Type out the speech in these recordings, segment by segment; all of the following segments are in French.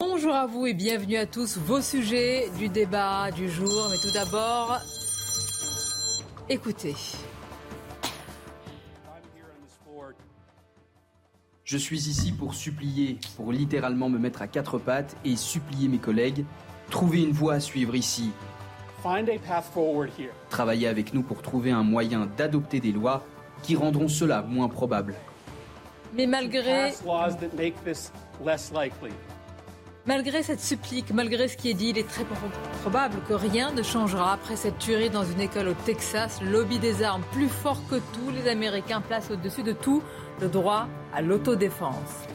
Bonjour à vous et bienvenue à tous. Vos sujets du débat du jour. Mais tout d'abord, écoutez. Je suis ici pour supplier, pour littéralement me mettre à quatre pattes et supplier mes collègues. Trouver une voie à suivre ici. Travailler avec nous pour trouver un moyen d'adopter des lois qui rendront cela moins probable. Mais malgré, malgré cette supplique, malgré ce qui est dit, il est très pro- probable que rien ne changera après cette tuerie dans une école au Texas. Lobby des armes, plus fort que tout, les Américains placent au-dessus de tout le droit à l'autodéfense.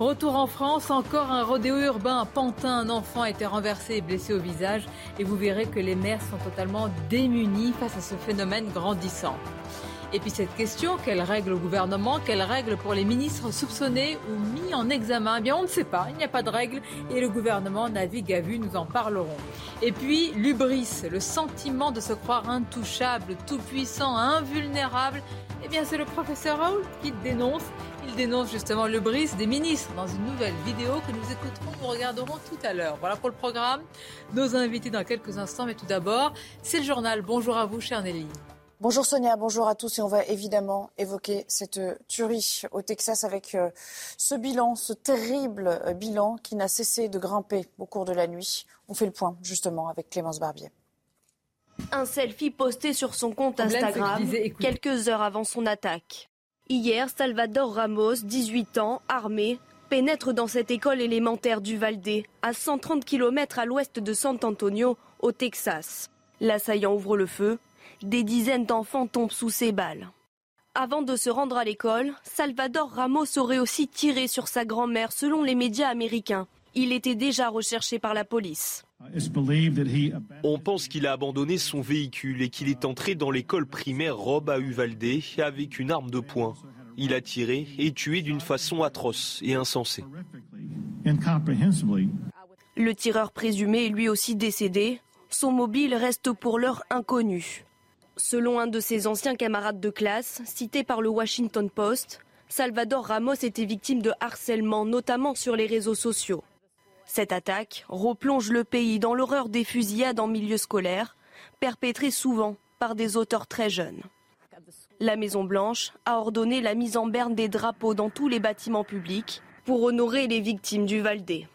Retour en France, encore un rodéo urbain à Pantin. Un enfant a été renversé et blessé au visage. Et vous verrez que les maires sont totalement démunis face à ce phénomène grandissant. Et puis cette question, quelle règle au gouvernement, quelle règle pour les ministres soupçonnés ou mis en examen? Eh bien, on ne sait pas, il n'y a pas de règle et le gouvernement navigue à vue, nous en parlerons. Et puis l'ubris, le sentiment de se croire intouchable, tout-puissant, invulnérable. Eh bien, c'est le professeur Raoul qui dénonce. Il dénonce justement le bris des ministres dans une nouvelle vidéo que nous écouterons, nous regarderons tout à l'heure. Voilà pour le programme. Nos invités dans quelques instants, mais tout d'abord, c'est le journal. Bonjour à vous, chère Nelly. Bonjour Sonia, bonjour à tous et on va évidemment évoquer cette tuerie au Texas avec euh, ce bilan, ce terrible euh, bilan qui n'a cessé de grimper au cours de la nuit. On fait le point justement avec Clémence Barbier. Un selfie posté sur son compte Instagram quelques heures avant son attaque. Hier, Salvador Ramos, 18 ans, armé, pénètre dans cette école élémentaire du Valdez, à 130 km à l'ouest de San Antonio, au Texas. L'assaillant ouvre le feu. Des dizaines d'enfants tombent sous ses balles. Avant de se rendre à l'école, Salvador Ramos aurait aussi tiré sur sa grand-mère selon les médias américains. Il était déjà recherché par la police. On pense qu'il a abandonné son véhicule et qu'il est entré dans l'école primaire Rob à Uvalde avec une arme de poing. Il a tiré et tué d'une façon atroce et insensée. Le tireur présumé est lui aussi décédé. Son mobile reste pour l'heure inconnu. Selon un de ses anciens camarades de classe, cité par le Washington Post, Salvador Ramos était victime de harcèlement, notamment sur les réseaux sociaux. Cette attaque replonge le pays dans l'horreur des fusillades en milieu scolaire, perpétrées souvent par des auteurs très jeunes. La Maison-Blanche a ordonné la mise en berne des drapeaux dans tous les bâtiments publics pour honorer les victimes du Valdez.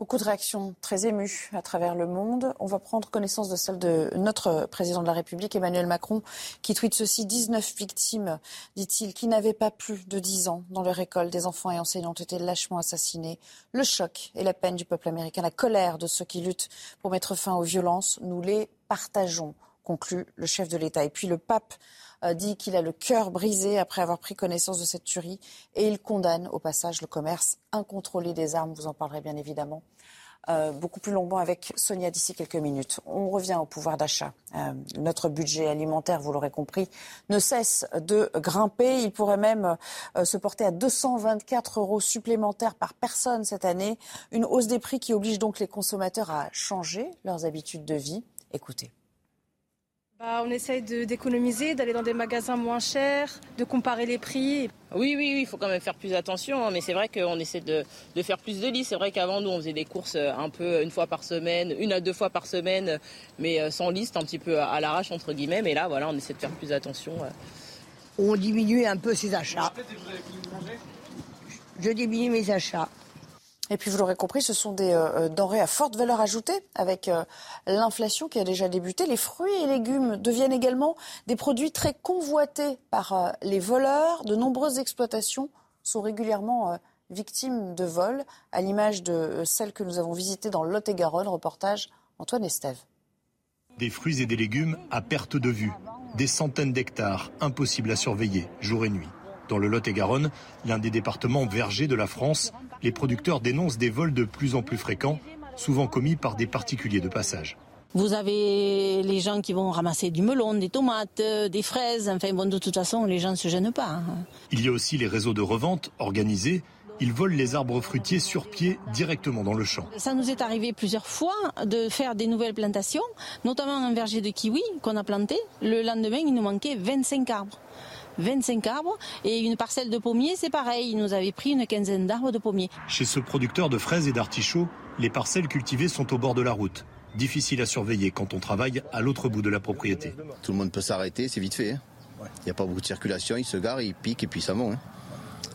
Beaucoup de réactions très émues à travers le monde. On va prendre connaissance de celle de notre président de la République, Emmanuel Macron, qui tweet ceci 19 victimes, dit-il, qui n'avaient pas plus de 10 ans dans leur école. Des enfants et enseignants ont été lâchement assassinés. Le choc et la peine du peuple américain, la colère de ceux qui luttent pour mettre fin aux violences, nous les partageons, conclut le chef de l'État. Et puis le pape euh, dit qu'il a le cœur brisé après avoir pris connaissance de cette tuerie et il condamne au passage le commerce incontrôlé des armes. Vous en parlerez bien évidemment euh, beaucoup plus longuement avec Sonia d'ici quelques minutes. On revient au pouvoir d'achat. Euh, notre budget alimentaire, vous l'aurez compris, ne cesse de grimper. Il pourrait même se porter à 224 euros supplémentaires par personne cette année. Une hausse des prix qui oblige donc les consommateurs à changer leurs habitudes de vie. Écoutez. Bah, on essaye de- d'économiser, d'aller dans des magasins moins chers, de comparer les prix. Oui, oui, oui, il faut quand même faire plus attention, hein, mais c'est vrai qu'on essaie de, de faire plus de lits. C'est vrai qu'avant, nous, on faisait des courses euh, un peu une fois par semaine, une à deux fois par semaine, mais euh, sans liste, un petit peu à, à l'arrache, entre guillemets. Mais là, voilà, on essaie de faire plus attention. euh. On diminue un peu ses achats. Je diminue mes achats. Et puis vous l'aurez compris, ce sont des euh, denrées à forte valeur ajoutée avec euh, l'inflation qui a déjà débuté. Les fruits et légumes deviennent également des produits très convoités par euh, les voleurs. De nombreuses exploitations sont régulièrement euh, victimes de vols, à l'image de euh, celle que nous avons visitée dans Lot-et-Garonne. Reportage Antoine Estève. Des fruits et des légumes à perte de vue. Des centaines d'hectares, impossibles à surveiller, jour et nuit. Dans le Lot-et-Garonne, l'un des départements vergers de la France, les producteurs dénoncent des vols de plus en plus fréquents, souvent commis par des particuliers de passage. Vous avez les gens qui vont ramasser du melon, des tomates, euh, des fraises. Enfin bon, de toute façon, les gens ne se gênent pas. Hein. Il y a aussi les réseaux de revente organisés. Ils volent les arbres fruitiers sur pied directement dans le champ. Ça nous est arrivé plusieurs fois de faire des nouvelles plantations, notamment un verger de kiwi qu'on a planté. Le lendemain, il nous manquait 25 arbres. 25 arbres et une parcelle de pommiers, c'est pareil. Il nous avait pris une quinzaine d'arbres de pommiers. Chez ce producteur de fraises et d'artichauts, les parcelles cultivées sont au bord de la route. Difficile à surveiller quand on travaille à l'autre bout de la propriété. Tout le monde peut s'arrêter, c'est vite fait. Hein. Il n'y a pas beaucoup de circulation, il se gare, il pique et puis ça monte. Hein.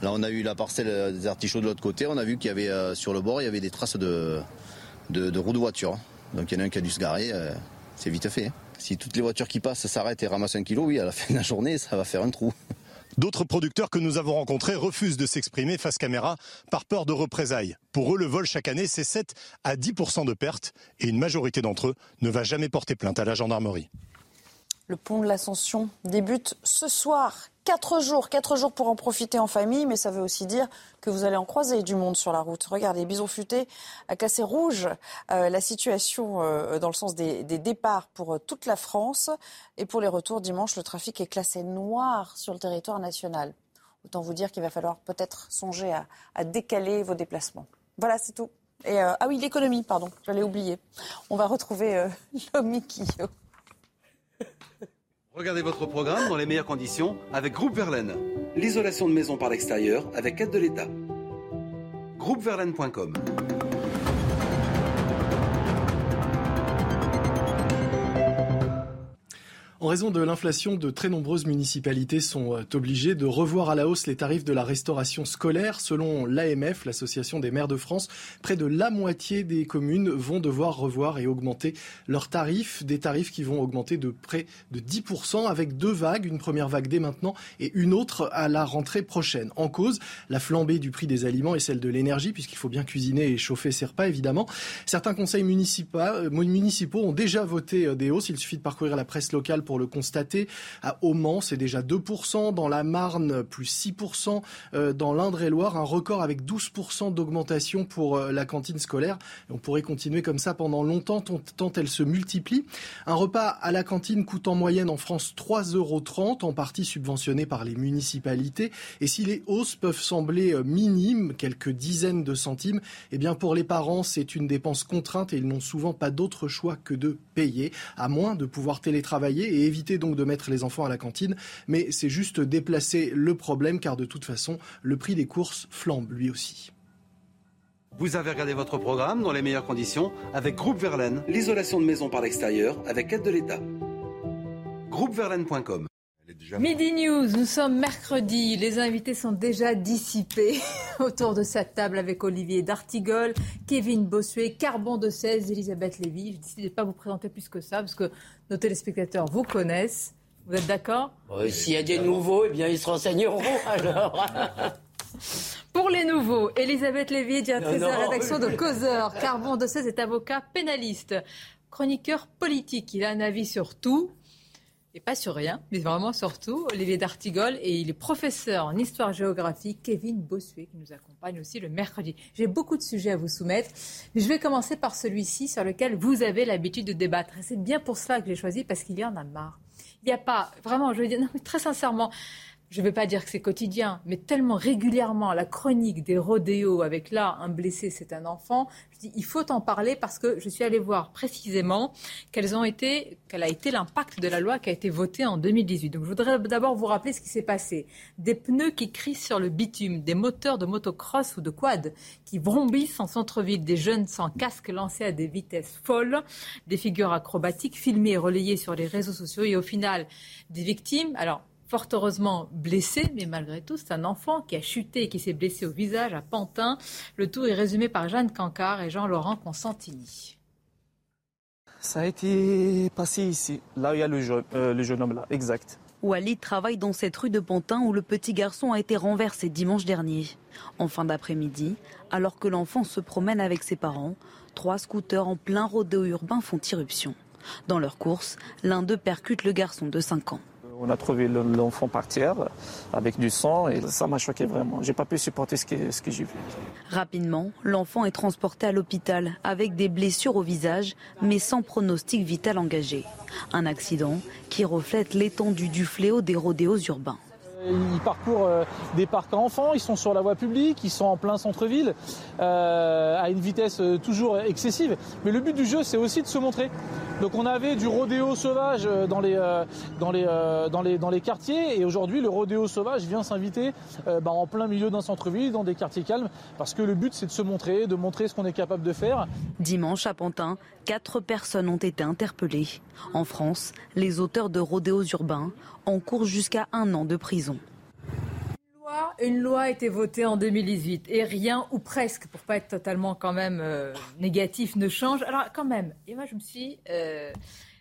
Là, on a eu la parcelle des artichauts de l'autre côté. On a vu qu'il y avait euh, sur le bord, il y avait des traces de, de, roues de voiture. Donc il y en a un qui a dû se garer. Euh, c'est vite fait. Hein. Si toutes les voitures qui passent s'arrêtent et ramassent un kilo, oui, à la fin de la journée, ça va faire un trou. D'autres producteurs que nous avons rencontrés refusent de s'exprimer face caméra par peur de représailles. Pour eux, le vol chaque année, c'est 7 à 10% de pertes et une majorité d'entre eux ne va jamais porter plainte à la gendarmerie. Le pont de l'Ascension débute ce soir. Quatre jours, quatre jours pour en profiter en famille, mais ça veut aussi dire que vous allez en croiser du monde sur la route. Regardez, Bison Futé a classé rouge euh, la situation euh, dans le sens des, départs pour euh, toute la France. Et pour les retours dimanche, le trafic est classé noir sur le territoire national. Autant vous dire qu'il va falloir peut-être songer à, décaler vos déplacements. Voilà, c'est tout. Et, ah oui, l'économie, pardon, j'allais oublier. On va retrouver Lomi Regardez votre programme dans les meilleures conditions avec Groupe Verlaine. L'isolation de maison par l'extérieur avec aide de l'État. Groupeverlaine.com En raison de l'inflation, de très nombreuses municipalités sont euh, obligées de revoir à la hausse les tarifs de la restauration scolaire. Selon l'AMF, l'Association des maires de France, près de la moitié des communes vont devoir revoir et augmenter leurs tarifs, des tarifs qui vont augmenter de près de 10% avec deux vagues, une première vague dès maintenant et une autre à la rentrée prochaine. En cause, la flambée du prix des aliments et celle de l'énergie, puisqu'il faut bien cuisiner et chauffer ses repas, évidemment. Certains conseils municipaux, euh, ont déjà voté euh, des hausses. Il suffit de parcourir la presse locale pour le constater. À Mans, c'est déjà 2%, dans la Marne, plus 6%, euh, dans l'Indre-et-Loire, un record avec 12% d'augmentation pour euh, la cantine scolaire. on pourrait continuer comme ça pendant longtemps, tant elle se multiplie. Un repas à la cantine coûte en moyenne en France 3,30 euros, en partie subventionné par les municipalités. Et si les hausses peuvent sembler euh, minimes, quelques dizaines de centimes, eh bien pour les parents, c'est une dépense contrainte et ils n'ont souvent pas d'autre choix que de payer, à moins de pouvoir télétravailler éviter donc de mettre les enfants à la cantine, mais c'est juste déplacer le problème car de toute façon, le prix des courses flambe lui aussi. Vous avez regardé votre programme dans les meilleures conditions avec Groupe Verlaine, l'isolation de maison par l'extérieur avec aide de l'État. Groupeverlaine.com Midi News, nous sommes mercredi. Les invités sont déjà dissipés autour de cette table avec Olivier D'Artigol, Kevin Bossuet, Carbon de 16, Elisabeth Lévy. Je décide de pas vous présenter plus que ça parce que nos téléspectateurs vous connaissent. Vous êtes d'accord? S'il y a des nouveaux, eh bien, ils se renseigneront alors. Pour les nouveaux, Elisabeth Lévy, directrice de la rédaction de Causeur. Carbon de 16 est avocat pénaliste, chroniqueur politique. Il a un avis sur tout pas sur rien, mais vraiment surtout Olivier D'Artigol et il est professeur en histoire-géographie, Kevin Bossuet, qui nous accompagne aussi le mercredi. J'ai beaucoup de sujets à vous soumettre, mais je vais commencer par celui-ci sur lequel vous avez l'habitude de débattre. C'est bien pour cela que j'ai choisi, parce qu'il y en a marre. Il n'y a pas, vraiment, je veux dire, non, mais très sincèrement, je ne vais pas dire que c'est quotidien, mais tellement régulièrement la chronique des rodéos avec là un blessé, c'est un enfant. Je dis il faut en parler parce que je suis allée voir précisément quels ont été, quel a été l'impact de la loi qui a été votée en 2018. Donc je voudrais d'abord vous rappeler ce qui s'est passé. Des pneus qui crient sur le bitume, des moteurs de motocross ou de quad qui vrombissent en centre-ville, des jeunes sans casque lancés à des vitesses folles, des figures acrobatiques filmées et relayées sur les réseaux sociaux et au final des victimes. Alors fort heureusement blessé, mais malgré tout, c'est un enfant qui a chuté et qui s'est blessé au visage à Pantin. Le tout est résumé par Jeanne Cancard et Jean-Laurent Consentini. Ça a été passé ici, là où il y a le jeune, euh, le jeune homme là, exact. Walid travaille dans cette rue de Pantin où le petit garçon a été renversé dimanche dernier. En fin d'après-midi, alors que l'enfant se promène avec ses parents, trois scooters en plein rodéo urbain font irruption. Dans leur course, l'un d'eux percute le garçon de 5 ans On a trouvé l'enfant par terre avec du sang et ça m'a choqué vraiment. J'ai pas pu supporter ce que, ce que j'ai vu. Rapidement, l'enfant est transporté à l'hôpital avec des blessures au visage mais sans pronostic vital engagé. Un accident qui reflète l'étendue du fléau des rodéos urbains. Ils parcourent euh, des parcs à enfants, ils sont sur la voie publique, ils sont en plein centre-ville, euh, à une vitesse euh, toujours excessive. Mais le but du jeu, c'est aussi de se montrer. Donc on avait du rodéo sauvage dans les, dans les, dans les, dans les quartiers, et aujourd'hui le rodéo sauvage vient s'inviter bah, en plein milieu d'un centre-ville, dans des quartiers calmes, parce que le but c'est de se montrer, de montrer ce qu'on est capable de faire. Dimanche à Pantin, quatre personnes ont été interpellées. En France, les auteurs de rodéos urbains encourent jusqu'à un an de prison. Une loi a été votée en 2018 et rien ou presque, pour pas être totalement quand même euh, négatif, ne change. Alors quand même, et moi je me suis, euh,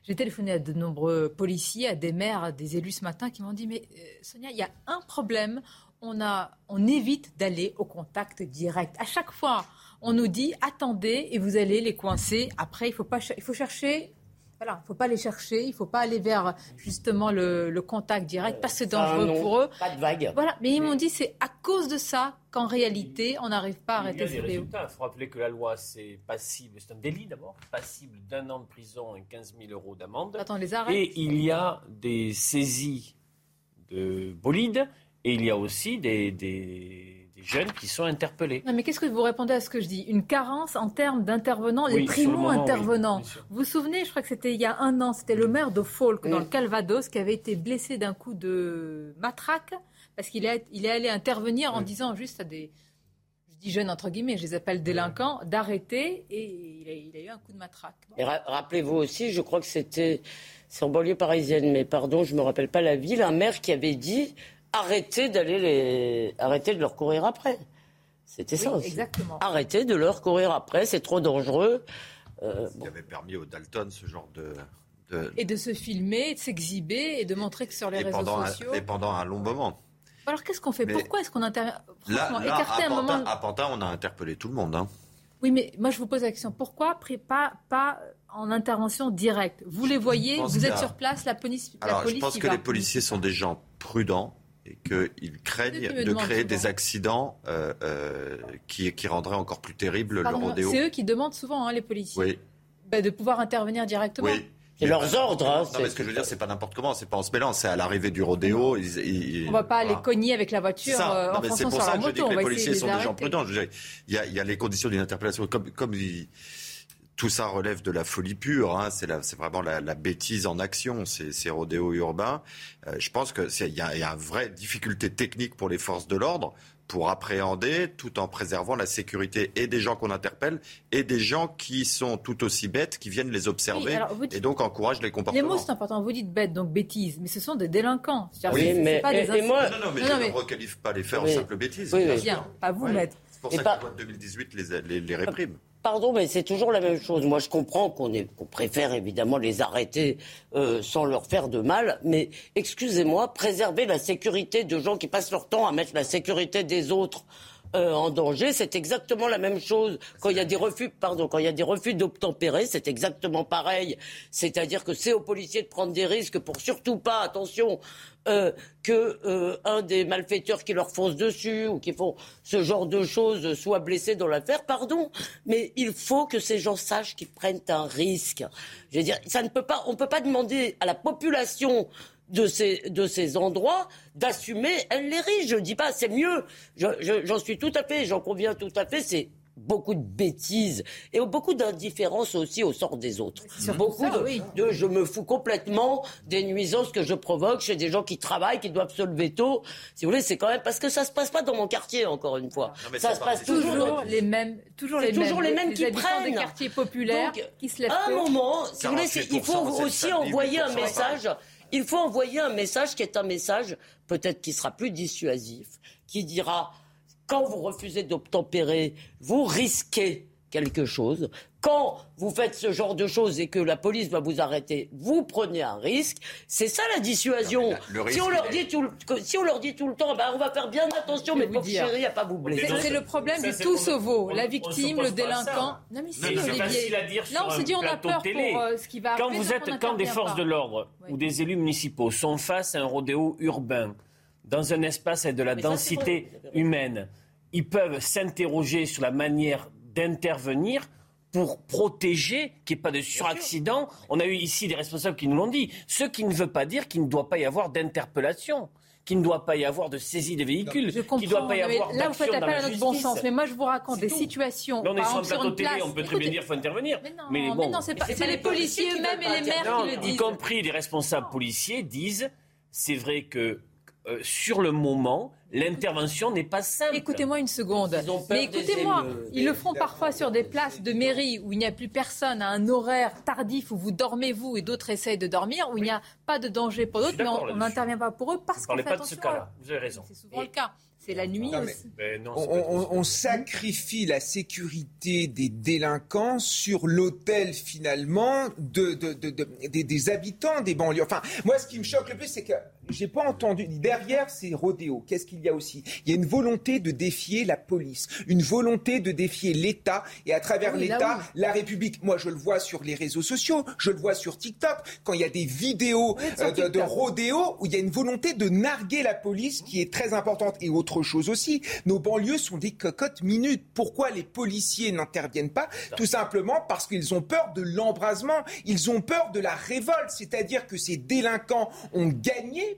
j'ai téléphoné à de nombreux policiers, à des maires, à des élus ce matin qui m'ont dit mais euh, Sonia, il y a un problème, on a, on évite d'aller au contact direct. À chaque fois, on nous dit attendez et vous allez les coincer. Après, il faut pas, il faut chercher voilà, il ne faut pas les chercher, il ne faut pas aller vers justement le, contact direct parce que c'est dangereux pour eux. Pas de vague. Voilà, mais ils m'ont dit c'est à cause de ça qu'en réalité on n'arrive pas à arrêter ce fléau. Il faut rappeler que la loi c'est passible, c'est un délit d'abord, passible d'un an de prison et 15 000 euros d'amende. Attends, les arrête. Et il y a des saisies de bolides et il y a aussi des jeunes qui sont interpellés. Non, mais qu'est-ce que vous répondez à ce que je dis? Une carence en termes d'intervenants, les primo-intervenants. vous vous souvenez, je crois que c'était il y a un an, c'était le maire de Falk, dans le Calvados, qui avait été blessé d'un coup de matraque, parce qu'il est, il est allé intervenir en disant juste à des, dis jeunes entre guillemets, je les appelle délinquants, d'arrêter, et il a, eu un coup de matraque. Et rappelez-vous aussi, je crois que c'était, c'est en banlieue parisienne, mais pardon, je ne me rappelle pas la ville, un maire qui avait dit arrêtez d'aller les, arrêtez de leur courir après. C'était ça aussi. Exactement. Arrêtez de leur courir après, c'est trop dangereux. Euh, Ce qui avait permis au Dalton ce genre de, Et de se filmer, de s'exhiber et de montrer que sur les réseaux sociaux. et pendant un long moment. Alors qu'est-ce qu'on fait? Pourquoi est-ce qu'on intervient là, à, un moment... à Pantin, on a interpellé tout le monde. Hein. Oui, mais moi je vous pose la question pourquoi pas, pas en intervention directe? Vous les voyez, vous êtes sur place, la police. Alors, je pense que les policiers sont des gens prudents et qu'ils craignent de créer des accidents euh, euh, qui, qui, rendraient encore plus terrible le rodéo. C'est eux qui demondent souvent, hein, les policiers, bah, de pouvoir intervenir directement. Oui. Et leurs ordres. Hein, non, mais ce que je veux dire, c'est pas n'importe comment, c'est pas en se mêlant, c'est à l'arrivée du rodéo. Ils, on va pas les cogner avec la voiture euh, en C'est pour ça que je dis que les policiers sont des gens prudents. il, y a, il y a les conditions d'une interpellation. Comme, comme tout ça relève de la folie pure. Hein. C'est, vraiment la, bêtise en action, ces, ces rodéos urbains. Euh, je pense qu'il y, a, une vraie difficulté technique pour les forces de l'ordre pour appréhender tout en préservant la sécurité et des gens qu'on interpelle et des gens qui sont tout aussi bêtes, qui viennent les observer et donc encouragent les comportements. Les mots, c'est important. Vous dites bêtes, donc bêtises, mais ce sont des délinquants. Oui, mais, pas des moi... Non, non, mais je ne requalifie pas les faits en simple bêtise. Oui, bien, pas vous, maître. C'est pour ça que la loi de 2018 les, les, les réprime. Pardon, mais c'est toujours la même chose. Moi, je comprends qu'on préfère évidemment les arrêter euh, sans leur faire de mal, mais excusez-moi, préserver la sécurité de gens qui passent leur temps à mettre la sécurité des autres euh, en danger. C'est exactement la même chose quand il y a des refus, pardon, quand il y a des refus d'obtempérer, c'est exactement pareil. C'est-à-dire que c'est aux policiers de prendre des risques pour surtout pas, attention, euh, que euh, un des malfaiteurs qui leur fonce dessus ou qui font ce genre de choses soit blessé dans l'affaire. Pardon, mais il faut que ces gens sachent qu'ils prennent un risque. Je veux dire, ça ne peut pas, on ne peut pas demander à la population de ces, de ces endroits d'assumer elle les riches. Je ne dis pas, c'est mieux. J'en suis tout à fait, j'en conviens tout à fait. C'est beaucoup de bêtises et beaucoup d'indifférence aussi au sort des autres. Beaucoup de, je me fous complètement des nuisances que je provoque chez des gens qui travaillent, qui doivent se lever tôt. Si vous voulez, c'est quand même parce que ça se passe pas dans mon quartier encore une fois. ça se passe toujours, les mêmes, toujours les toujours mêmes, les mêmes qui prennent des quartiers populaires, qui se lèvent À un moment, si vous voulez, il faut aussi envoyer un message. Il faut envoyer un message qui est un message peut-être qui sera plus dissuasif, qui dira quand vous refusez d'obtempérer, vous risquez quelque chose quand vous faites ce genre de choses et que la police va vous arrêter, vous prenez un risque. C'est ça la dissuasion. si, on leur dit tout le, si on leur dit tout le temps, bah, on va faire bien attention, mais pauvre chérie, à pas vous blesser. C'est le problème du tout sauveau. La victime, le délinquant. Non, mais si, Olivier. Là, on se dit, on a peur pour euh, ce qui va arriver. Quand vous êtes, quand des forces de l'ordre ou des élus municipaux sont face à un rodéo urbain, dans un espace avec de la densité humaine, ils peuvent s'interroger sur la manière d'intervenir pour protéger qu'il n'y ait pas de suraccident. On a eu ici des responsables qui nous l'ont dit. Ce qui ne veut pas dire qu'il ne doit pas y avoir d'interpellation qu'il ne doit pas y avoir de saisie des véhicules, qu'il ne doit pas y avoir Là, vous faites appel à notre bon sens. Mais moi, je vous raconte des situations. on est sur un plateau télé, on peut très bien dire qu'il faut intervenir. Mais non, mais non c'est les policiers eux-mêmes et les maires qui le disent. Y compris les responsables policiers disent c'est vrai que euh, sur le moment, l'intervention n'est pas simple. Écoutez-moi une seconde. Mais écoutez-moi, ils le font parfois sur des places de mairie où il n'y a plus personne, à un horaire tardif où vous dormez vous et d'autres essayent de dormir, où il n'y a pas de danger pour d'autres, mais on n'intervient pas pour eux parce qu'on fait pas attention. De ce cas-là. Vous avez raison. C'est souvent le cas. C'est la nuit aussi. on, sacrifie la sécurité des délinquants sur l'autel finalement de, des, des habitants des banlieues. Enfin, moi, ce qui me choque le plus, c'est que j'ai pas entendu. Derrière ces rodéos, qu'est-ce qu'il y a aussi? Il y a une volonté de défier la police, une volonté de défier l'État et à travers l'État, la République. Moi, je le vois sur les réseaux sociaux, je le vois sur TikTok, quand il y a des vidéos euh, de, de rodéos où il y a une volonté de narguer la police qui est très importante. Et autre chose aussi, nos banlieues sont des cocottes minutes. Pourquoi les policiers n'interviennent pas? Tout simplement parce qu'ils ont peur de l'embrasement, ils ont peur de la révolte, c'est-à-dire que ces délinquants ont gagné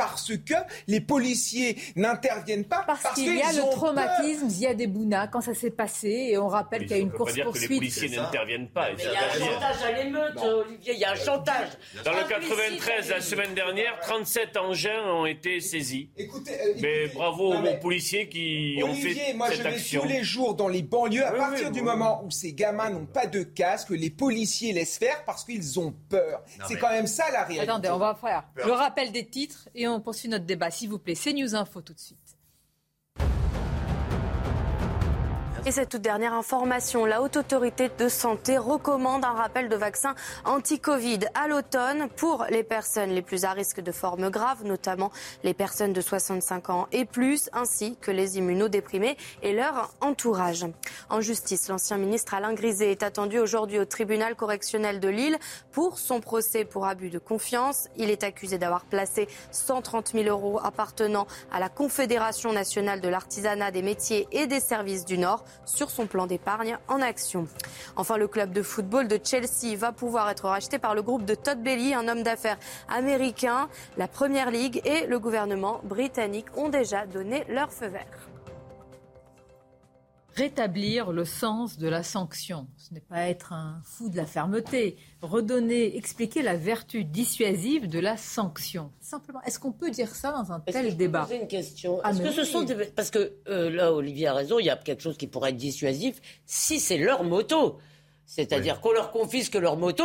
parce que les policiers n'interviennent pas. Parce, qu'il y a le traumatisme Ziad Bouna quand ça s'est passé et on rappelle qu'il y a une course poursuite. dire que les policiers n'interviennent pas. il y a un chantage à l'émeute, Olivier. Il y a un chantage. Dans le 93, la semaine dernière, 37 engins ont été saisis. Écoutez, euh, mais bravo aux policiers qui ont fait cette moi je vais tous les jours dans les banlieues. À partir du moment où ces gamins n'ont pas de casque, les policiers laissent faire parce qu'ils ont peur. C'est quand même ça la réalité. Attendez, on va faire le rappel des titres et on poursuit notre débat. S'il vous plaît, c'est News Info tout de suite. Et cette toute dernière information, la Haute Autorité de Santé recommande un rappel de vaccin anti-Covid à l'automne pour les personnes les plus à risque de formes graves, notamment les personnes de 65 ans et plus, ainsi que les immunodéprimés et leur entourage. En justice, l'ancien ministre Alain Griset est attendu aujourd'hui au tribunal correctionnel de Lille pour son procès pour abus de confiance. Il est accusé d'avoir placé 130 000 euros appartenant à la Confédération nationale de l'artisanat des métiers et des services du Nord sur son plan d'épargne en action. Enfin, le club de football de Chelsea va pouvoir être racheté par le groupe de Todd Bailey, un homme d'affaires américain. La Première Ligue et le gouvernement britannique ont déjà donné leur feu vert rétablir le sens de la sanction. Ce n'est pas être un fou de la fermeté. Redonner, expliquer la vertu dissuasive de la sanction. Simplement, est-ce qu'on peut dire ça dans un tel débat poser une question? Ah, est-ce que ce sont Parce que euh, là, Olivier a raison, il y a quelque chose qui pourrait être dissuasif si c'est leur moto. C'est-à-dire qu'on leur confisque leur moto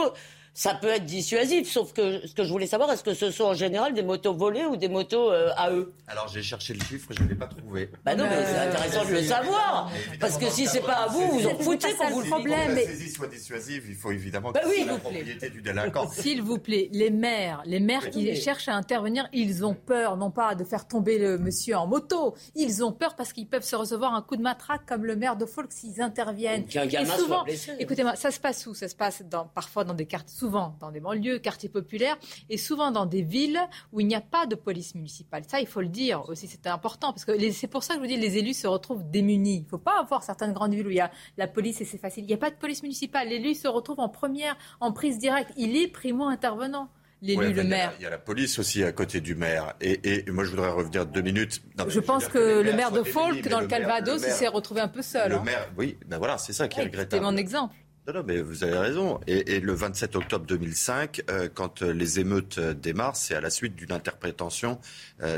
ça peut être dissuasif. Sauf que ce que je voulais savoir, est-ce que ce sont en général des motos volées ou des motos euh, à eux Alors j'ai cherché le chiffre, je ne l'ai pas trouvé. Bah non, mais c'est euh, intéressant de le savoir. Parce que si c'est pas à vous, vous en foutez pour vous le problème. Que la saisie soit dissuasive, il faut évidemment bah que oui, la propriété du délinquant. S'il vous plaît, les maires, les maires qui cherchent à intervenir, ils ont peur, non pas de faire tomber le monsieur en moto, ils ont peur parce qu'ils peuvent se recevoir un coup de matraque comme le maire de Folk s'ils interviennent. Et souvent, écoutez-moi, ça se passe où? Ça se passe dans, parfois dans des cartes souvent dans des banlieues, quartiers populaires, et souvent dans des villes où il n'y a pas de police municipale. Ça, il faut le dire aussi, c'est important, parce que c'est pour ça que je vous dis, les élus se retrouvent démunis. Il ne faut pas avoir certaines grandes villes où il y a la police et c'est facile. Il n'y a pas de police municipale. L'élu se retrouve en première, en prise directe. Il est primo-intervenant l'élu, le maire. Il y, a la police aussi à côté du maire. Et, moi, je voudrais revenir deux minutes. je pense que, le maire de Folk, dans le, Calvados, il s'est retrouvé un peu seul. Le hein. maire, oui, ben voilà, c'est ça qui est regrettable. C'est mon exemple. Non, non, mais vous avez raison. Et, le 27 octobre 2005, euh, quand euh, les émeutes euh, démarrent, c'est à la suite d'une interprétation,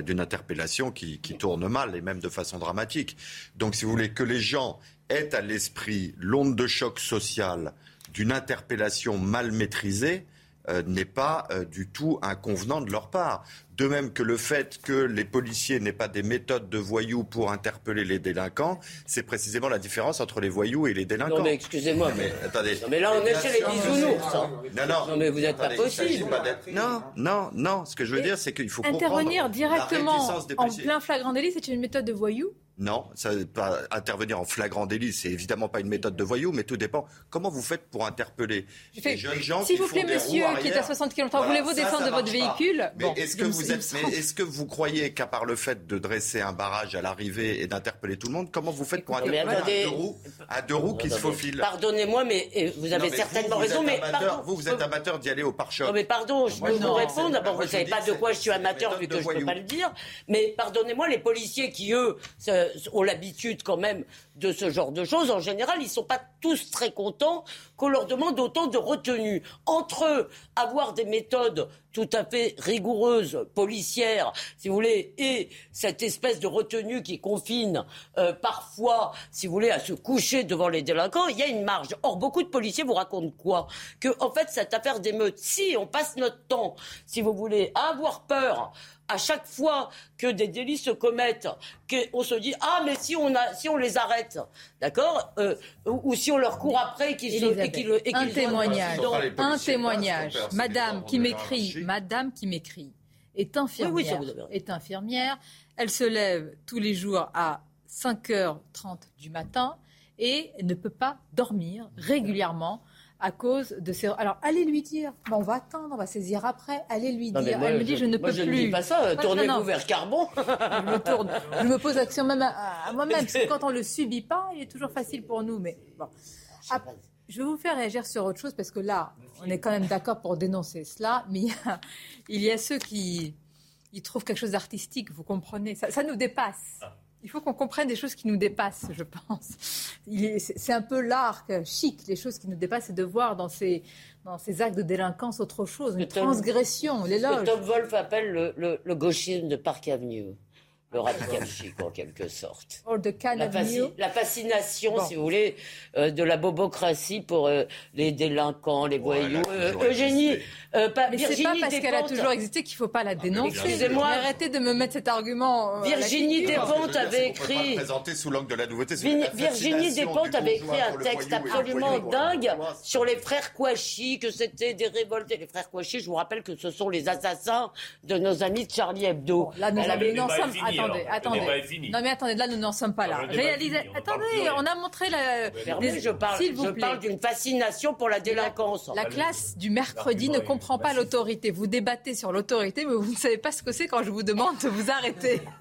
d'une interpellation qui, tourne mal et même de façon dramatique. Donc, si vous voulez que les gens aient à l'esprit l'onde de choc social d'une interpellation mal maîtrisée, euh, n'est pas euh, du tout inconvenant de leur part. De même que le fait que les policiers n'aient pas des méthodes de voyous pour interpeller les délinquants, c'est précisément la différence entre les voyous et les délinquants. Non mais excusez-moi, mais attendez. Non mais là on est chez les bisounours. Hein. Non non. Non mais vous n'êtes pas possible. non non non. Ce que je veux dire c'est qu'il faut intervenir directement en plein flagrant délit, c'est une méthode de voyou non, ça pas intervenir en flagrant délit, c'est évidemment pas une méthode de voyou, mais tout dépend. Comment vous faites pour interpeller les jeunes gens S'il vous plaît, monsieur, qui est à 60 km voulez-vous descendre de votre véhicule? Mais est-ce que vous êtes, est-ce que vous croyez qu'à part le fait de dresser un barrage à l'arrivée et d'interpeller tout le monde, comment vous faites pour interpeller un deux roues, un deux roues qui se faufile? Pardonnez-moi, mais vous avez certainement raison, mais vous, vous êtes amateur d'y aller au pare-choc. mais pardon, je peux vous répondre. D'abord, vous savez pas de quoi je suis amateur vu que je peux pas le dire. Mais pardonnez-moi, les policiers qui eux ont l'habitude quand même de ce genre de choses. En général, ils ne sont pas tous très contents qu'on leur demande autant de retenue. Entre eux, avoir des méthodes tout à fait rigoureuses, policières, si vous voulez, et cette espèce de retenue qui confine euh, parfois, si vous voulez, à se coucher devant les délinquants, il y a une marge. Or, beaucoup de policiers vous racontent quoi? Que, en fait, cette affaire d'émeute, si on passe notre temps, si vous voulez, à avoir peur, à chaque fois que des délits se commettent, qu'on se dit ah mais si on a si on les arrête, d'accord, euh, ou, si on leur court après et qu'ils qu un témoignage, un témoignage, Madame qui m'écrit, Madame qui m'écrit est infirmière, est infirmière, elle se lève tous les jours à 5h30 du matin et ne peut pas dormir régulièrement à cause de ces. Alors, allez lui dire. on va attendre, on va saisir après. Allez lui dire. Elle me dit, je, ne peux je plus. Je ne dis pas ça. Tournez-vous vers Carbon. je me tourne. Je me pose l'action même à, moi-même. Parce que quand on le subit pas, il est toujours facile pour nous. Mais bon. je vais vous faire réagir sur autre chose parce que là, on est quand même d'accord pour dénoncer cela. Mais il y a, il y a ceux qui ils trouvent quelque chose d'artistique. Vous comprenez ça, ça nous dépasse. Il faut qu'on comprenne des choses qui nous dépassent, je pense. C'est un peu l'arc chic, les choses qui nous dépassent, c'est de voir dans ces, dans ces actes de délinquance autre chose, une transgression, l'éloge. Ce que Tom Wolf appelle le, le, le gauchisme de Park Avenue le radical chic en quelque sorte. la, fascination, si vous voulez, euh, de la bobocratie pour euh, les délinquants, les voyous. Euh, Eugénie, pas, Mais c'est pas parce qu'elle a toujours existé qu'il ne faut pas la dénoncer. Excusez-moi. Arrêtez de me mettre cet argument. Virginie Despentes avait écrit. Présenté sous l'angle de la nouveauté. Virginie Despentes avait écrit un texte absolument dingue sur les frères Kouachi, que c'était des révoltés. Les frères Kouachi, je vous rappelle que ce sont les assassins de nos amis de Charlie Hebdo. là, nous, attendez, attendez. Non mais attendez, là nous n'en sommes pas là. Réalisez. Attendez, on a montré la. je parle, je parle d'une fascination pour la délinquance. La classe du mercredi ne comprend pas l'autorité. Vous débattez sur l'autorité, mais vous ne savez pas ce que c'est quand je vous demande de vous arrêter.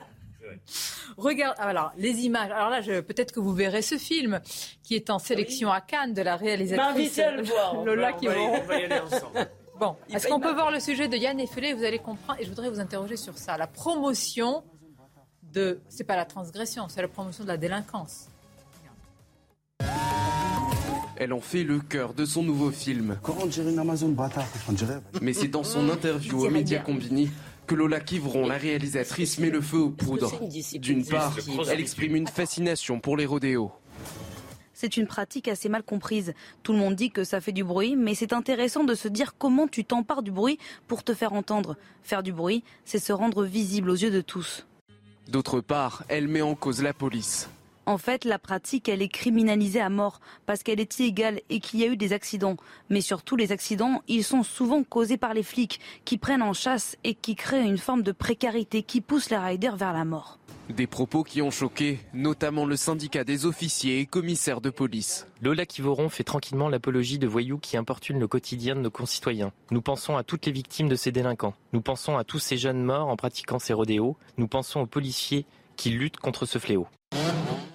Regarde, ah, alors les images. Alors là, peut-être que vous verrez ce film qui est en sélection à Cannes de la réalisatrice Lola qui On va y aller ensemble. Bon, est-ce qu'on peut voir le sujet de Yann Effelé? Vous allez comprendre, et je voudrais vous interroger sur ça. La promotion de. C'est pas la transgression, c'est la promotion de la délinquance. Elle en fait le cœur de son nouveau film. Mais c'est dans son interview aux médias combinés que Lola Kivron, la réalisatrice, met le feu aux poudres. D'une part, elle exprime une fascination pour les rodéos. C'est une pratique assez mal comprise. Tout le monde dit que ça fait du bruit, mais c'est intéressant de se dire comment tu t'empares du bruit pour te faire entendre. Faire du bruit, c'est se rendre visible aux yeux de tous. D'autre part, elle met en cause la police. En fait, la pratique, elle est criminalisée à mort parce qu'elle est illégale et qu'il y a eu des accidents. Mais surtout, les accidents, ils sont souvent causés par les flics qui prennent en chasse et qui créent une forme de précarité qui pousse les riders vers la mort. Des propos qui ont choqué, notamment le syndicat des officiers et commissaires de police. Lola Kivoron fait tranquillement l'apologie de voyous qui importunent le quotidien de nos concitoyens. Nous pensons à toutes les victimes de ces délinquants. Nous pensons à tous ces jeunes morts en pratiquant ces rodéos. Nous pensons aux policiers qui luttent contre ce fléau.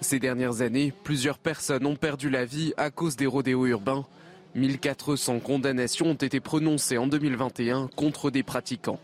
Ces dernières années, plusieurs personnes ont perdu la vie à cause des rodéos urbains. 1400 condamnations ont été prononcées en 2021 contre des pratiquants.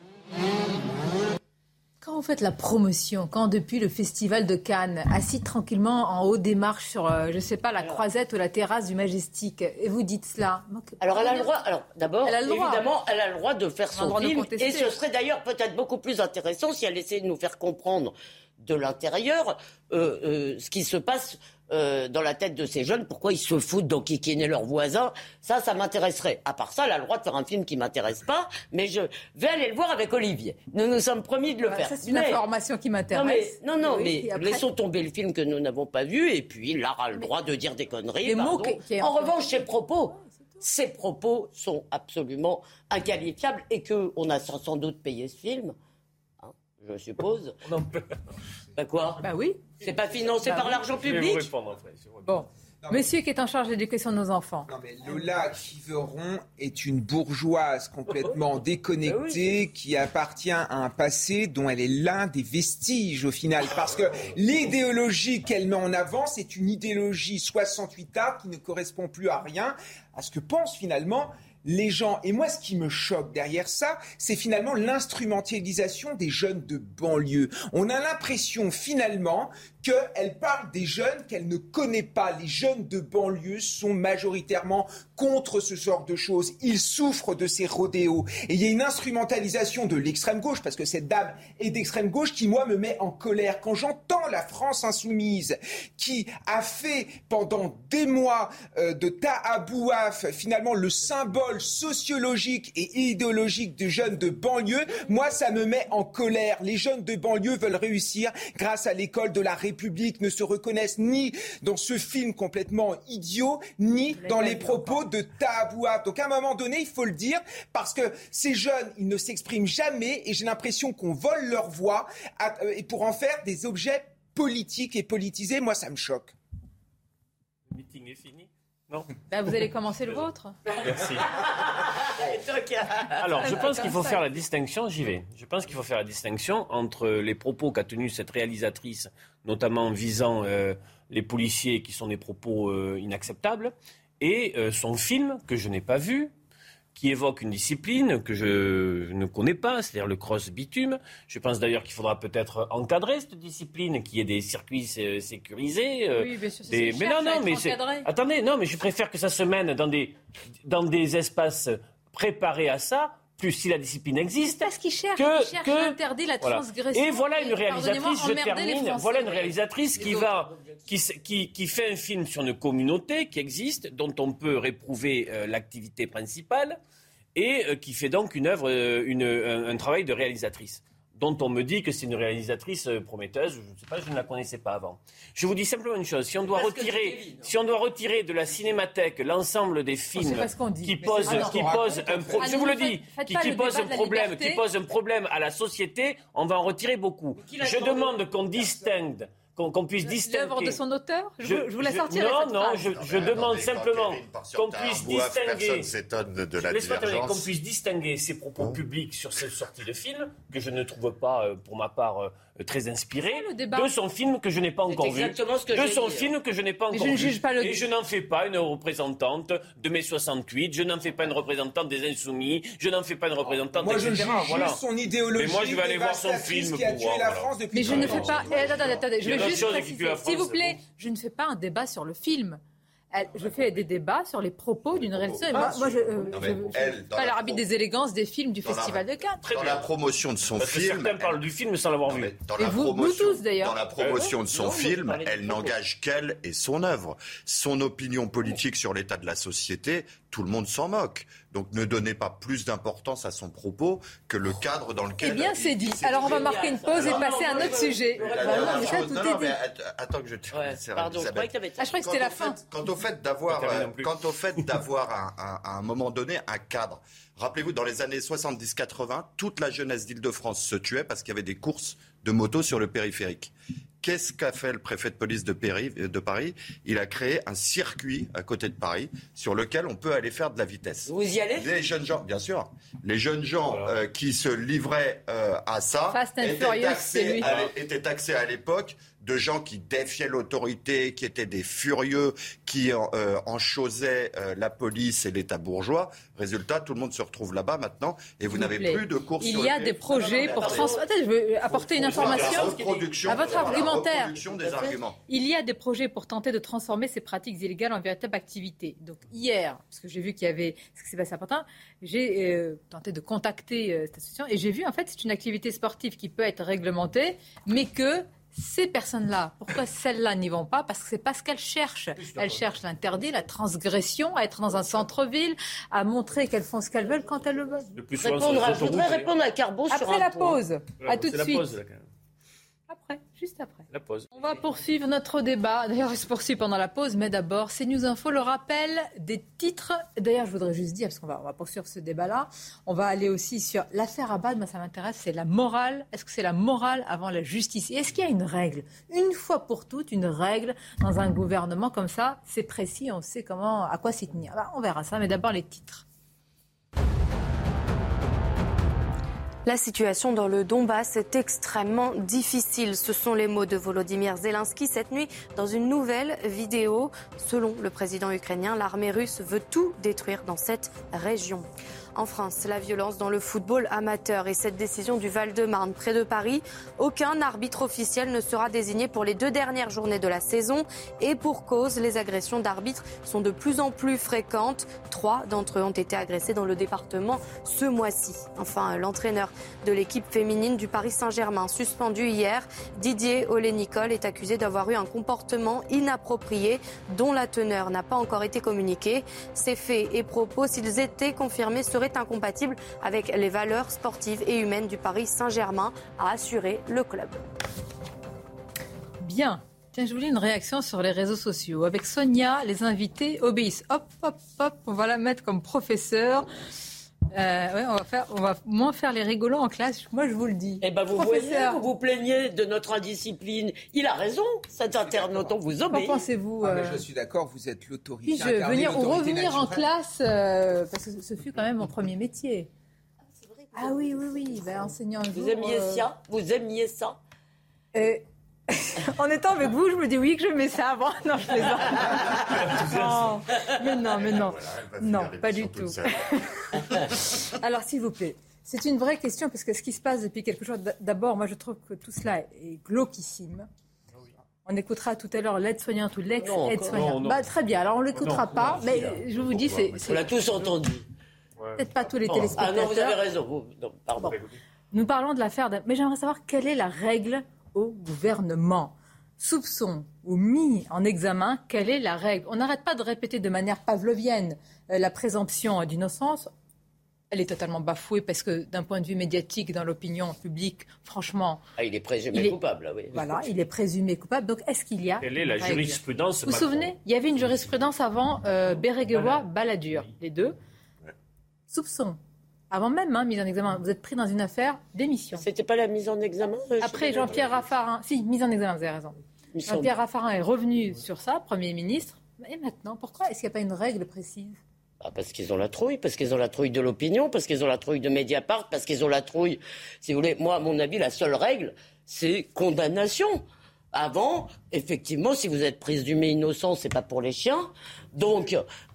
Quand vous faites la promotion, quand depuis le festival de Cannes, assis tranquillement en haut des marches sur, euh, je ne sais pas, la croisette ou la terrasse du Majestic, et vous dites cela Alors elle a le droit, alors d'abord, évidemment, elle a le droit de faire son film, et ce serait d'ailleurs peut-être beaucoup plus intéressant si elle essayait de nous faire comprendre de l'intérieur euh, euh, ce qui se passe euh, dans la tête de ces jeunes, pourquoi ils se foutent d'enquiquiner leurs voisins. Ça, ça m'intéresserait. À part ça, elle a le droit de faire un film qui m'intéresse pas, mais je vais aller le voir avec Olivier. Nous nous sommes promis de le faire. c'est une information qui m'intéresse. Non, non, mais, laissons tomber le film que nous n'avons pas vu, et puis Lara a le droit de dire des conneries. en revanche, ses propos, ses propos sont absolument inqualifiables et qu'on a sans doute payé ce film je suppose. Bah quoi Bah oui. C'est pas financé bah par l'argent public Bon. Monsieur qui est en charge de l'éducation de nos enfants. Non mais Lola Fiveron est une bourgeoise complètement déconnectée bah qui appartient à un passé dont elle est l'un des vestiges au final. Parce que l'idéologie qu'elle met en avant, c'est une idéologie 68A qui ne correspond plus à rien, à ce que pensent finalement les gens. Et moi, ce qui me choque derrière ça, c'est finalement l'instrumentalisation des jeunes de banlieue. On a l'impression finalement qu'elle parle des jeunes qu'elle ne connaît pas. Les jeunes de banlieue sont majoritairement contre ce genre de choses. Ils souffrent de ces rodéos. Et il y a une instrumentalisation de l'extrême gauche, parce que cette dame est d'extrême gauche, qui, moi, me met en colère. Quand j'entends la France insoumise, qui a fait pendant des mois euh, de Tahabouaf, finalement, le symbole sociologique et idéologique des jeunes de banlieue, moi, ça me met en colère. Les jeunes de banlieue veulent réussir grâce à l'école de la République, ne se reconnaissent ni dans ce film complètement idiot, ni dans les propos de Tahabouaf. Donc à un moment donné, il faut le dire, parce que ces jeunes, ils ne s'expriment jamais et j'ai l'impression qu'on vole leur voix euh, et pour en faire des objets politiques et politisés. Moi, ça me choque. Le meeting est fini. Non. Bah, vous allez commencer le vôtre. Merci. Alors, je pense qu'il faut faire la distinction, j'y vais. Je pense qu'il faut faire la distinction entre les propos qu'a tenus cette réalisatrice, notamment visant euh, les policiers qui sont des propos euh, inacceptables, et euh, son film, que je n'ai pas vu, qui évoque une discipline que je ne connais pas, c'est-à-dire le cross bitume. Je pense d'ailleurs qu'il faudra peut-être encadrer cette discipline, qu'il y ait des circuits sécurisés. Euh, oui, bien sûr, mais non, non, mais attendez, non, mais je préfère que ça se mène dans des dans des espaces préparés à ça plus si la discipline existe. Parce qu'il cherche, que, que, interdire la transgression. Et voilà une réalisatrice, je termine, voilà une réalisatrice qui va, qui, qui, qui, fait un film sur une communauté qui existe, dont on peut réprouver euh, l'activité principale, et euh, qui fait donc une œuvre, euh, une, un, travail de réalisatrice dont on me dit que c'est une réalisatrice euh, prometteuse. Je ne sais pas, je ne la connaissais pas avant. Je vous dis simplement une chose. Si on doit, retirer, si on doit retirer de la cinémathèque l'ensemble des films qui posent, qui posent un problème, je vous le dis, qui, qui posent un problème, qui posent un problème à la société, on va en retirer beaucoup. Je demande qu'on distingue qu'on puisse distinguer. L'œuvre de son auteur? Je, vous la sortir. Non, non, je, je demande simplement qu'on puisse distinguer. de Qu'on puisse distinguer ses propos hein? publics sur cette sortie de film, que je ne trouve pas, euh, pour ma part, euh, très inspiré de son film que je n'ai pas encore vu, de son film que je n'ai pas encore je vu. Pas le... Et je n'en fais pas une représentante de mai 68, je n'en fais pas une représentante des Insoumis, je n'en fais pas une représentante. Moi, je juge voilà. son idéologie. Mais moi, je vais aller voir son film qui a tué la France depuis Mais je ne fais pas. Attendez, attendez, je vais juste s'il vous plaît, je ne fais pas un débat sur le film je fais des débats sur les propos d'une réalisatrice. Moi, moi, je, euh, pas l'arbitre des élégances des films du Festival de Cannes. Dans la promotion de son film. Certains parlent du film sans l'avoir vu. Dans la vous, tous d'ailleurs. Dans la promotion de son film, elle n'engage qu'elle et son œuvre. Son opinion politique sur l'état de la société, tout le monde s'en moque. Donc ne donnez pas plus d'importance à son propos que le cadre dans lequel. Eh bien, c'est dit. Alors on va marquer une pause et passer à un autre sujet. attends que je te. pardon, je croyais que Ah, je croyais que c'était la fin. Quant au fait d'avoir, euh, quant au fait d'avoir à un moment donné un cadre. Rappelez-vous, dans les années 70-80, toute la jeunesse d'Île-de-France se tuait parce qu'il y avait des courses de motos sur le périphérique. Qu'est-ce qu'a fait le préfet de police de, Paris? Il a créé un circuit à côté de Paris sur lequel on peut aller faire de la vitesse. Vous y allez? Les jeunes gens, bien sûr. Les jeunes gens euh, qui se livraient euh, à ça étaient taxés à l'époque de gens qui défiaient l'autorité, qui étaient des furieux, qui euh, enchosaient euh, la police et l'État bourgeois. Résultat, tout le monde se retrouve là-bas maintenant et vous n'avez plus de courses. Il y a des projets pour transformer. Je veux apporter une information à votre argumentaire. Il y a des projets pour tenter de transformer ces pratiques illégales en véritable activité. Donc hier, parce que j'ai vu qu'il y avait ce qui s'est passé à Pantin, j'ai euh, tenté de contacter cette association et j'ai vu en fait c'est une activité sportive qui peut être réglementée, mais que ces personnes-là, pourquoi celles-là n'y vont pas? Parce que c'est pas ce qu'elles cherchent. Elles cherchent l'interdit, la transgression, à être dans un centre-ville, à montrer qu'elles font ce qu'elles veulent quand elles le veulent. je voudrais répondre à Carbo sur un la pause. à tout de suite. Pause, après, juste après. La pause. On va poursuivre notre débat. D'ailleurs, il se poursuit pendant la pause, mais d'abord, c'est News Info, le rappel des titres. D'ailleurs, je voudrais juste dire, parce qu'on va, on va poursuivre ce débat-là, on va aller aussi sur l'affaire Abad. Moi, ça m'intéresse, c'est la morale. Est-ce que c'est la morale avant la justice? Et est-ce qu'il y a une règle? Une fois pour toutes, une règle dans un gouvernement comme ça C'est précis, on sait comment, à quoi s'y tenir. on verra ça, mais d'abord les titres. La situation dans le Donbass est extrêmement difficile. Ce sont les mots de Volodymyr Zelensky cette nuit dans une nouvelle vidéo. Selon le président ukrainien, l'armée russe veut tout détruire dans cette région. En France, la violence dans le football amateur et cette décision du Val-de-Marne près de Paris, aucun arbitre officiel ne sera désigné pour les deux dernières journées de la saison et pour cause, les agressions d'arbitres sont de plus en plus fréquentes. Trois d'entre eux ont été agressés dans le département ce mois-ci. Enfin, l'entraîneur de l'équipe féminine du Paris Saint-Germain, suspendu hier, Didier Olé-Nicole, est accusé d'avoir eu un comportement inapproprié dont la teneur n'a pas encore été communiquée. Ces faits et propos, s'ils étaient confirmés, seraient incompatible avec les valeurs sportives et humaines du Paris Saint-Germain, a assuré le club. Bien. Tiens, je voulais une réaction sur les réseaux sociaux. Avec Sonia, les invités obéissent. Hop, hop, hop, on va la mettre comme professeur. Euh, ouais, on va faire, on va moins faire les rigolants en classe. Moi, je vous le dis. Eh ben, vous voyez, vous vous plaignez de notre indiscipline. Il a raison, cet internaute, on vous obéit. Qu'en pensez-vous ah, Je suis d'accord, vous êtes l'autorité. Puis-je venir ou revenir en classe euh, parce que ce fut quand même mon premier métier. Ah oui, oui, oui, ben, enseignant. Vous aimiez euh, ça? Vous aimiez ça? en étant avec vous, je me dis oui que je mets ça avant. Non, je plaisante. non, mais non, mais non. Non, pas du tout. Alors, s'il vous plaît, c'est une vraie question parce que ce qui se passe depuis quelque chose, d'abord, moi je trouve que tout cela est glauquissime. On écoutera tout à l'heure l'aide-soignante ou l'ex-aide-soignante. Bah, très bien, alors on ne l'écoutera pas, mais je vous dis, c'est. On l'a tous entendu. Peut-être pas tous les téléspectateurs. Ah non, vous avez raison. pardon. Nous parlons de l'affaire, mais j'aimerais savoir quelle est la règle au gouvernement. Soupçon ou mis en examen, quelle est la règle? On n'arrête pas de répéter de manière pavlovienne euh, la présomption d'innocence. Elle est totalement bafouée parce que d'un point de vue médiatique, dans l'opinion publique, franchement... Ah, il est présumé coupable, oui. Voilà, il est présumé coupable. Donc est-ce qu'il y a... Quelle est la jurisprudence Vous vous souvenez? Il y avait une jurisprudence avant euh, Béréguewa, Balladur, les deux. Soupçon avant même hein, mise en examen. Vous êtes pris dans une affaire d'émission. C'était pas la mise en examen euh, Après, Jean-Pierre Raffarin. Si, mise en examen, vous avez raison. Jean-Pierre Raffarin est revenu sur ça, Premier ministre. Et maintenant, pourquoi est-ce qu'il n'y a pas une règle précise? Ah, parce qu'ils ont la trouille, parce qu'ils ont la trouille de l'opinion, parce qu'ils ont la trouille de Mediapart, parce qu'ils ont la trouille. Si vous voulez, moi, à mon avis, la seule règle, c'est condamnation. Avant, effectivement, si vous êtes présumé innocent, c'est pas pour les chiens. Donc.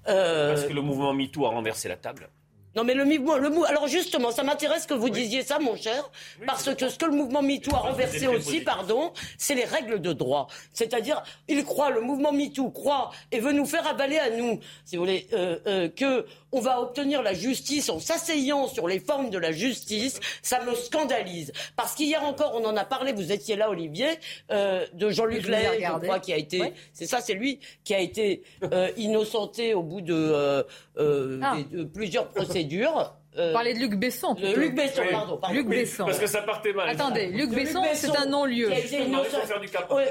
Euh... Parce que le mouvement MeToo a renversé la table. Non mais le mouvement, le mou... alors justement, ça m'intéresse que vous disiez ça, mon cher, parce que ce que le mouvement MeToo a renversé aussi, pardon, c'est les règles de droit. C'est-à-dire, il croit, le mouvement MeToo croit et veut nous faire avaler à nous, si vous voulez, euh, euh, que on va obtenir la justice en s'asseyant sur les formes de la justice, ça me scandalise. Parce qu'hier encore, on en a parlé, vous étiez là, Olivier, euh, de Jean-Luc Lay, je crois, qui a été, c'est ça, c'est lui qui a été euh, innocenté au bout de, euh, euh ah. de plusieurs procédures. Euh, Parlez de Luc Besson. Luc Besson, pardon. Luc Besson. Parce que ça partait mal. Attendez, Luc, Besson, c'est un non-lieu.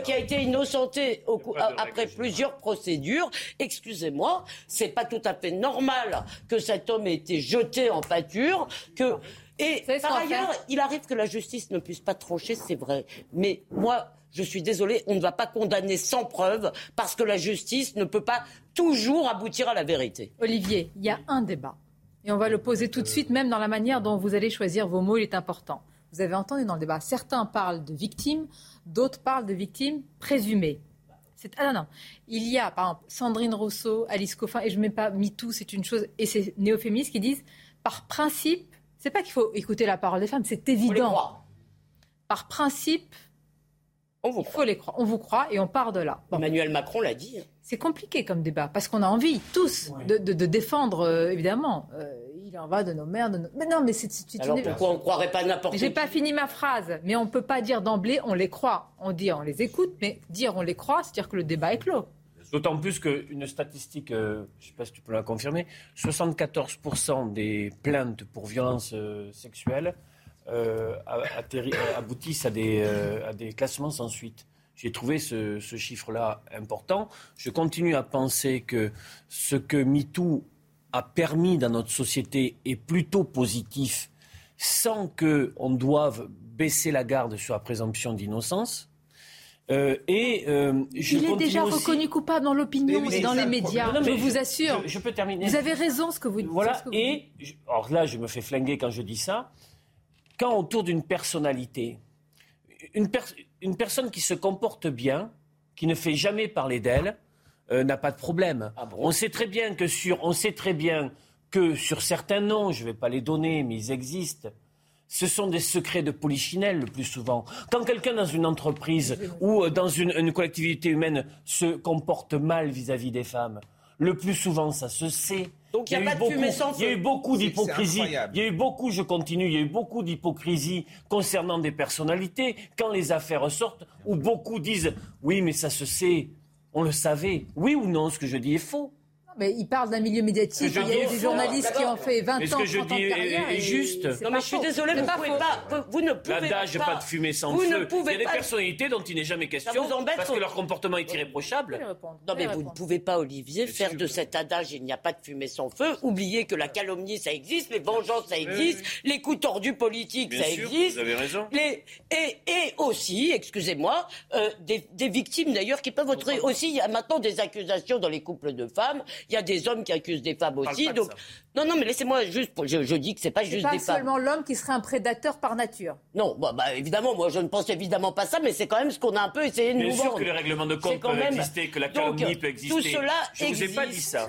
Qui, a été innocenté au après plusieurs procédures. Excusez-moi, c'est pas tout à fait normal que cet homme ait été jeté en pâture. Que et par ailleurs, il arrive que la justice ne puisse pas trancher, c'est vrai. Mais moi, je suis désolée, on ne va pas condamner sans preuve parce que la justice ne peut pas toujours aboutir à la vérité. Olivier, il y a un débat et on va le poser tout de suite, même dans la manière dont vous allez choisir vos mots, il est important. Vous avez entendu dans le débat, certains parlent de victimes, d'autres parlent de victimes présumées. Ah non, non. Il y a, par exemple, Sandrine Rousseau, Alice Coffin, et je ne mets pas MeToo, c'est une chose, et c'est néophémistes qui disent, par principe, c'est pas qu'il faut écouter la parole des femmes, c'est évident. Par principe, on vous croit. les croire. On vous croit et on part de là. Emmanuel Macron l'a dit. C'est compliqué comme débat parce qu'on a envie tous de, défendre, euh, évidemment. Euh, Il en va de nos mères, de nos... Mais non, mais c'est Alors pourquoi on ne croirait pas n'importe qui J'ai pas fini ma phrase, mais on ne peut pas dire d'emblée on les croit. On dit on les écoute, mais dire on les croit, c'est dire que le débat est clos. D'autant plus qu'une statistique, euh, je ne sais pas si tu peux la confirmer, 74% des plaintes pour violences euh, sexuelles euh, aboutissent à des, à des classements sans suite. J'ai trouvé ce, ce chiffre-là important. Je continue à penser que ce que MeToo a permis dans notre société est plutôt positif sans qu'on doive baisser la garde sur la présomption d'innocence. Euh, et euh, je Il est déjà reconnu coupable dans l'opinion et dans les médias, je, vous assure. Je, peux terminer. Vous avez raison ce que vous dites. Voilà, et alors là, je me fais flinguer quand je dis ça. Quand autour d'une personnalité, une, une personne qui se comporte bien, qui ne fait jamais parler d'elle, euh, n'a pas de problème. Ah on sait très bien que sur, on sait très bien que sur certains noms, je ne vais pas les donner, mais ils existent. Ce sont des secrets de polichinelle le plus souvent. Quand quelqu'un dans une entreprise ou euh, dans une, collectivité humaine se comporte mal vis-à-vis des femmes, le plus souvent ça se sait. Donc il y, a, pas de fumée sans Il y a eu beaucoup d'hypocrisie. Il y a eu beaucoup, je continue, il y a eu beaucoup d'hypocrisie concernant des personnalités quand les affaires sortent où beaucoup disent oui mais ça se sait. On le savait. Oui ou non, ce que je dis est faux mais il parle d'un milieu médiatique. Il y a des journalistes qui ont fait 20 ans, 30 ans de carrière. Est, est juste. Non, mais je suis désolé, vous, pouvez pas, vous ne pouvez L'adage pas. pas de fumée sans vous feu. Ne pouvez il y a des personnalités dont il n'est jamais question parce que leur comportement est irréprochable. Non, mais vous ne pouvez pas, Olivier, faire de cet adage il n'y a pas de fumée sans feu. Oubliez que la calomnie, ça existe, les vengeances, ça existe, les coups tordus politiques, ça existe. Vous avez raison. Et aussi, excusez-moi, euh, des victimes d'ailleurs qui peuvent être aussi. Il y a maintenant des accusations dans les couples de femmes il y a des hommes qui accusent des femmes aussi. Donc... Non, non, mais laissez-moi juste. Je, je, dis que c'est pas juste pas des femmes. seulement l'homme qui serait un prédateur par nature. Non, bah, bah, évidemment, moi je ne pense évidemment pas ça, mais c'est quand même ce qu'on a un peu essayé de Bien nous sûr que le règlement de compte peut exister, que la calomnie peut exister. Tout cela je ne vous ai pas dit ça.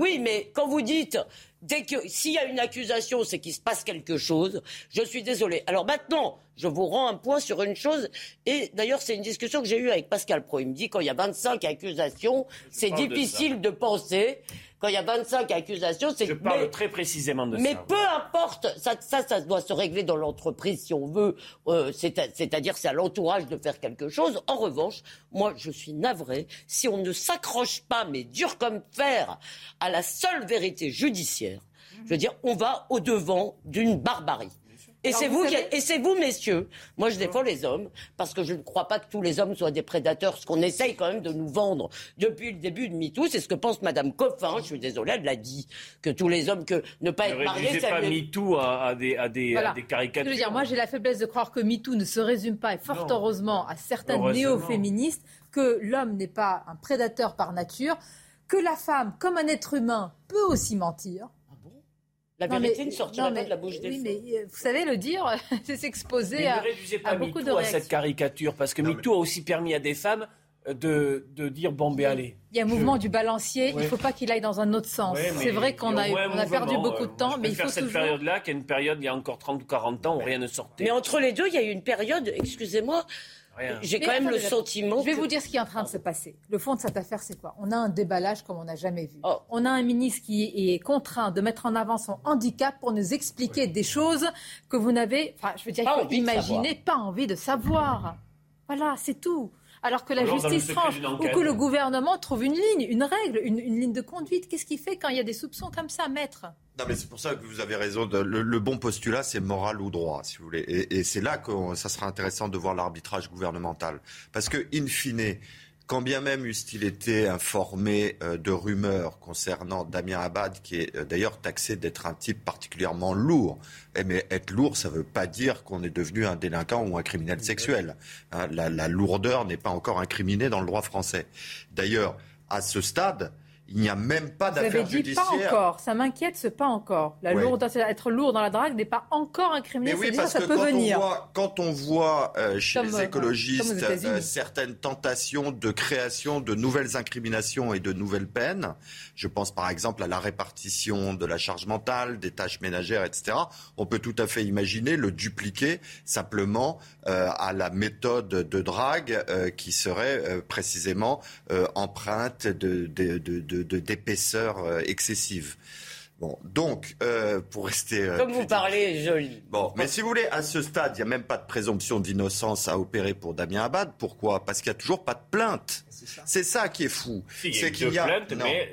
Oui, mais quand vous dites dès que s'il y a une accusation, c'est qu'il se passe quelque chose. Je suis désolé. Alors maintenant, je vous rends un point sur une chose. Et d'ailleurs, c'est une discussion que j'ai eue avec Pascal Pro. Il me dit quand il y a 25 accusations, c'est difficile de penser quand il y a 25 accusations, c'est... Je parle très précisément de ça. Mais peu importe, ça, ça, ça, doit se régler dans l'entreprise si on veut, euh, c'est-à-dire c'est à l'entourage de faire quelque chose. En revanche, moi, je suis navré si on ne s'accroche pas, mais dur comme fer, à la seule vérité judiciaire. Je veux dire, on va au-devant d'une barbarie. Et c'est vous, et c'est vous, messieurs. Moi, je défends les hommes parce que je ne crois pas que tous les hommes soient des prédateurs. Ce qu'on essaye quand même de nous vendre depuis le début de MeToo, c'est ce que pense Madame Coffin. Je suis désolée, elle l'a dit que tous les hommes que ne pas être mariés, ça pas MeToo à, des, à, des, à des caricatures. Je veux dire, moi, j'ai la faiblesse de croire que MeToo ne se résume pas, et fort heureusement, à certains néo-féministes, que l'homme n'est pas un prédateur par nature, que la femme, comme un être humain, peut aussi mentir la vérité ne sortira pas de la bouche des oui, mais euh, vous savez, le dire, c'est s'exposer à, à beaucoup de à cette caricature, parce que MeToo a aussi permis à des femmes euh, de, de dire bon, ben allez. Il y a un mouvement du balancier, il ne faut pas qu'il aille dans un autre sens. c'est vrai qu'on a, on a perdu beaucoup de temps, mais il faut cette période-là, qui est une période, il y a encore 30 ou 40 ans, où rien ne sortait. Mais entre les deux, il y a eu une période, excusez-moi, j'ai quand même le sentiment. Je vais vous dire ce qui est en train de se passer. Le fond de cette affaire, c'est quoi? On a un déballage comme on n'a jamais vu. Oh. On a un ministre qui est contraint de mettre en avant son handicap pour nous expliquer des choses que vous n'avez, enfin, je veux dire, pas imaginez, pas envie de savoir. Voilà, c'est tout alors que la justice tranche ou que le gouvernement trouve une ligne, une règle, une, ligne de conduite. Qu'est-ce qu'il fait quand il y a des soupçons comme ça, maître? Non, mais c'est pour ça que vous avez raison. le, bon postulat, c'est moral ou droit, si vous voulez. Et, et c'est là que ça sera intéressant de voir l'arbitrage gouvernemental. Parce que, in fine, quand bien même eussent-ils été informés euh, de rumeurs concernant Damien Abad, qui est euh, d'ailleurs taxé d'être un type particulièrement lourd. Eh, mais être lourd, ça ne veut pas dire qu'on est devenu un délinquant ou un criminel sexuel. Hein, la, la lourdeur n'est pas encore incriminée dans le droit français. D'ailleurs, à ce stade, il n'y a même pas d'affaire judiciaire. Pas encore. Ça m'inquiète, ce pas encore. La être lourd dans la drague n'est pas encore incriminé. Mais oui, parce ça que peut quand, venir. On voit, quand on voit euh, chez les euh, écologistes euh, certaines tentations de création de nouvelles incriminations et de nouvelles peines, je pense par exemple à la répartition de la charge mentale, des tâches ménagères, etc. On peut tout à fait imaginer le dupliquer simplement à la méthode de drague qui serait précisément empreinte de, de, de d'épaisseur euh, excessive. Bon, donc, euh, pour rester... Euh, Comme vous parlez, joli. Bon, mais si vous voulez, à ce stade, il n'y a même pas de présomption d'innocence à opérer pour Damien Abad. Pourquoi? Parce qu'il n'y a toujours pas de plainte. C'est ça. qui est fou. c'est qu'il n'y a,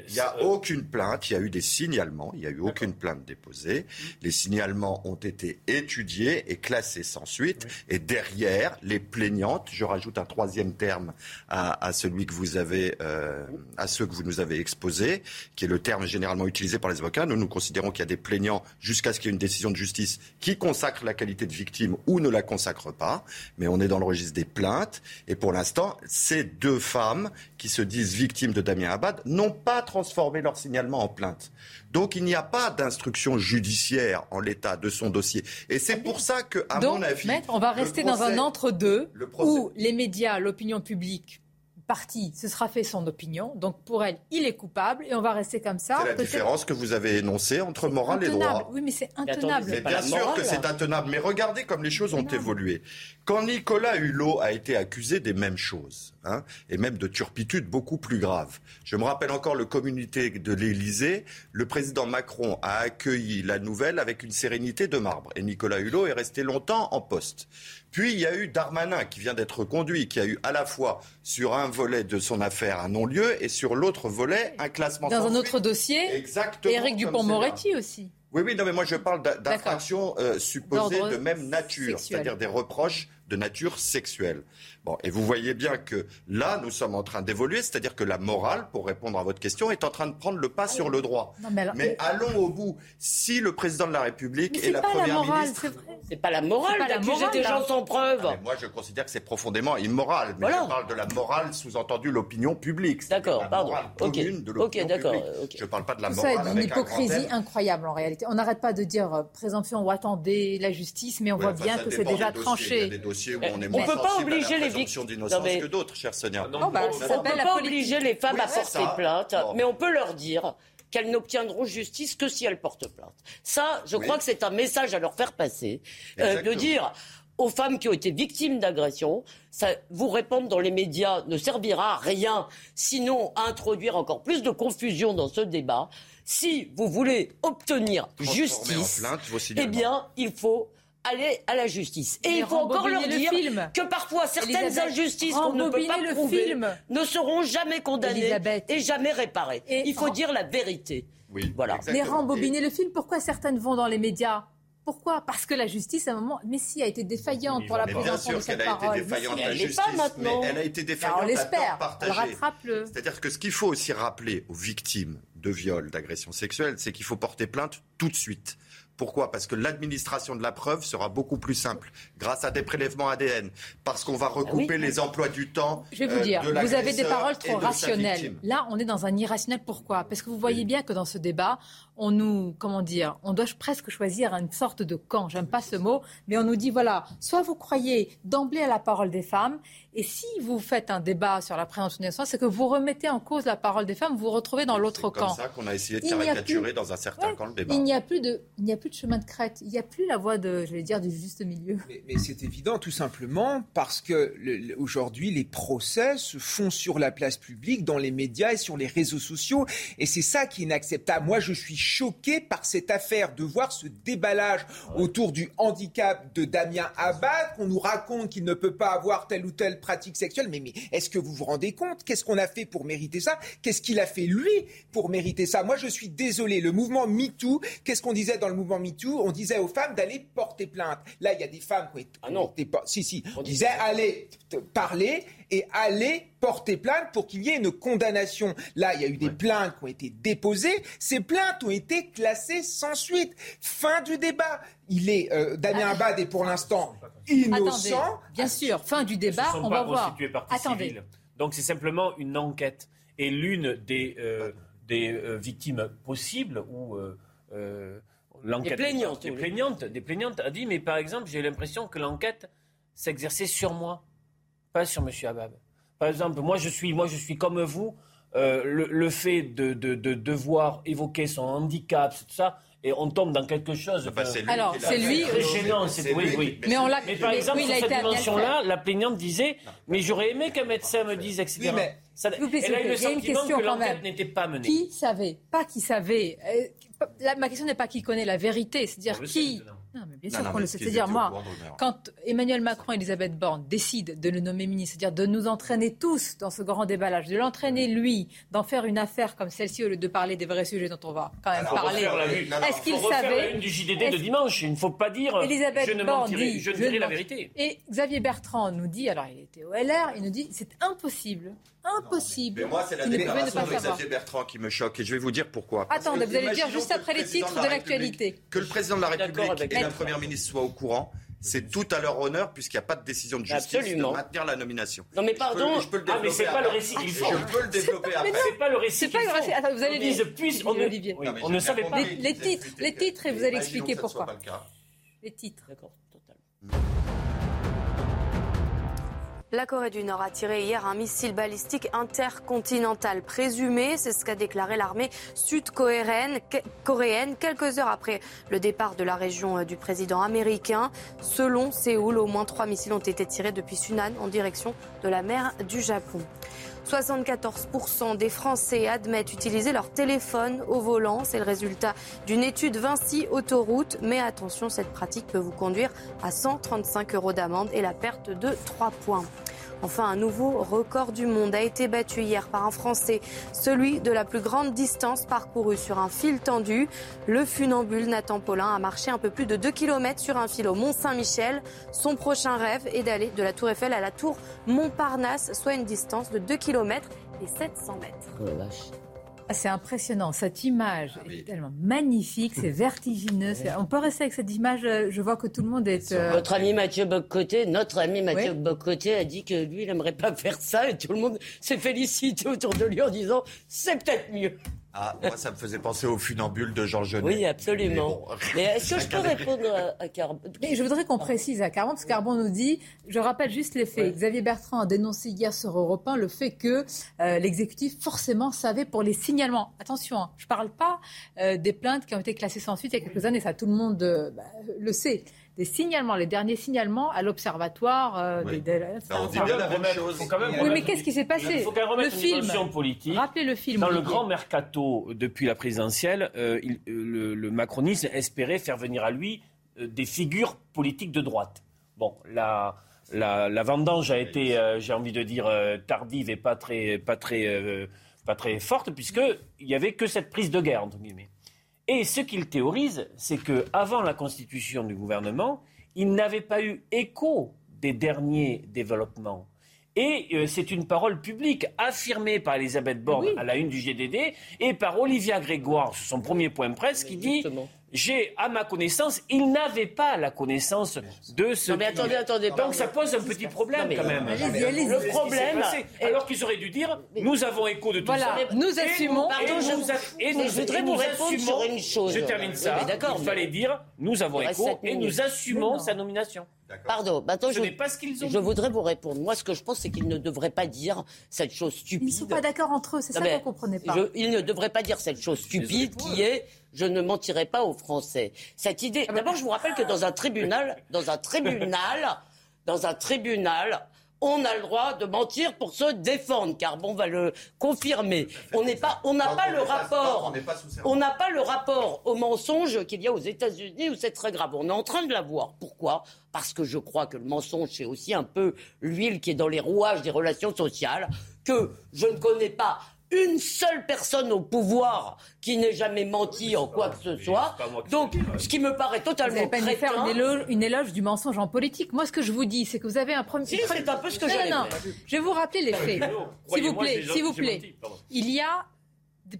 il y a aucune plainte. Il y a eu des signalements. Il n'y a eu aucune plainte déposée. Les signalements ont été étudiés et classés sans suite. Et derrière, les plaignantes, je rajoute un troisième terme à, celui que vous avez, euh, à ceux que vous nous avez exposés, qui est le terme généralement utilisé par les avocats. Nous, nous considérons qu'il y a des plaignants jusqu'à ce qu'il y ait une décision de justice qui consacre la qualité de victime ou ne la consacre pas. Mais on est dans le registre des plaintes. Et pour l'instant, ces deux femmes qui se disent victimes de Damien Abad n'ont pas transformé leur signalement en plainte. Donc il n'y a pas d'instruction judiciaire en l'état de son dossier. Et c'est pour ça que, à mon avis, on va rester dans un entre-deux où les médias, l'opinion publique partie ce sera fait son opinion. Donc pour elle, il est coupable et on va rester comme ça. C'est la différence que vous avez énoncée entre morale et droit. Oui, mais c'est intenable. Mais bien sûr que c'est intenable. Mais regardez comme les choses ont évolué. Quand Nicolas Hulot a été accusé des mêmes choses, hein, et même de turpitude beaucoup plus grave. Je me rappelle encore le communiqué de l'Élysée. Le président Macron a accueilli la nouvelle avec une sérénité de marbre. Et Nicolas Hulot est resté longtemps en poste. Puis il y a eu Darmanin qui vient d'être conduit, qui a eu à la fois sur un volet de son affaire un non-lieu et sur l'autre volet un classement. Dans un autre dossier, Exactement Éric Dupont-Moretti aussi. Oui, oui, non, mais moi je parle d'infractions euh, supposées de même nature, c'est-à-dire des reproches de nature sexuelle. Bon, et vous voyez bien que là, nous sommes en train d'évoluer, c'est-à-dire que la morale, pour répondre à votre question, est en train de prendre le pas ah sur le droit. mais, allons au bout. Si le président de la République et la première ministre, c'est pas la morale d'accuser des gens sans preuve. Ah, moi, je considère que c'est profondément immoral. Mais je parle de la morale, sous-entendu l'opinion publique. D'accord, pardon. Ok, ok, d'accord. Je parle pas de la morale. C'est une hypocrisie incroyable en réalité. On n'arrête pas de dire euh, présomption ou attendez la justice, mais on voit bien que c'est déjà tranché on ne peut pas obliger les d'innocence que d'autres, chère Sonia. Non, bah, on ne peut pas obliger les femmes à porter plainte, mais on peut leur dire qu'elles n'obtiendront justice que si elles portent plainte. Ça, je crois que c'est un message à leur faire passer, euh, de dire aux femmes qui ont été victimes d'agressions, ça vous répondre dans les médias ne servira à rien, sinon à introduire encore plus de confusion dans ce débat. Si vous voulez obtenir justice, eh bien, il faut aller à la justice. Et il faut encore leur dire que parfois certaines injustices qu'on ne peut pas prouver ne seront jamais condamnées et jamais réparées. il faut dire la vérité. Oui, voilà. Mais rembobiner le film, pourquoi certaines vont dans les médias? Pourquoi? Parce que la justice, à un moment, Messi a été défaillante pour la présentation de cette parole. Bien sûr qu'elle a été défaillante, la justice, mais elle a été défaillante on l'espère, C'est-à-dire que ce qu'il faut aussi rappeler aux victimes de viol, d'agression sexuelle, c'est qu'il faut porter plainte tout de suite. Pourquoi? Parce que l'administration de la preuve sera beaucoup plus simple grâce à des prélèvements ADN, parce qu'on va ah recouper les emplois du temps. Je vais vous euh, dire, vous avez des paroles trop rationnelles. Là, on est dans un irrationnel. Pourquoi? Parce que vous voyez bien que dans ce débat, on nous, comment dire, on doit presque choisir une sorte de camp. J'aime pas ce mot, mais on nous dit voilà, soit vous croyez d'emblée à la parole des femmes, et si vous faites un débat sur la prévention des soins, c'est que vous remettez en cause la parole des femmes, vous vous retrouvez dans l'autre camp. C'est ça qu'on a essayé de caricaturer dans un certain camp le débat. Il n'y a plus de, il n'y a plus de chemin de crête. Il n'y a plus la voie de, je vais dire, du juste milieu. Mais, c'est évident, tout simplement, parce que aujourd'hui, les procès se font sur la place publique, dans les médias et sur les réseaux sociaux, et c'est ça qui est inacceptable. Moi, je suis choqué par cette affaire de voir ce déballage autour du handicap de Damien Abad, qu'on nous raconte qu'il ne peut pas avoir telle ou telle pratique sexuelle. Mais, mais est-ce que vous vous rendez compte? Qu'est-ce qu'on a fait pour mériter ça? Qu'est-ce qu'il a fait lui pour mériter ça? Moi, je suis désolé. Le mouvement MeToo, qu'est-ce qu'on disait dans le mouvement MeToo? On disait aux femmes d'aller porter plainte. Là, il y a des femmes qui ont été... Ah non. Si, si. On disait allez parler et aller porter plainte pour qu'il y ait une condamnation. Là, il y a eu des plaintes qui ont été déposées. Ces plaintes ont été classées sans suite. Fin du débat. Il est euh, Damien Abad est pour l'instant innocent. bien sûr, fin du débat. on va voir. Attendez. Donc c'est simplement une enquête et l'une des euh, des euh, victimes possibles ou l'enquête des plaignantes, des plaignantes, des plaignantes a dit mais par exemple j'ai l'impression que l'enquête s'exerçait sur moi pas sur M. Abab. Par exemple, moi je suis, moi, je suis comme vous. Euh, le, fait de, de, devoir évoquer son handicap, tout ça, et on tombe dans quelque chose. Alors, c'est lui. C'est gênant, c'est oui, oui. Mais, on mais par exemple, sur cette dimension-là, la plaignante disait Mais j'aurais aimé qu'un médecin me dise, etc. mais... Ça, vous plaît, elle a eu le sentiment que l'enquête n'était pas menée. Qui savait Pas qui savait. Euh, ma question n'est pas qui connaît la vérité, c'est-à-dire qui. Non, mais bien sûr qu'on le sait. C'est-à-dire, moi, quand Emmanuel Macron et Elisabeth Borne décident de le nommer ministre, c'est-à-dire de nous entraîner tous dans ce grand déballage, de l'entraîner lui, d'en faire une affaire comme celle-ci au lieu de parler des vrais sujets dont on va quand même parler. Est-ce qu'il savait la une du JDD de dimanche, il ne faut pas dire Elisabeth je ne Borne dit, je dirai la vérité. Et Xavier Bertrand nous dit, alors il était au LR, il nous dit c'est impossible impossible. mais moi, c'est la déclaration de Xavier Bertrand qui me choque et je vais vous dire pourquoi. Attendez, vous allez dire juste après les titres de l'actualité. Que le président de la République et la première ministre soient au courant. C'est tout à leur honneur, puisqu'il n'y a pas de décision de justice Absolument. de maintenir la nomination. Non, mais pardon. Je peux, le ah, mais c'est pas le récit qu'il faut. Je peux le développer après. C'est pas le récit. C'est pas le récit. Attends, vous allez dire. on, Olivier. on ne savait pas. Les, titres, les titres, et vous allez expliquer pourquoi. Les titres. D'accord, total. La Corée du Nord a tiré hier un missile balistique intercontinental présumé. C'est ce qu'a déclaré l'armée sud-coréenne quelques heures après le départ de la région euh, du président américain. Selon Séoul, au moins trois missiles ont été tirés depuis Sunan en direction de la mer du Japon. 74% des Français admettent utiliser leur téléphone au volant. C'est le résultat d'une étude Vinci Autoroute. Mais attention, cette pratique peut vous conduire à 135 euros d'amende et la perte de 3 points. Enfin, un nouveau record du monde a été battu hier par un Français, celui de la plus grande distance parcourue sur un fil tendu. Le funambule Nathan Paulin a marché un peu plus de 2 km sur un fil au Mont-Saint-Michel. Son prochain rêve est d'aller de la Tour Eiffel à la Tour Montparnasse, soit une distance de 2 km et 700 mètres. Ah, c'est impressionnant. Cette image ah est tellement magnifique, c'est vertigineux. On peut rester avec cette image. Euh, je vois que tout le monde est. Euh, notre ami Mathieu Boccoté, notre ami Mathieu Boccoté a dit que lui, il n'aimerait pas faire ça et tout le monde s'est félicité autour de lui en disant c'est peut-être mieux. Ah, moi, ça me faisait penser au funambule de Jean Genet. Oui, absolument. Mais, est-ce que je peux répondre à, Carbon Je voudrais qu'on précise à Carbon, parce que Carbon nous dit, je rappelle juste les faits. Xavier Bertrand a dénoncé hier sur Europe 1 le fait que euh, l'exécutif forcément savait pour les signalements. Attention, hein, je ne parle pas euh, des plaintes qui ont été classées sans suite il y a quelques années, ça tout le monde euh, bah, le sait des signalements, les derniers signalements à l'observatoire. Euh, oui. des, on dit bien la même chose. oui, mais qu'est-ce qui s'est passé Il faut quand même le film. politique. Rappelez le film. Dans le grand mercato depuis la présidentielle, euh, il, euh, le, macronisme espérait faire venir à lui des figures politiques de droite. Bon, la, la, la vendange a été, j'ai envie de dire, tardive et pas très, pas très, pas très forte, puisqu'il n'y avait que cette prise de guerre, entre guillemets. Et ce qu'il théorise, c'est qu'avant la constitution du gouvernement, il n'avait pas eu écho des derniers développements. Et euh, c'est une parole publique affirmée par Elisabeth Borne à la une du GDD et par Olivia Grégoire sur son premier point presse qui dit j'ai, à ma connaissance, il n'avait pas la connaissance de ce. Non, mais attendez, attendez. Donc ça pose un petit problème quand même. Le problème, alors qu'ils auraient dû dire, nous avons écho de tout ça. Nous assumons. Et nous, je voudrais vous répondre sur une chose. Je termine ça. D'accord. Il fallait dire, nous avons écho et nous assumons sa nomination. Pardon, maintenant je, pas ce qu'ils ont je voudrais vous répondre. Moi, ce que je pense, c'est qu'ils ne devraient pas dire cette chose stupide. Ils ne sont pas d'accord entre eux, c'est ça que vous ne comprenez pas. ils ne devraient pas dire cette chose stupide qui est je ne mentirai pas aux Français. Cette idée. Ah bah. D'abord, je vous rappelle que dans un tribunal, dans un tribunal, dans un tribunal, on a le droit de mentir pour se défendre, car bon, on va le confirmer. On n'est pas, on n'a pas le rapport, on n'a pas le rapport au mensonge qu'il y a aux États-Unis où c'est très grave. On est en train de l'avoir. Pourquoi? Parce que je crois que le mensonge c'est aussi un peu l'huile qui est dans les rouages des relations sociales que je ne connais pas une seule personne au pouvoir qui n'ait jamais menti en quoi que ce soit. Donc, ce qui me paraît totalement vous pas faire une éloge, du mensonge en politique. Moi, ce que je vous dis, c'est que vous avez un premier. Si, c'est un peu ce que je Non, non, je vais vous rappeler les faits. S'il vous plaît, s'il vous plaît. Il y a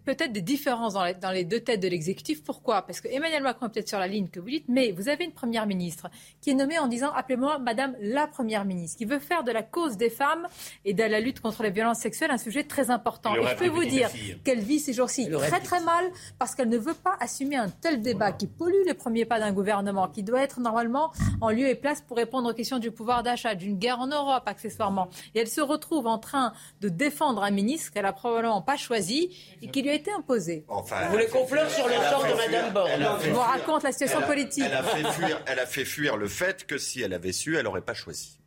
peut-être des différences dans, les deux têtes de l'exécutif. Pourquoi? Parce que Emmanuel Macron est peut-être sur la ligne que vous dites, mais vous avez une première ministre qui est nommée en disant appelez-moi Madame la première ministre, qui veut faire de la cause des femmes et de la lutte contre les violences sexuelles un sujet très important. Et je peux vous dire qu'elle vit ces jours-ci très très mal parce qu'elle ne veut pas assumer un tel débat qui pollue les premiers pas d'un gouvernement, qui doit être normalement en lieu et place pour répondre aux questions du pouvoir d'achat, d'une guerre en Europe accessoirement. Et elle se retrouve en train de défendre un ministre qu'elle a probablement pas choisi et qui lui a été imposé. Enfin, Vous voulez qu'on pleure sur le sort de Mme Borne Je vous raconte la situation politique. Elle a, fait fuir, elle a fait fuir le fait que si elle avait su, elle n'aurait pas choisi.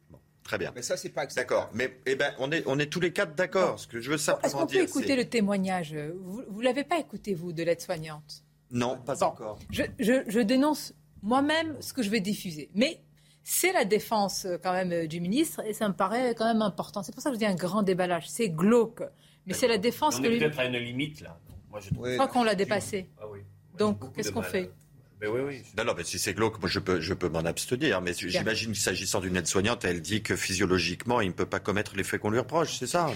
Très bien. Mais ça, c'est pas D'accord. Mais eh ben, on est, on est tous les quatre d'accord. Ce que je veux simplement dire. Est-ce qu'on peut écouter le témoignage? Vous ne l'avez pas écouté, vous, de l'aide-soignante? Non, pas encore. Je, je dénonce moi-même ce que je vais diffuser. Mais c'est la défense euh, quand même euh, du ministre et ça me paraît quand même important. C'est pour ça que je dis un grand déballage. C'est glauque. Mais c'est la défense on est peut-être à une limite là. Moi, je, crois qu'on l'a dépassé. Ah Donc, qu'est-ce qu'on fait mais oui, oui. Non, non, mais si c'est glauque, moi je peux, je peux m'en abstenir. Mais j'imagine que s'agissant d'une aide-soignante, elle dit que physiologiquement, il ne peut pas commettre les faits qu'on lui reproche, c'est ça?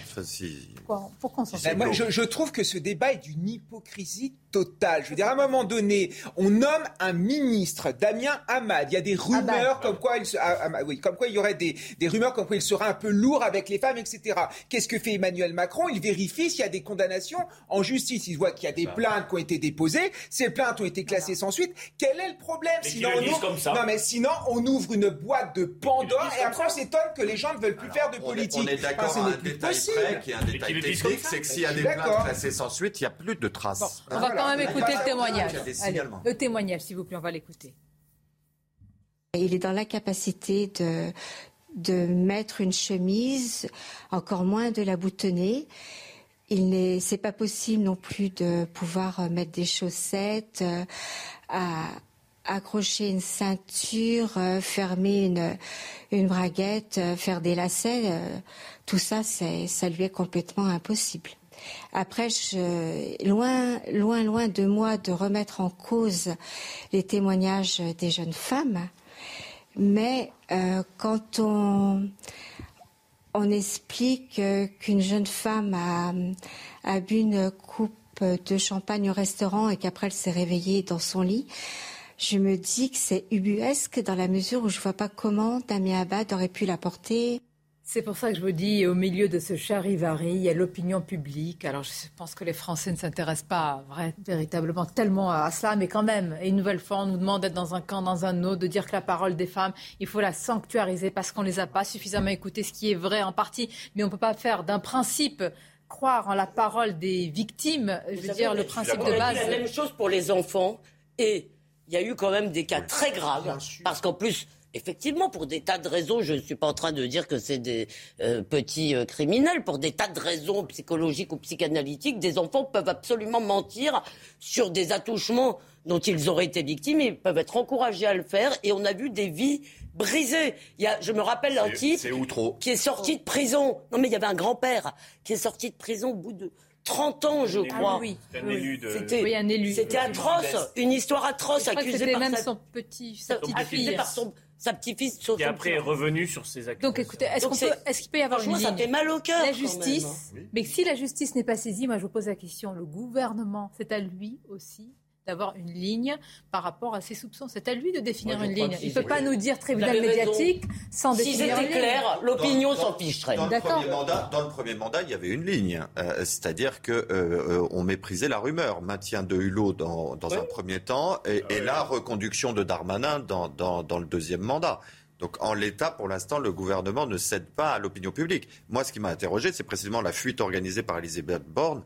Pourquoi, Moi, je, je, trouve que ce débat est d'une hypocrisie totale. Je veux dire, à un moment donné, on nomme un ministre, Damien Hamad. Il y a des rumeurs comme quoi il, ah, ah, oui, comme quoi il y aurait des, des rumeurs comme quoi il sera un peu lourd avec les femmes, etc. Qu'est-ce que fait Emmanuel Macron? Il vérifie s'il y a des condamnations en justice. Il voit qu'il y a des plaintes qui ont été déposées. Ces plaintes ont été classées sans suite. Quel est le problème sinon on ouvre... comme ça. Non, mais sinon, on ouvre une boîte de Pandore et après on s'étonne que les gens ne veulent plus faire de politique. On est d'accord un détail près, qui est un détail technique, c'est que s'il y a des plaintes classées sans suite, il n'y a plus de traces. on va quand même écouter le témoignage. le témoignage, s'il vous plaît, on va l'écouter. Il est dans la capacité de, de mettre une chemise, encore moins de la boutonner. Il n'est, c'est pas possible non plus de pouvoir mettre des chaussettes, euh, accrocher une ceinture, euh, fermer une, une braguette, euh, faire des lacets, euh, tout ça, ça lui est complètement impossible. Après, loin, loin, loin de moi de remettre en cause les témoignages des jeunes femmes, mais quand on, on explique qu'une jeune femme a, bu une coupe de champagne au restaurant et qu'après elle s'est réveillée dans son lit, je me dis que c'est ubuesque dans la mesure où je vois pas comment Damien Abad aurait pu l'apporter. C'est pour ça que je vous dis, au milieu de ce charivari, il y a l'opinion publique. Alors, je pense que les Français ne s'intéressent pas véritablement tellement à cela, mais quand même, et une nouvelle fois, on nous demande d'être dans un camp, dans un autre, de dire que la parole des femmes, il faut la sanctuariser parce qu'on ne les a pas suffisamment écoutées, ce qui est vrai en partie, mais on ne peut pas faire d'un principe croire en la parole des victimes, je veux dire, le principe de base. la même chose pour les enfants. Et il y a eu quand même des cas très graves. Parce qu'en plus, effectivement, pour des tas de raisons, je ne suis pas en train de dire que c'est des euh, petits euh, criminels, pour des tas de raisons psychologiques ou psychanalytiques, des enfants peuvent absolument mentir sur des attouchements dont ils auraient été victimes, ils peuvent être encouragés à le faire, et on a vu des vies brisé. Il y a, je me rappelle un type qui est sorti de prison. Non, mais il y avait un grand-père qui est sorti de prison au bout de 30 ans, je crois. oui. C'était un élu. C'était atroce, une histoire atroce accusée par même son petit, sa petite fille. par son sa petite-fille. Qui après est revenu sur ses accusations. Donc écoutez, est-ce qu'il est peut y avoir une ligne Ça fait mal au cœur. La justice, mais si la justice n'est pas saisie, moi je vous pose la question, le gouvernement, c'est à lui aussi d'avoir une ligne par rapport à ses soupçons. C'est à lui de définir une ligne. Il ne peut pas nous dire tribunal médiatique sans définir une ligne. clair, l'opinion s'en ficherait. Dans, le premier mandat, dans le premier mandat, il y avait une ligne. Euh, c'est-à-dire qu'on euh, on méprisait la rumeur. Maintien de Hulot dans, dans un premier temps et, ah et la reconduction de Darmanin dans, dans, dans le deuxième mandat. Donc en l'état, pour l'instant, le gouvernement ne cède pas à l'opinion publique. Moi, ce qui m'a interrogé, c'est précisément la fuite organisée par Elisabeth Borne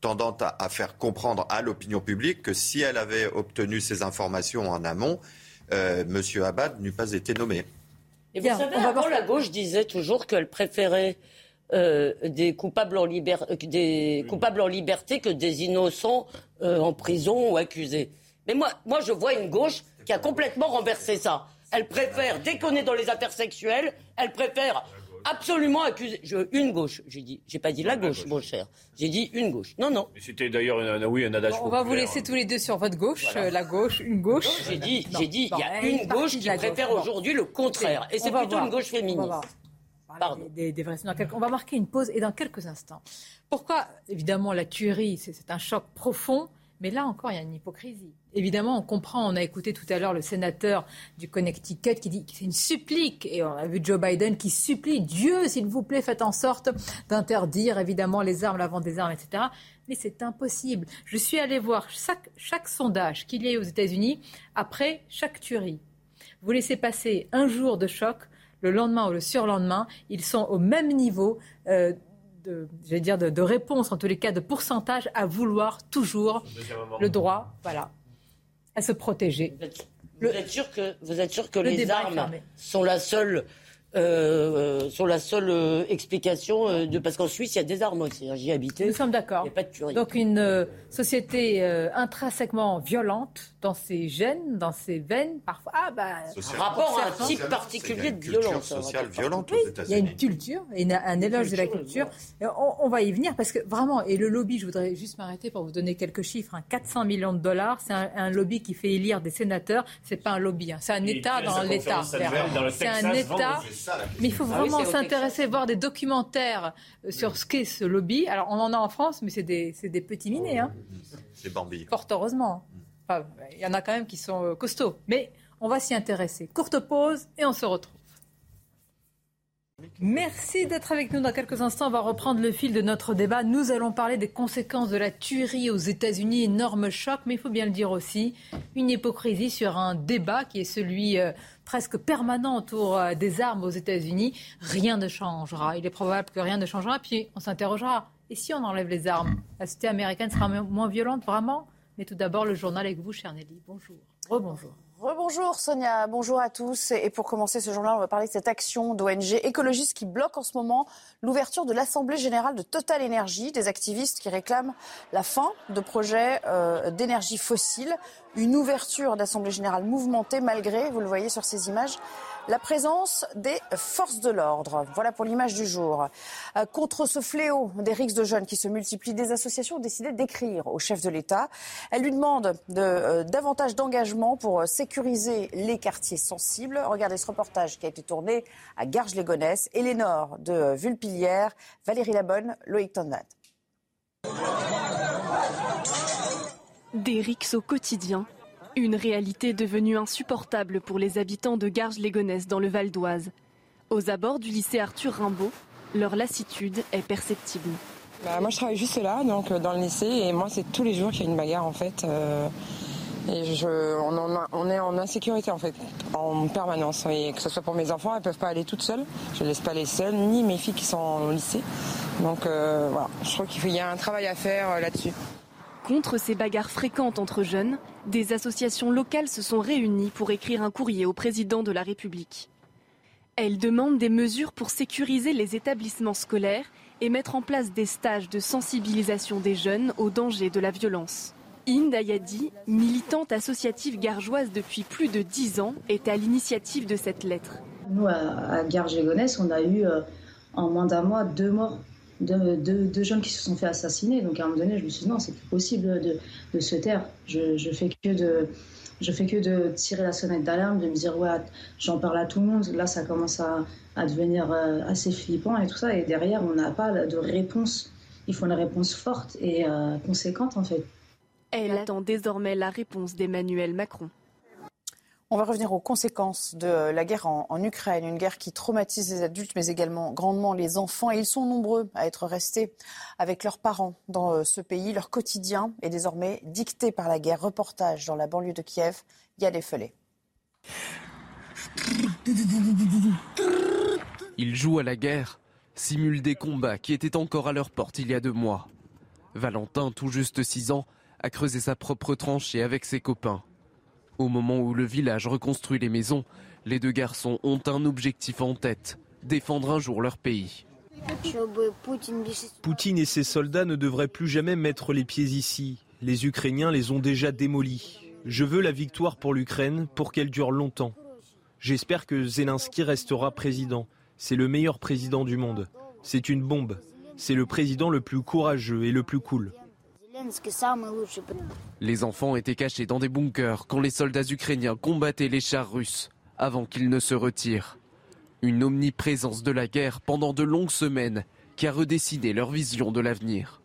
tendant à, faire comprendre à l'opinion publique que si elle avait obtenu ces informations en amont, euh, M. Abad n'eût pas été nommé. Et vous savez, avant, la gauche disait toujours qu'elle préférait euh, des, coupables en des coupables en liberté que des innocents euh, en prison ou accusés. Mais moi, moi, je vois une gauche qui a complètement renversé ça. Elle préfère, dès qu'on est dans les affaires sexuelles, elle préfère absolument accusé. Je, une gauche, j'ai dit. J'ai pas dit la gauche, mon cher. J'ai dit une gauche. Non, non. C'était d'ailleurs un, oui, un adage. on va vous laisser tous les deux sur votre gauche, euh, la gauche, une gauche. J'ai dit, j'ai dit, il y a une gauche qui préfère aujourd'hui le contraire. Et c'est plutôt une gauche féministe. Pardon. Des, des on va marquer une pause et dans quelques instants. Pourquoi Évidemment, la tuerie, c'est un choc profond. Mais là encore, il y a une hypocrisie. Évidemment, on comprend, on a écouté tout à l'heure le sénateur du Connecticut qui dit que c'est une supplique. Et on a vu Joe Biden qui supplie Dieu, s'il vous plaît, faites en sorte d'interdire évidemment les armes, la vente des armes, etc. Mais c'est impossible. Je suis allé voir chaque, sondage qu'il y a eu aux États-Unis après chaque tuerie. Vous laissez passer un jour de choc, le lendemain ou le surlendemain, ils sont au même niveau. Euh, de, dire de, réponse, en tous les cas de pourcentage, à vouloir toujours le droit, voilà, à se protéger. Vous êtes, sûr que, vous êtes sûr que les armes sont la seule euh, sur la seule euh, explication euh, de parce qu'en Suisse il y a des armes aussi. Hein, j'y ai habité. Nous sommes d'accord. Donc une société intrinsèquement violente dans ses gènes, dans ses veines, parfois. Ah bah. Rapport à un type particulier de violence. sociale violente Il y a une culture, et un éloge de la culture. On, va y venir parce que vraiment, et le lobby, je voudrais juste m'arrêter pour vous donner quelques chiffres. 400 hein. millions de dollars, c'est un, lobby qui fait élire des sénateurs. C'est pas un lobby, hein. c'est un État dans l'État. C'est un État mais il faut ah vraiment s'intéresser, voir des documentaires euh, sur ce qu'est ce lobby. Alors, on en a en France, mais c'est des, des, petits minés. Hein. C'est Bambi. Fort heureusement. il y en a quand même qui sont euh, costauds. Mais on va s'y intéresser. Courte pause et on se retrouve. Merci d'être avec nous. Dans quelques instants, on va reprendre le fil de notre débat. Nous allons parler des conséquences de la tuerie aux États-Unis. Énorme choc, mais il faut bien le dire aussi, une hypocrisie sur un débat qui est celui euh, presque permanent autour euh, des armes aux États-Unis, rien ne changera. Il est probable que rien ne changera. Puis on s'interrogera. Et si on enlève les armes? La société américaine sera moins violente, vraiment? Mais tout d'abord, le journal avec vous, cher Nelly. Bonjour. Rebonjour. Rebonjour Sonia, bonjour à tous. Et pour commencer ce journal, on va parler de cette action d'ONG écologiste qui bloque en ce moment l'ouverture de l'Assemblée générale de Total Énergie, des activistes qui réclament la fin de projets euh, d'énergie fossile. Une ouverture d'Assemblée générale mouvementée malgré, vous le voyez sur ces images, la présence des forces de l'ordre. Voilà pour l'image du jour. Euh, contre ce fléau des rixes de jeunes qui se multiplient, des associations ont décidé d'écrire au chef de l'État. Elles lui demandent de, euh, davantage d'engagement pour sécuriser les quartiers sensibles. Regardez ce reportage qui a été tourné à Garges-les-Gonesse, Élénore de Vulpilière, Valérie Labonne, Loïc Tondat. Des rixes au quotidien une réalité devenue insupportable pour les habitants de Garges-les-Gonesse dans le Val d'Oise. Aux abords du lycée Arthur Rimbaud, leur lassitude est perceptible. Bah, moi je travaille juste là, donc euh, dans le lycée, et moi c'est tous les jours qu'il y a une bagarre en fait. Euh, et je, on, est en insécurité en fait, en permanence. Et que ce soit pour mes enfants, elles peuvent pas aller toutes seules. Je ne laisse pas les seules, ni mes filles qui sont au lycée. Donc euh, voilà, je trouve qu'il y a un travail à faire là-dessus. Contre ces bagarres fréquentes entre jeunes, des associations locales se sont réunies pour écrire un courrier au président de la République. Elles demandent des mesures pour sécuriser les établissements scolaires et mettre en place des stages de sensibilisation des jeunes aux dangers de la violence. Inde Ayadi, militante associative gargeoise depuis plus de dix ans, est à l'initiative de cette lettre. Nous, à, on a eu euh, en moins d'un mois deux morts deux, jeunes qui se sont fait assassiner. Donc à un moment donné, je me suis dit non, c'est plus possible de, se taire. Je, je, fais que de je fais que de tirer la sonnette d'alarme, de me dire ouais, j'en parle à tout le monde. Là, ça commence à, à devenir euh, assez flippant et tout ça. Et derrière, on n'a pas de réponse. Il faut une réponse forte et euh, conséquente en fait. Elle attend désormais la réponse d'Emmanuel Macron. On va revenir aux conséquences de la guerre en, Ukraine, une guerre qui traumatise les adultes mais également grandement les enfants. Et ils sont nombreux à être restés avec leurs parents dans euh, ce pays. Leur quotidien est désormais dicté par la guerre. Reportage dans la banlieue de Kiev, il y a des feuillets. Ils jouent à la guerre, simulent des combats qui étaient encore à leur porte il y a deux mois. Valentin, tout juste 6 ans, a creusé sa propre tranchée avec ses copains. Au moment où le village reconstruit les maisons, les deux garçons ont un objectif en tête, défendre un jour leur pays. Poutine et ses soldats ne devraient plus jamais mettre les pieds ici. Les Ukrainiens les ont déjà démolis. Je veux la victoire pour l'Ukraine pour qu'elle dure longtemps. J'espère que Zelensky restera président. C'est le meilleur président du monde. C'est une bombe. C'est le président le plus courageux et le plus cool. Les enfants étaient cachés dans des bunkers quand les soldats ukrainiens combattaient les chars russes avant qu'ils ne se retirent. Une omniprésence de la guerre pendant de longues semaines qui a redessiné leur vision de l'avenir.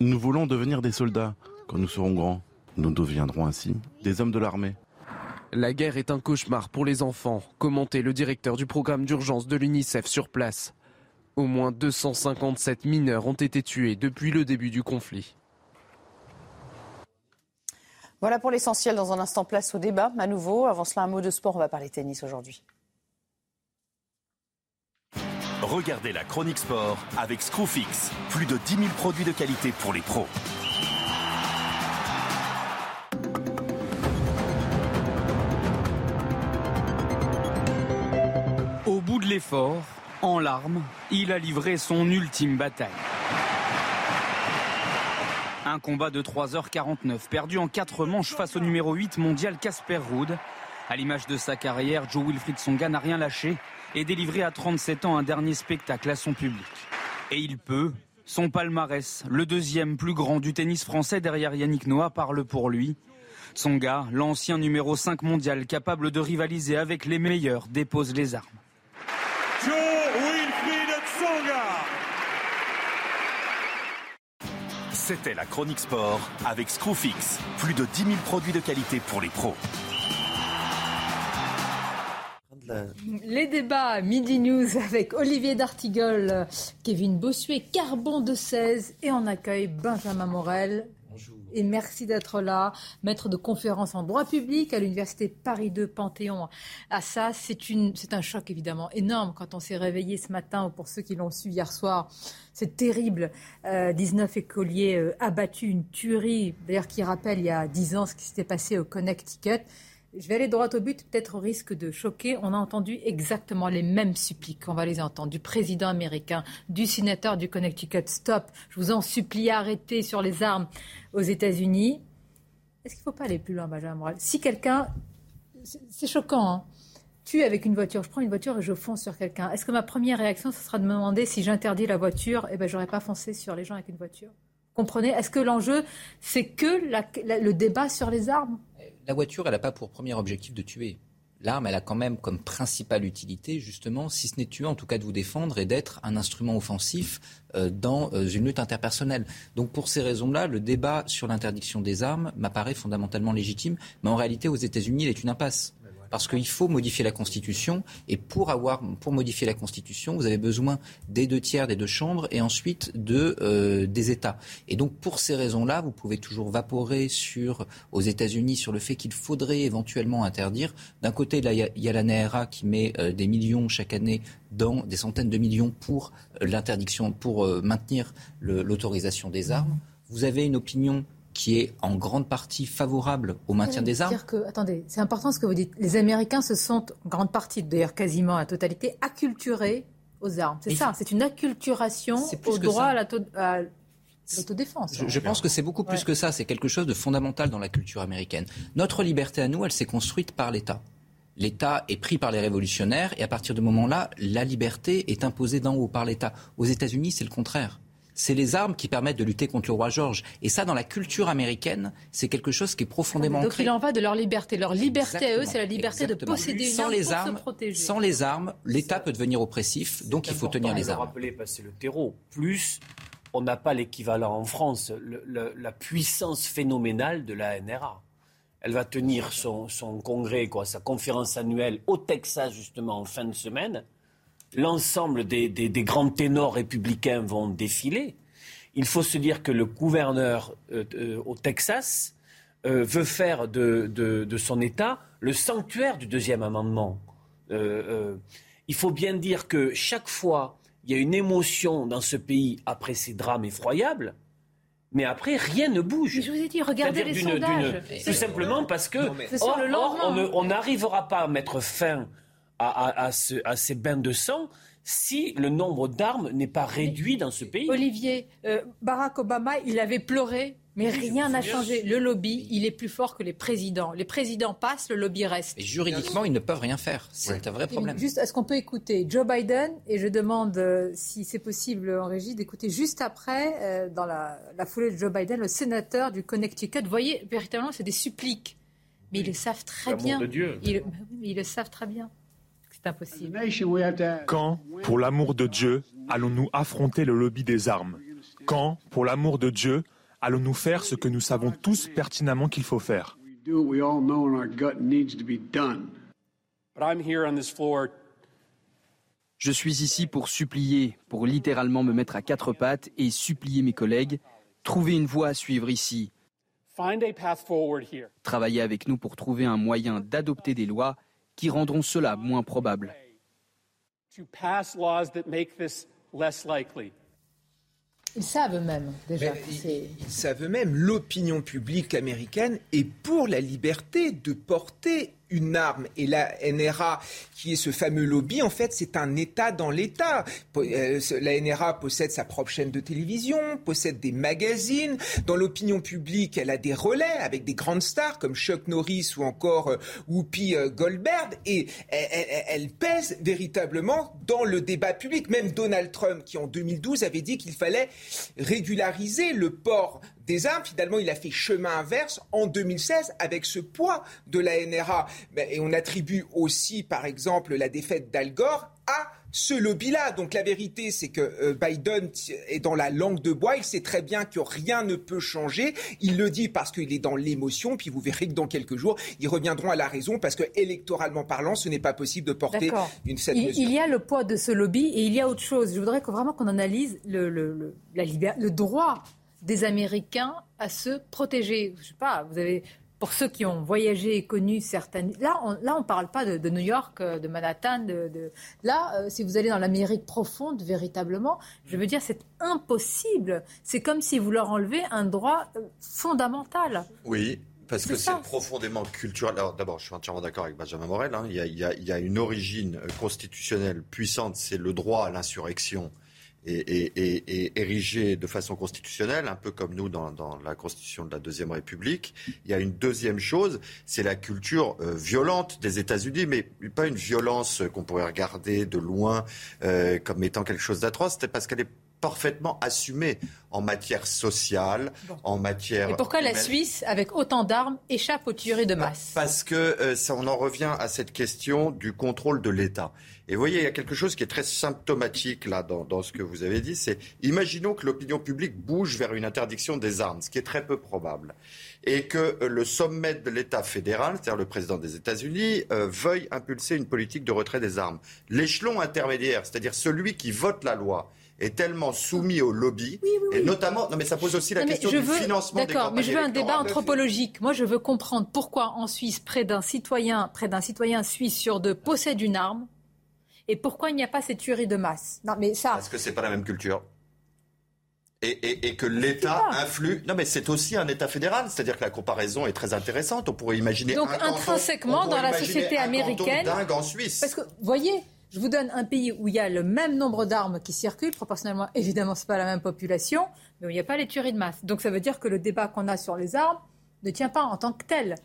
Nous voulons devenir des soldats quand nous serons grands. Nous deviendrons ainsi des hommes de l'armée. La guerre est un cauchemar pour les enfants, commentait le directeur du programme d'urgence de l'UNICEF sur place. Au moins 257 mineurs ont été tués depuis le début du conflit. Voilà pour l'essentiel. Dans un instant, place au débat à nouveau. Avant cela, un mot de sport. On va parler tennis aujourd'hui. Regardez la chronique sport avec Screwfix. Plus de 10 000 produits de qualité pour les pros. d'efforts, en larmes, il a livré son ultime bataille. Un combat de 3h49, perdu en 4 manches face au numéro 8 mondial Casper Ruud. À l'image de sa carrière, Joe Wilfried Songa n'a rien lâché et délivré à 37 ans un dernier spectacle à son public. Et il peut. Son palmarès, le deuxième plus grand du tennis français derrière Yannick Noah, parle pour lui. Tsonga, l'ancien numéro 5 mondial capable de rivaliser avec les meilleurs, dépose les armes. Joe Wilfried Tsonga C'était la chronique sport avec Screwfix. Plus de 10 000 produits de qualité pour les pros. Les débats Midi News avec Olivier D'Artigol, Kevin Bossuet, Carbon de 16 et on accueille Benjamin Morel. Et merci d'être là, maître de conférence en droit public à l'université Paris 2 Panthéon. À ça, c'est un choc évidemment énorme quand on s'est réveillé ce matin ou pour ceux qui l'ont su hier soir. C'est terrible. 19 euh, écoliers euh, abattus, une tuerie, d'ailleurs qui rappelle il y a 10 ans ce qui s'était passé au Connecticut. Je vais aller droit au but, peut-être au risque de choquer. On a entendu exactement les mêmes suppliques. On va les entendre du président américain, du sénateur du Connecticut. Stop, je vous en supplie, arrêtez sur les armes aux États-Unis. Est-ce qu'il ne faut pas aller plus loin, Benjamin Moral Si quelqu'un, c'est choquant, hein tue avec une voiture, je prends une voiture et je fonce sur quelqu'un. Est-ce que ma première réaction, ce sera de me demander si j'interdis la voiture, eh ben, j'aurais pas foncé sur les gens avec une voiture? Comprenez? Est-ce que l'enjeu, c'est que le débat sur les armes? La voiture, elle n'a pas pour premier objectif de tuer. L'arme, elle a quand même comme principale utilité, justement, si ce n'est tuer, en tout cas de vous défendre et d'être un instrument offensif euh, dans euh, une lutte interpersonnelle. Donc pour ces raisons-là, le débat sur l'interdiction des armes m'apparaît fondamentalement légitime, mais en réalité, aux États-Unis, il est une impasse parce qu'il faut modifier la Constitution. Et pour, avoir, pour modifier la Constitution, vous avez besoin des deux tiers des deux chambres et ensuite de, euh, des États. Et donc, pour ces raisons-là, vous pouvez toujours vaporer sur, aux États-Unis sur le fait qu'il faudrait éventuellement interdire. D'un côté, il y a la NRA qui met euh, des millions chaque année dans des centaines de millions pour euh, l'interdiction, pour maintenir l'autorisation des armes. Vous avez une opinion qui est en grande partie favorable au maintien des armes. Que, attendez, c'est important ce que vous dites. Les Américains se sont, en grande partie, d'ailleurs quasiment à totalité, acculturés aux armes. C'est ça, c'est une acculturation au droit à l'autodéfense. Je, je, pense que c'est beaucoup plus que ça. C'est quelque chose de fondamental dans la culture américaine. Notre liberté à nous, elle s'est construite par l'État. L'État est pris par les révolutionnaires et à partir de ce moment-là, la liberté est imposée d'en haut par l'État. Aux États-Unis, c'est le contraire c'est les armes qui permettent de lutter contre le roi George. Et ça, dans la culture américaine, c'est quelque chose qui est profondément ancré. Donc il en va de leur liberté. Leur liberté à eux, c'est la liberté de posséder une arme les armes, se protéger. Sans les armes, l'État peut devenir oppressif, donc il faut tenir les armes. rappeler, parce que c'est le terreau. Plus, on n'a pas l'équivalent en France, la puissance phénoménale de la NRA. Elle va tenir son, son congrès, quoi, sa conférence annuelle au Texas, justement, en fin de semaine l'ensemble des, grands ténors républicains vont défiler. Il faut se dire que le gouverneur euh, euh, au Texas euh, veut faire de, son État le sanctuaire du deuxième amendement. il faut bien dire que chaque fois, il y a une émotion dans ce pays après ces drames effroyables. Mais après, rien ne bouge. je vous ai dit, regardez les sondages. Tout simplement parce que, on n'arrivera pas à mettre fin à, ces bains de sang si le nombre d'armes n'est pas réduit dans ce pays? Olivier, euh, Barack Obama, il avait pleuré, mais rien n'a changé. Le lobby, il est plus fort que les présidents. Les présidents passent, le lobby reste. Et juridiquement, ils ne peuvent rien faire. C'est un vrai problème. Juste, est-ce qu'on peut écouter Joe Biden? Et je demande, euh, si c'est possible en régie, d'écouter juste après, euh, dans la, foulée de Joe Biden, le sénateur du Connecticut. Vous voyez, véritablement, c'est des suppliques. Mais ils le savent très bien. De Dieu. Ils, ils le savent très bien. Quand, pour l'amour de Dieu, allons-nous affronter le lobby des armes? Quand, pour l'amour de Dieu, allons-nous faire ce que nous savons tous pertinemment qu'il faut faire? Je suis ici pour supplier, pour littéralement me mettre à quatre pattes et supplier mes collègues, trouver une voie à suivre ici. Travailler avec nous pour trouver un moyen d'adopter des lois qui rendront cela moins probable. Ils savent même déjà. Ils, savent même l'opinion publique américaine est pour la liberté de porter une arme. Et la NRA, qui est ce fameux lobby, en fait, c'est un État dans l'État. Euh, la NRA possède sa propre chaîne de télévision, possède des magazines. Dans l'opinion publique, elle a des relais avec des grandes stars comme Chuck Norris ou encore euh, Whoopi euh, Goldberg. Et elle, pèse véritablement dans le débat public. Même Donald Trump, qui en 2012 avait dit qu'il fallait régulariser le port des armes. Finalement, il a fait chemin inverse en 2016 avec ce poids de la NRA. Et on attribue aussi, par exemple, la défaite d'Al Gore à ce lobby-là. Donc la vérité, c'est que euh, Biden est dans la langue de bois. Il sait très bien que rien ne peut changer. Il le dit parce qu'il est dans l'émotion. Puis vous verrez que dans quelques jours, ils reviendront à la raison parce que électoralement parlant, ce n'est pas possible de porter une cette il, Il y a le poids de ce lobby et il y a autre chose. Je voudrais vraiment qu'on analyse le, le, la le droit des Américains à se protéger. Je sais pas, vous avez pour ceux qui ont voyagé et connu certaines. Là, on là, on parle pas de, New York, euh, de Manhattan. De, Là, euh, si vous allez dans l'Amérique profonde, véritablement, je veux dire, c'est impossible. C'est comme si vous leur enlevez un droit euh, fondamental. Oui. Parce que c'est profondément culturel. Alors d'abord, je suis entièrement d'accord avec Benjamin Morel. Hein. Il, y a, il, y a, il y a une origine constitutionnelle puissante, c'est le droit à l'insurrection est, érigé de façon constitutionnelle, un peu comme nous dans, la constitution de la Deuxième République. Il y a une deuxième chose, c'est la culture euh, violente des États-Unis, mais pas une violence qu'on pourrait regarder de loin euh, comme étant quelque chose d'atroce, c'est parce qu'elle est parfaitement assumée en matière sociale, en matière. Et pourquoi la Suisse, avec autant d'armes, échappe aux tueries de masse? Parce que euh, ça, on en revient à cette question du contrôle de l'État. Et vous voyez, il y a quelque chose qui est très symptomatique là dans, dans ce que vous avez dit, c'est imaginons que l'opinion publique bouge vers une interdiction des armes, ce qui est très peu probable, et que euh, le sommet de l'État fédéral, c'est-à-dire le président des États-Unis, euh, veuille impulser une politique de retrait des armes. L'échelon intermédiaire, c'est-à-dire celui qui vote la loi, est tellement soumis au lobby, et notamment, non mais ça pose aussi la question du financement des D'accord, mais je veux un débat anthropologique. Moi, je veux comprendre pourquoi en Suisse, près d'un citoyen, près d'un citoyen suisse sur deux possède une arme, et pourquoi il n'y a pas ces tueries de masse? Non, mais ça. Parce que c'est pas la même culture. Et, et, que l'État influe. Non, mais c'est aussi un État fédéral, c'est-à-dire que la comparaison est très intéressante. On pourrait imaginer. Donc intrinsèquement dans la société américaine. Dingue en Suisse. Parce que, voyez, je vous donne un pays où il y a le même nombre d'armes qui circulent, proportionnellement, évidemment, c'est pas la même population, mais où il n'y a pas les tueries de masse. Donc ça veut dire que le débat qu'on a sur les armes ne tient pas en tant que tel.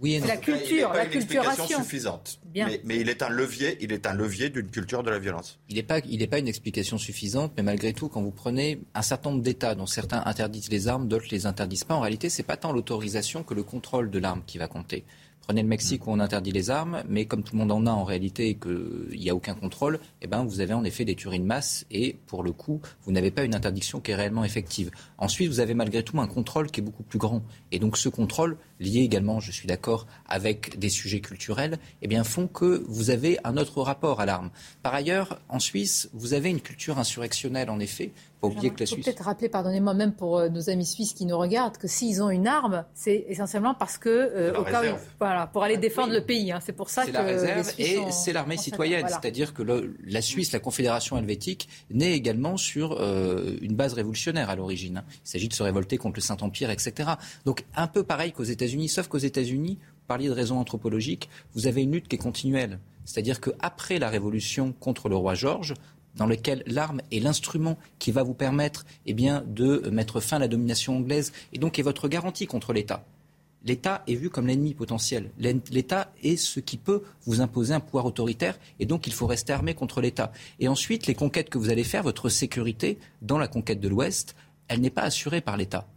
Oui, la culture, la culturation suffisante. Mais, mais, il est un levier, il est un levier d'une culture de la violence. Il n'est pas, il n'est pas une explication suffisante, mais malgré tout, quand vous prenez un certain nombre d'États dont certains interdisent les armes, d'autres les interdisent pas, en réalité, c'est pas tant l'autorisation que le contrôle de l'arme qui va compter. Prenez le Mexique où on interdit les armes, mais comme tout le monde en a en réalité et qu'il n'y a aucun contrôle, eh ben vous avez en effet des tueries de masse et pour le coup, vous n'avez pas une interdiction qui est réellement effective. Ensuite, vous avez malgré tout un contrôle qui est beaucoup plus grand. Et donc ce contrôle, lié également, je suis d'accord, avec des sujets culturels, eh bien font que vous avez un autre rapport à l'arme. Par ailleurs, en Suisse, vous avez une culture insurrectionnelle en effet faut peut-être rappeler, pardonnez-moi, même pour euh, nos amis suisses qui nous regardent, que s'ils ont une arme, c'est essentiellement parce que euh, au cas où, voilà, pour aller défendre le pays. Hein. c'est pour ça que la réserve et c'est l'armée citoyenne, c'est-à-dire que la Suisse, la Confédération helvétique, naît également sur euh, une base révolutionnaire à l'origine. Hein. Il s'agit de se révolter contre le Saint-Empire, etc. Donc un peu pareil qu'aux États-Unis, sauf qu'aux États-Unis, vous parliez de raisons anthropologiques, vous avez une lutte qui est continuelle. C'est-à-dire qu'après la révolution contre le roi Georges, dans lequel l'arme est l'instrument qui va vous permettre eh bien, de mettre fin à la domination anglaise et donc est votre garantie contre l'État. L'État est vu comme l'ennemi potentiel. L'État est ce qui peut vous imposer un pouvoir autoritaire et donc il faut rester armé contre l'État. Et ensuite, les conquêtes que vous allez faire, votre sécurité dans la conquête de l'Ouest, elle n'est pas assurée par l'État.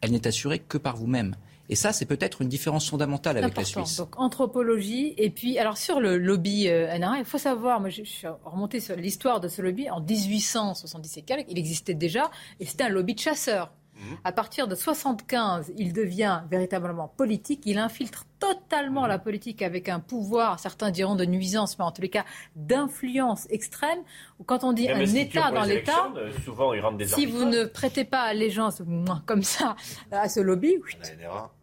Elle n'est assurée que par vous-même. Et ça, c'est peut-être une différence fondamentale avec la Suisse. Donc anthropologie, et puis alors sur le lobby euh, NRA, il faut savoir, moi je, suis remonté sur l'histoire de ce lobby en 1877, il existait déjà, et c'était un lobby de chasseurs. Mhm. À partir de 75, il devient véritablement politique. Il infiltre totalement la politique avec un pouvoir, certains diront de nuisance, mais en tous les cas d'influence extrême. Quand on dit un État dans l'État, euh, si vous ne prêtez pas allégeance comme ça à ce lobby,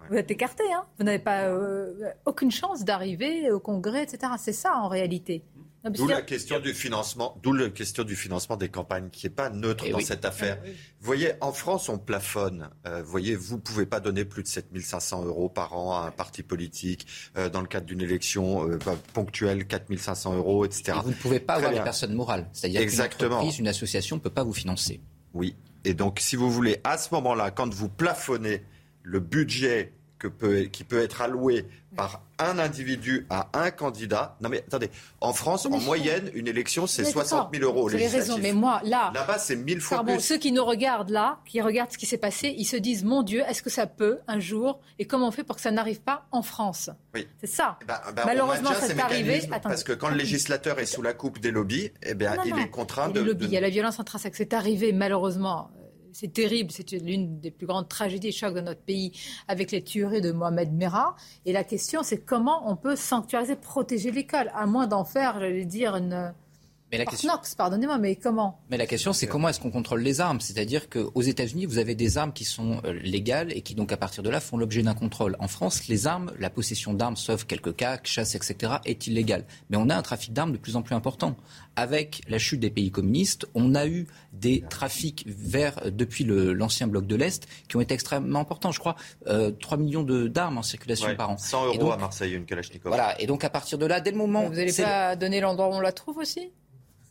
vous êtes écarté. Hein. vous n'avez pas euh, aucune chance d'arriver au Congrès, etc. C'est ça en réalité. D'où la question du financement, d'où la question du financement des campagnes qui n'est pas neutre eh dans cette affaire. Eh vous voyez, en France, on plafonne. Euh, vous voyez, vous pouvez pas donner plus de 7500 euros par an à un parti politique euh, dans le cadre d'une élection euh, bah, ponctuelle, 4500 euros, etc. Et vous ne pouvez pas avoir les personnes morales. C'est-à-dire qu'une entreprise, une association ne peut pas vous financer. Oui. Et donc, si vous voulez, à ce moment-là, quand vous plafonnez le budget que peut, qui peut être alloué par un individu à un candidat. Non mais attendez, en France, en moyenne, une élection, c'est 60 000 euros. Vous avez raison, mais moi, là... Là-bas, c'est 1000 fois plus. Ceux qui nous regardent là, qui regardent ce qui s'est passé, ils se disent, mon Dieu, est-ce que ça peut un jour Et comment on fait pour que ça n'arrive pas en France? Oui. C'est ça. Eh ben, ben, Malheureusement, ça est arrivé. Parce que quand le législateur est sous la coupe des lobbies, eh bien, il est contraint de... Il y a la violence intrinsèque. C'est arrivé, malheureusement c'est terrible, c'est l'une des plus grandes tragédies et chocs de notre pays avec les tueries de Mohamed Merah. Et la question, c'est comment on peut sanctuariser, protéger l'école, à moins d'en faire, j'allais dire, une mais la question... pardonnez-moi, mais comment? Mais la question, c'est comment est-ce qu'on contrôle les armes? C'est-à-dire qu'aux États-Unis, vous avez des armes qui sont euh, légales et qui, donc, à partir de là, font l'objet d'un contrôle. En France, les armes, la possession d'armes, sauf quelques cas, chasse, etc., est illégale. Mais on a un trafic d'armes de plus en plus important. Avec la chute des pays communistes, on a eu des trafics vers, depuis l'ancien bloc de l'Est qui ont été extrêmement importants. Je crois euh, 3 millions d'armes en circulation par an. 100 euros à Marseille, une Kalachnikov. Voilà. Et donc, à partir de là, dès le moment. Vous n'allez pas donner l'endroit où on la trouve aussi?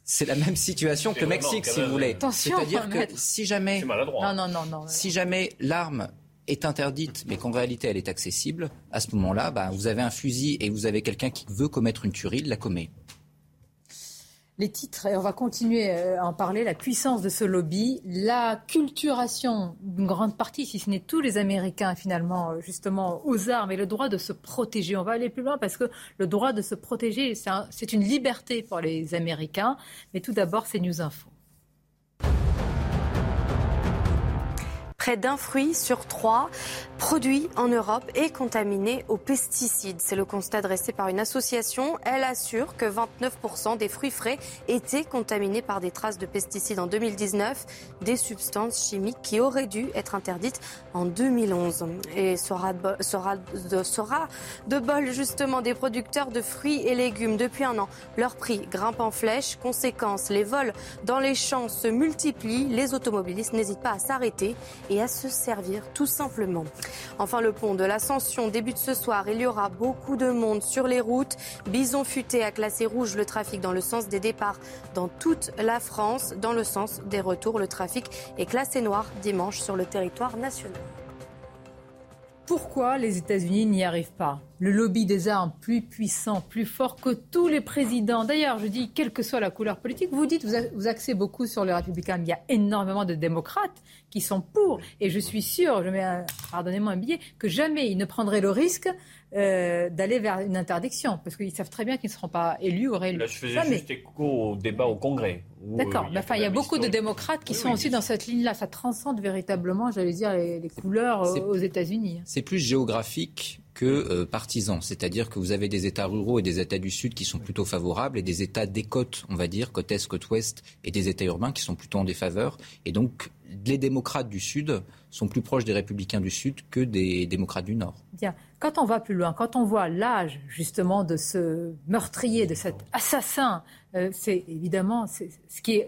C'est la même situation que Mexique, si vous voulez. C'est-à-dire que si jamais, non, non, non, non, si jamais l'arme est interdite, mais qu'en réalité elle est accessible, à ce moment-là, bah, vous avez un fusil et vous avez quelqu'un qui veut commettre une tuerie, il la commet les titres, et on va continuer euh, à en parler, la puissance de ce lobby, la culturation d'une grande partie, si ce n'est tous les Américains finalement, euh, justement, aux armes et le droit de se protéger. On va aller plus loin parce que le droit de se protéger, c'est une liberté pour les Américains. Mais tout d'abord, c'est News Info. Près d'un fruit sur trois produit en Europe est contaminé aux pesticides. C'est le constat dressé par une association. Elle assure que 29% des fruits frais étaient contaminés par des traces de pesticides en 2019, des substances chimiques qui auraient dû être interdites en 2011. Et sera de, sera, de, bol justement des producteurs de fruits et légumes. Depuis un an, leur prix grimpe en flèche. Conséquence, les vols dans les champs se multiplient. Les automobilistes n'hésitent pas à s'arrêter à se servir tout simplement. Enfin, le pont de l'Ascension débute ce soir. Il y aura beaucoup de monde sur les routes. Bison futé a classé rouge le trafic dans le sens des départs dans toute la France. Dans le sens des retours, le trafic est classé noir dimanche sur le territoire national. Pourquoi les États-Unis n'y arrivent pas? Le lobby des armes plus puissant, plus fort que tous les présidents. D'ailleurs, je dis, quelle que soit la couleur politique, vous dites, vous axez beaucoup sur les républicains, mais il y a énormément de démocrates qui sont pour. Et je suis sûr, je mets, pardonnez-moi un billet, que jamais ils ne prendraient le risque euh, d'aller vers une interdiction, parce qu'ils savent très bien qu'ils ne seront pas élus ou réélus. Là, je faisais juste écho au débat au Congrès. D'accord, enfin, il y a beaucoup de démocrates qui sont aussi dans cette ligne-là. Ça transcende véritablement, j'allais dire, les, couleurs aux États-Unis. C'est plus géographique que euh, partisan. C'est-à-dire que vous avez des États ruraux et des États du Sud qui sont plutôt favorables et des États des côtes, on va dire, côte Est, côte Ouest, et des États urbains qui sont plutôt en défaveur. Et donc, les démocrates du Sud sont plus proches des républicains du Sud que des démocrates du Nord. Bien. Quand on va plus loin, quand on voit l'âge justement de ce meurtrier, de cet assassin, euh, c'est évidemment ce qui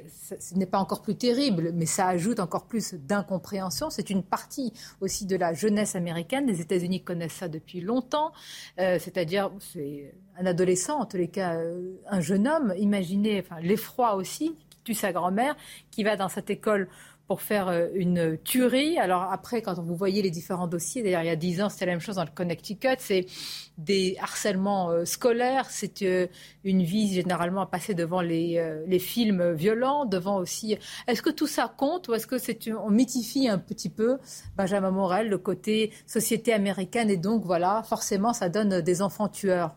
n'est pas encore plus terrible, mais ça ajoute encore plus d'incompréhension. C'est une partie aussi de la jeunesse américaine. Les États-Unis connaissent ça depuis longtemps, euh, c'est-à-dire c'est un adolescent, en tous les cas euh, un jeune homme. Imaginez, l'effroi aussi, qui tue sa grand-mère, qui va dans cette école pour faire euh, une tuerie. Alors après, quand vous voyez les différents dossiers, d'ailleurs il y a dix ans c'était la même chose dans le Connecticut, c'est des harcèlements euh, scolaires, c'est euh, une vie généralement à passer devant les, les films violents, devant aussi... Est-ce que tout ça compte ou est-ce que c'est on mythifie un petit peu Benjamin Morel, le côté société américaine et donc voilà, forcément ça donne des enfants tueurs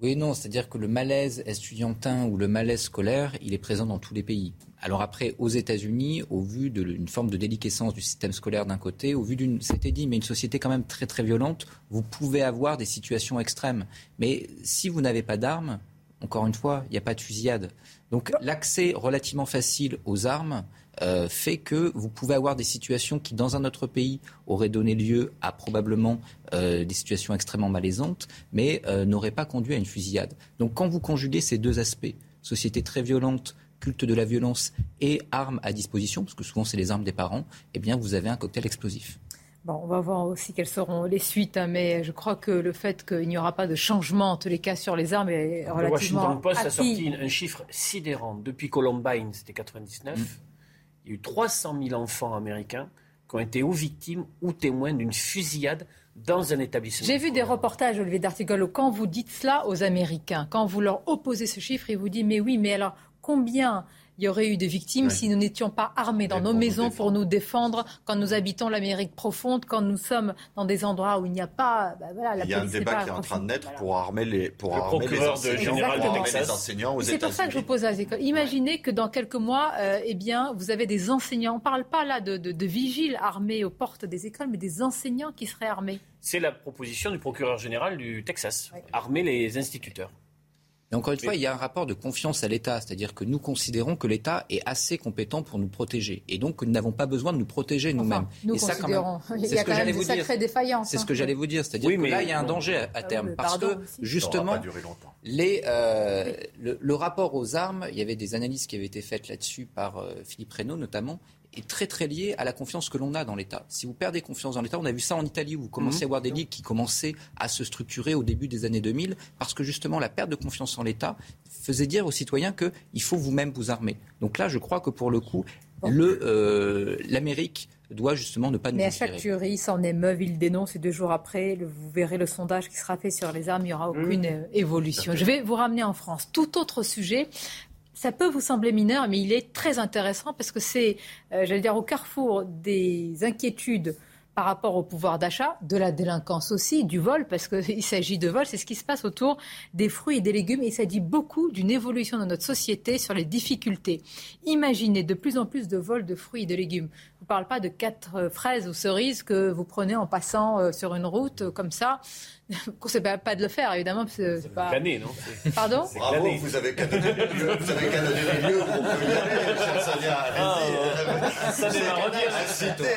oui, non, c'est-à-dire que le malaise estudiantin ou le malaise scolaire, il est présent dans tous les pays. Alors après, aux États-Unis, au vu d'une forme de déliquescence du système scolaire d'un côté, au vu d'une, c'était dit, mais une société quand même très très violente, vous pouvez avoir des situations extrêmes. Mais si vous n'avez pas d'armes, encore une fois, il n'y a pas de fusillade. Donc l'accès relativement facile aux armes euh, fait que vous pouvez avoir des situations qui, dans un autre pays, auraient donné lieu à probablement euh, des situations extrêmement malaisantes, mais euh, n'auraient pas conduit à une fusillade. Donc quand vous conjuguez ces deux aspects, société très violente, culte de la violence et armes à disposition, parce que souvent c'est les armes des parents, eh bien vous avez un cocktail explosif. Bon, on va voir aussi quelles seront les suites, hein, mais je crois que le fait qu'il n'y aura pas de changement, en tous les cas, sur les armes est relativement. Le Washington Post a sorti un chiffre sidérant. Depuis Columbine, c'était 99, il y a eu 300 000 enfants américains qui ont été ou victimes ou témoins d'une fusillade dans un établissement. J'ai vu des reportages, Olivier D'Artigolo, quand vous dites cela aux Américains, quand vous leur opposez ce chiffre, ils vous disent mais oui, mais alors combien il y aurait eu des victimes si nous n'étions pas armés dans nos maisons pour nous défendre quand nous habitons l'Amérique profonde, quand nous sommes dans des endroits où il n'y a pas. Bah, voilà, la il y a un débat qui est en train de naître pour armer les, pour armer les enseignants, aux C'est pour ça que je vous pose à écoles. Imaginez que dans quelques mois, euh, eh bien, vous avez des enseignants. On ne parle pas là de, de, vigiles armés aux portes des écoles, mais des enseignants qui seraient armés. C'est la proposition du procureur général du Texas, armer les instituteurs. Et encore une fois, il y a un rapport de confiance à l'État, c'est-à-dire que nous considérons que l'État est assez compétent pour nous protéger, et donc que nous n'avons pas besoin de nous protéger nous-mêmes. nous et ça, quand même, il y a quand même des sacrées défaillances. C'est ce que j'allais vous dire, c'est-à-dire que là, il y a un danger à, ah terme, parce que justement, les, euh, le, rapport aux armes, il y avait des analyses qui avaient été faites là-dessus par euh, Philippe Reynaud notamment, est très très lié à la confiance que l'on a dans l'État. Si vous perdez confiance dans l'État, on a vu ça en Italie où vous commencez à avoir des ligues qui commençaient à se structurer au début des années 2000 parce que justement la perte de confiance en l'État faisait dire aux citoyens qu'il faut vous-même vous armer. Donc là, je crois que pour le coup, euh, l'Amérique doit justement ne pas nous Mais à chaque tuerie, s'en émeuvent, il dénonce et deux jours après, vous verrez le sondage qui sera fait sur les armes, il n'y aura aucune euh, évolution. Je vais vous ramener en France. Tout autre sujet, ça peut vous sembler mineur, mais il est très intéressant parce que c'est, euh, j'allais dire, au carrefour des inquiétudes par rapport au pouvoir d'achat, de la délinquance aussi, du vol, parce qu'il s'agit de vol, c'est ce qui se passe autour des fruits et des légumes, et ça dit beaucoup d'une évolution de notre société sur les difficultés. Imaginez de plus en plus de vols de fruits et de légumes. Je ne parle pas de quatre euh, fraises ou cerises que vous prenez en passant euh, sur une route comme ça conseille pas, pas de le faire, évidemment. C'est pas... Glané, non? Pardon? Bravo, vous avez donner les lieux, vous avez donner les lieux où on peut y aller, cher Sonia. Ah, ça va redire.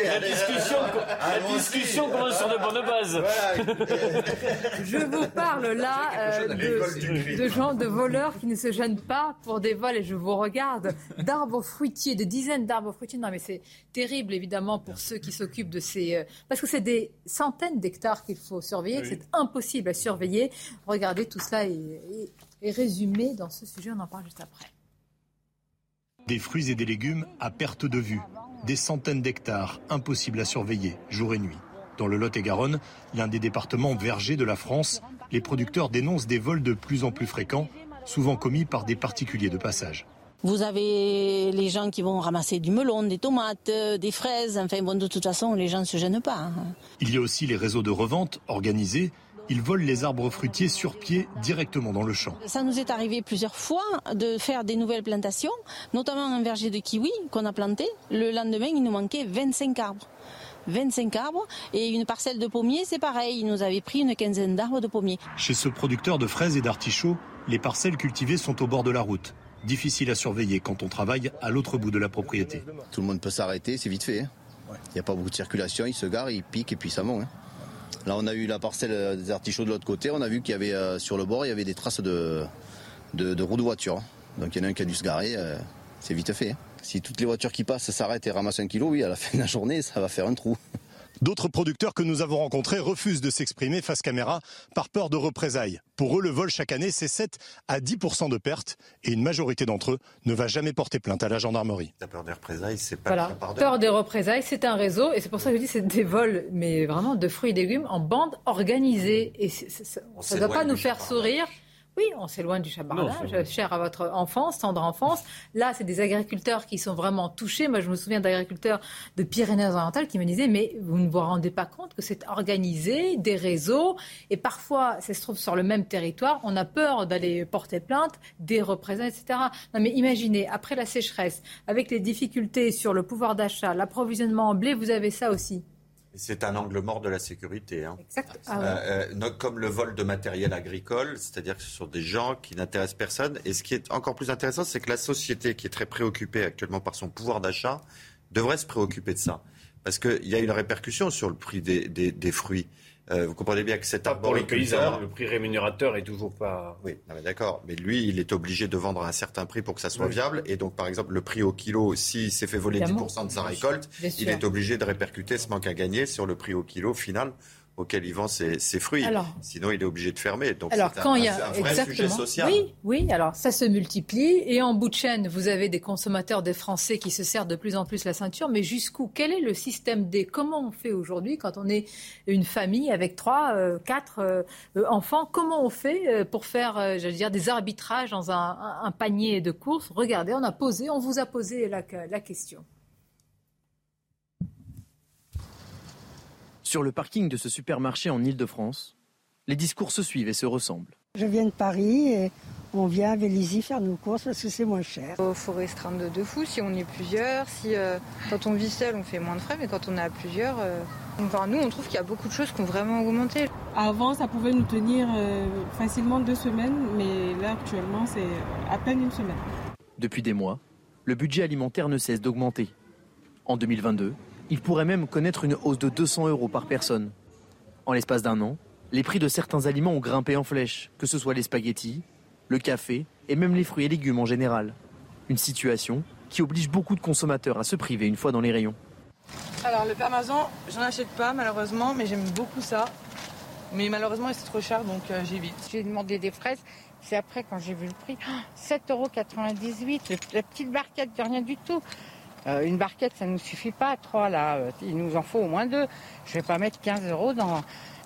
La discussion, la discussion commence sur de bonnes bases. Je vous parle là euh, de, de, gens, de voleurs qui ne se gênent pas pour des vols, et je vous regarde, d'arbres fruitiers, de dizaines d'arbres fruitiers. Non, mais c'est terrible, évidemment, pour ceux qui s'occupent de ces... Euh, parce que c'est des centaines d'hectares qu'il faut surveiller, c'est impossible à surveiller. Regardez, tout cela est, résumé dans ce sujet, on en parle juste après. Des fruits et des légumes à perte de vue, des centaines d'hectares impossibles à surveiller jour et nuit. Dans le Lot-et-Garonne, l'un des départements vergers de la France, les producteurs dénoncent des vols de plus en plus fréquents, souvent commis par des particuliers de passage. Vous avez les gens qui vont ramasser du melon, des tomates, euh, des fraises. Enfin, bon, de toute façon, les gens ne se gênent pas. Hein. Il y a aussi les réseaux de revente organisés. Ils volent les arbres fruitiers sur pied directement dans le champ. Ça nous est arrivé plusieurs fois de faire des nouvelles plantations, notamment un verger de kiwi qu'on a planté. Le lendemain, il nous manquait 25 arbres. 25 arbres et une parcelle de pommiers, c'est pareil, il nous avait pris une quinzaine d'arbres de pommiers. Chez ce producteur de fraises et d'artichauts, les parcelles cultivées sont au bord de la route difficile à surveiller quand on travaille à l'autre bout de la propriété. Tout le monde peut s'arrêter, c'est vite fait. Hein. Il n'y a pas beaucoup de circulation, il se gare, il pique et puis ça monte. Hein. Là, on a eu la parcelle euh, des artichauts de l'autre côté, on a vu qu'il y avait euh, sur le bord, il y avait des traces de, de, roues de voiture. Hein. Donc il y en a un qui a dû se garer, euh, c'est vite fait. Si toutes les voitures qui passent s'arrêtent et ramassent un kilo, oui, à la fin de la journée, ça va faire un trou. D'autres producteurs que nous avons rencontrés refusent de s'exprimer face caméra par peur de représailles. Pour eux, le vol chaque année, c'est 7 à 10% de pertes et une majorité d'entre eux ne va jamais porter plainte à la gendarmerie. La peur des représailles, c'est pas voilà. peur des représailles, c'est un réseau et c'est pour ça que je dis c'est des vols, mais vraiment de fruits et légumes en bande organisée. Et ça ne doit pas nous faire sourire. Oui, on s'éloigne du chabardage, cher à votre enfance, tendre enfance. Là, c'est des agriculteurs qui sont vraiment touchés. Moi, je me souviens d'agriculteurs de Pyrénées-Orientales qui me disaient, mais vous ne vous rendez pas compte que c'est organisé, des réseaux, et parfois, ça se trouve sur le même territoire, on a peur d'aller porter plainte, des représailles, etc. Non, mais imaginez, après la sécheresse, avec les difficultés sur le pouvoir d'achat, l'approvisionnement en blé, vous avez ça aussi. C'est un angle mort de la sécurité. Hein. Exact. Euh, ah comme le vol de matériel agricole, c'est-à-dire que ce sont des gens qui n'intéressent personne. Et ce qui est encore plus intéressant, c'est que la société, qui est très préoccupée actuellement par son pouvoir d'achat, devrait se préoccuper de ça. Parce qu'il y a une répercussion sur le prix des fruits. Euh, vous comprenez bien que cet arboriculteur... le prix rémunérateur est toujours pas... Oui, d'accord. Mais lui, il est obligé de vendre à un certain prix pour que ça soit viable. Et donc, par exemple, le prix au kilo, s'il s'est fait voler 10% de sa récolte, il est obligé de répercuter ce manque à gagner sur le prix au kilo final auquel il vend ses, fruits. Sinon, il est obligé de fermer. Donc, alors, quand il y a un vrai sujet social. Oui, oui, alors ça se multiplie. Et en bout de chaîne, vous avez des consommateurs, des Français qui se serrent de plus en plus la ceinture. Mais jusqu'où? Quel est le système D Comment on fait aujourd'hui quand on est une famille avec trois, euh, quatre euh, enfants? Comment on fait euh, pour faire, j'allais dire, des arbitrages dans un, panier de courses? Regardez, on a posé, on vous a posé la question. Sur le parking de ce supermarché en Ile-de-France, les discours se suivent et se ressemblent. Je viens de Paris et on vient à Vélizy faire nos courses parce que c'est moins cher. Il faut restreindre de fou si on est plusieurs. Si, euh, quand on vit seul, on fait moins de frais, mais quand on est à plusieurs, euh, enfin, nous, on trouve qu'il y a beaucoup de choses qui ont vraiment augmenté. Avant, ça pouvait nous tenir euh, facilement deux semaines, mais là, actuellement, c'est à peine une semaine. Depuis des mois, le budget alimentaire ne cesse d'augmenter. En 2022, il pourrait même connaître une hausse de 200 euros par personne. En l'espace d'un an, les prix de certains aliments ont grimpé en flèche, que ce soit les spaghettis, le café et même les fruits et légumes en général. Une situation qui oblige beaucoup de consommateurs à se priver une fois dans les rayons. Alors le parmesan, j'en achète pas malheureusement, mais j'aime beaucoup ça. Mais malheureusement, c'est trop cher, donc euh, j'évite. J'ai demandé des fraises, c'est après quand j'ai vu le prix. 7,98 euros, la petite barquette de rien du tout. Euh, une barquette, ça ne nous suffit pas, trois là. Euh, il nous en faut au moins deux. Je ne vais pas mettre 15 euros dans,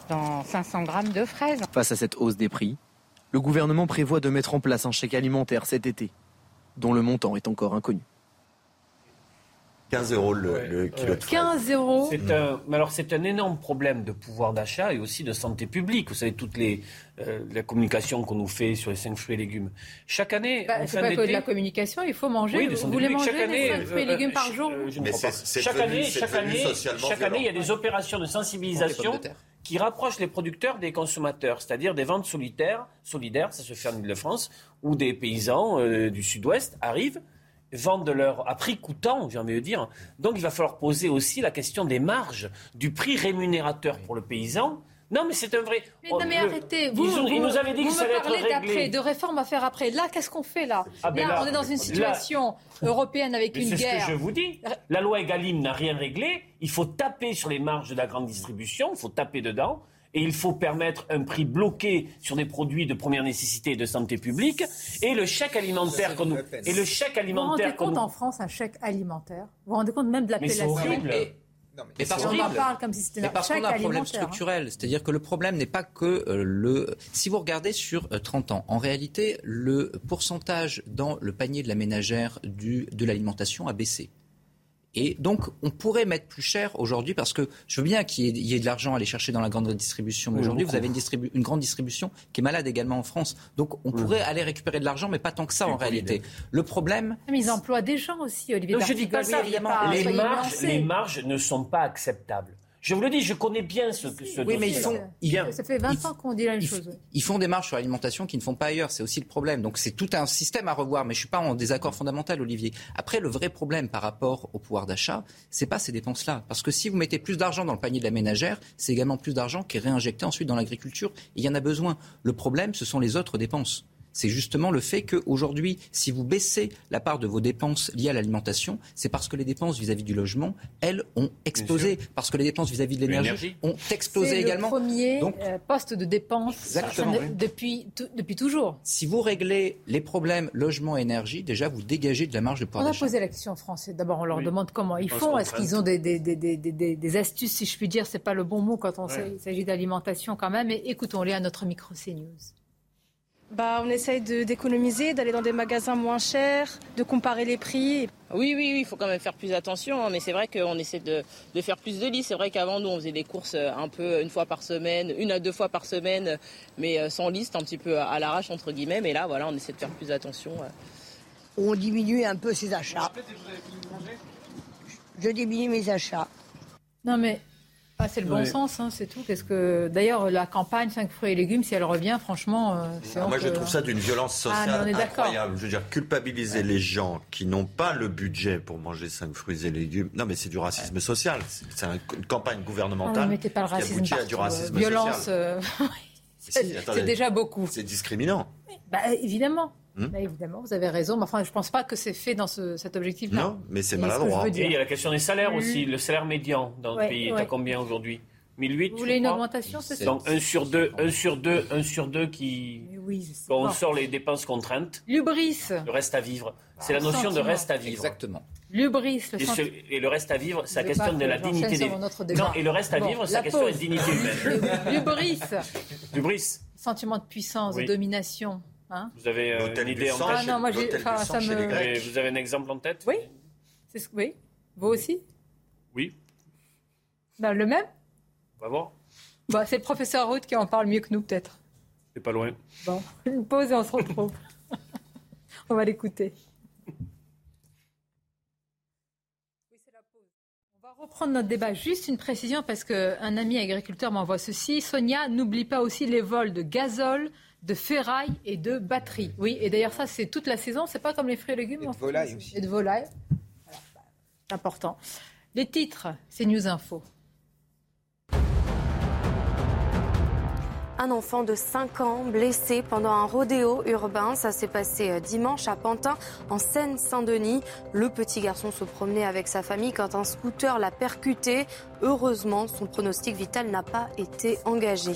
dans 500 grammes de fraises. Face à cette hausse des prix, le gouvernement prévoit de mettre en place un chèque alimentaire cet été, dont le montant est encore inconnu. 15 euros le, kilo de 15 euros. C'est un, mais alors c'est un énorme problème de pouvoir d'achat et aussi de santé publique. Vous savez toutes les euh, la communication qu'on nous fait sur les 5 fruits et légumes. Chaque année, bah, c'est pas que de la communication. Il faut manger. vous voulez manger chaque année, 5 fruits et légumes par jour Chaque année, chaque année, chaque année, il y a des opérations de sensibilisation qui rapprochent les producteurs des consommateurs, c'est-à-dire des ventes solitaires, solidaires, ça se fait en Ile-de-France, où des paysans euh, du Sud-Ouest arrivent vendent leur à prix coûtant, j'ai envie de dire. Donc il va falloir poser aussi la question des marges, du prix rémunérateur pour le paysan. Non, mais c'est un vrai. Mais, non, mais arrêtez. Vous, ils, nous avaient dit que ça allait être réglé. de réformes à faire après. Là, qu'est-ce qu'on fait là? Ah, ben là, on est dans une situation européenne avec une guerre. C'est ce que je vous dis. La loi Egalim n'a rien réglé. Il faut taper sur les marges de la grande distribution. Il faut taper dedans et il faut permettre un prix bloqué sur des produits de première nécessité et de santé publique. Et le chèque alimentaire qu'on nous. Et le chèque alimentaire. Vous vous rendez compte en France un chèque alimentaire Vous vous rendez compte même de l'appellation mais, parce qu'on parle comme si c'était parce qu'on a un problème structurel. C'est-à-dire que le problème n'est pas que euh, le. Si vous regardez sur 30 euh, ans, en réalité, le pourcentage dans le panier de la ménagère du, de l'alimentation a baissé. Et donc, on pourrait mettre plus cher aujourd'hui parce que je veux bien qu'il y, ait de l'argent à aller chercher dans la grande distribution. Mais aujourd'hui, vous avez une, une, grande distribution qui est malade également en France. Donc, on pourrait aller récupérer de l'argent, mais pas tant que ça en réalité. Le problème. Mais ils emploient des gens aussi, Olivier. je dis pas ça, évidemment. Les marges, les marges ne sont pas acceptables. Je vous le dis, je connais bien ce, ce Oui, mais ils font. ça fait 20 ans qu'on dit la même chose. Ils font des marches sur l'alimentation qu'ils ne font pas ailleurs. C'est aussi le problème. Donc c'est tout un système à revoir. Mais je suis pas en désaccord fondamental, Olivier. Après, le vrai problème par rapport au pouvoir d'achat, c'est pas ces dépenses-là. Parce que si vous mettez plus d'argent dans le panier de la ménagère, c'est également plus d'argent qui est réinjecté ensuite dans l'agriculture. Il y en a besoin. Le problème, ce sont les autres dépenses c'est justement le fait qu'aujourd'hui, si vous baissez la part de vos dépenses liées à l'alimentation, c'est parce que les dépenses vis-à-vis du logement, elles, ont explosé. Parce que les dépenses vis-à-vis de l'énergie ont explosé également. C'est le premier euh, poste de dépenses depuis, depuis toujours. Si vous réglez les problèmes logement-énergie, déjà, vous dégagez de la marge de pouvoir On a posé la question aux Français. D'abord, on leur demande comment ils font. Est-ce qu'ils ont des, des, des, des, astuces, si je puis dire? C'est pas le bon mot quand on s'agit d'alimentation quand même. Et écoutons-les à notre micro CNews. Bah, on essaye d'économiser, d'aller dans des magasins moins chers, de comparer les prix. Oui, oui, oui, il faut quand même faire plus attention, hein, mais c'est vrai qu'on essaie de, faire plus de lits. C'est vrai qu'avant, nous, on faisait des courses euh, un peu une fois par semaine, une à deux fois par semaine, mais euh, sans liste, un petit peu à l'arrache, entre guillemets. Mais là, voilà, on essaie de faire plus attention. On diminue un peu ses achats. Je diminue mes achats. Non, mais Ah, c'est le bon sens, hein, c'est tout. Qu'est-ce que d'ailleurs la campagne 5 fruits et légumes, si elle revient, franchement, euh, ah, moi je trouve ça d'une violence ah, sociale incroyable. Je veux dire culpabiliser les gens qui n'ont pas le budget pour manger 5 fruits et légumes. Non, mais c'est du racisme social. C'est une campagne gouvernementale. Ne mettez pas le racisme qui du racisme violence. Euh, c'est déjà beaucoup. C'est discriminant. Bah, évidemment. Hmm bah, évidemment, vous avez raison. Mais enfin, je ne pense pas que c'est fait dans cet objectif-là. Non, mais c'est maladroit. il y a la question des salaires aussi. Le salaire médian dans le pays est à combien aujourd'hui? 1008 Vous voulez une augmentation, c'est ça Donc un sur deux, un sur deux, un sur deux qui. Oui, quand on sort les dépenses contraintes. L'ubris. Le reste à vivre. C'est la notion de reste à vivre. Exactement. L'ubris. Le et, le reste à vivre, c'est la question de la dignité des. Non, et le reste à vivre, c'est la question de la dignité humaine. L'ubris. L'ubris. Sentiment de puissance, de domination. Hein vous avez euh, une idée en tête ah, non, moi, ça me... Vous avez un exemple en tête Oui. Oui. Vous aussi? Oui. Ben, le même On va voir. Bah, c'est le professeur Ruth qui en parle mieux que nous, peut-être. C'est pas loin. Bon, une pause et on se retrouve. on va l'écouter. On va reprendre notre débat. Juste une précision parce qu'un ami agriculteur m'envoie ceci. Sonia, n'oublie pas aussi les vols de gazole, de ferraille et de batterie. Oui, et d'ailleurs ça c'est toute la saison, c'est pas comme les fruits et légumes. Et de volaille aussi. Et de volaille. C'est important. Les titres, c'est News Info. Un enfant de 5 ans blessé pendant un rodéo urbain. Ça s'est passé euh, dimanche à Pantin, en Seine-Saint-Denis. Le petit garçon se promenait avec sa famille quand un scooter l'a percuté. Heureusement, son pronostic vital n'a pas été engagé.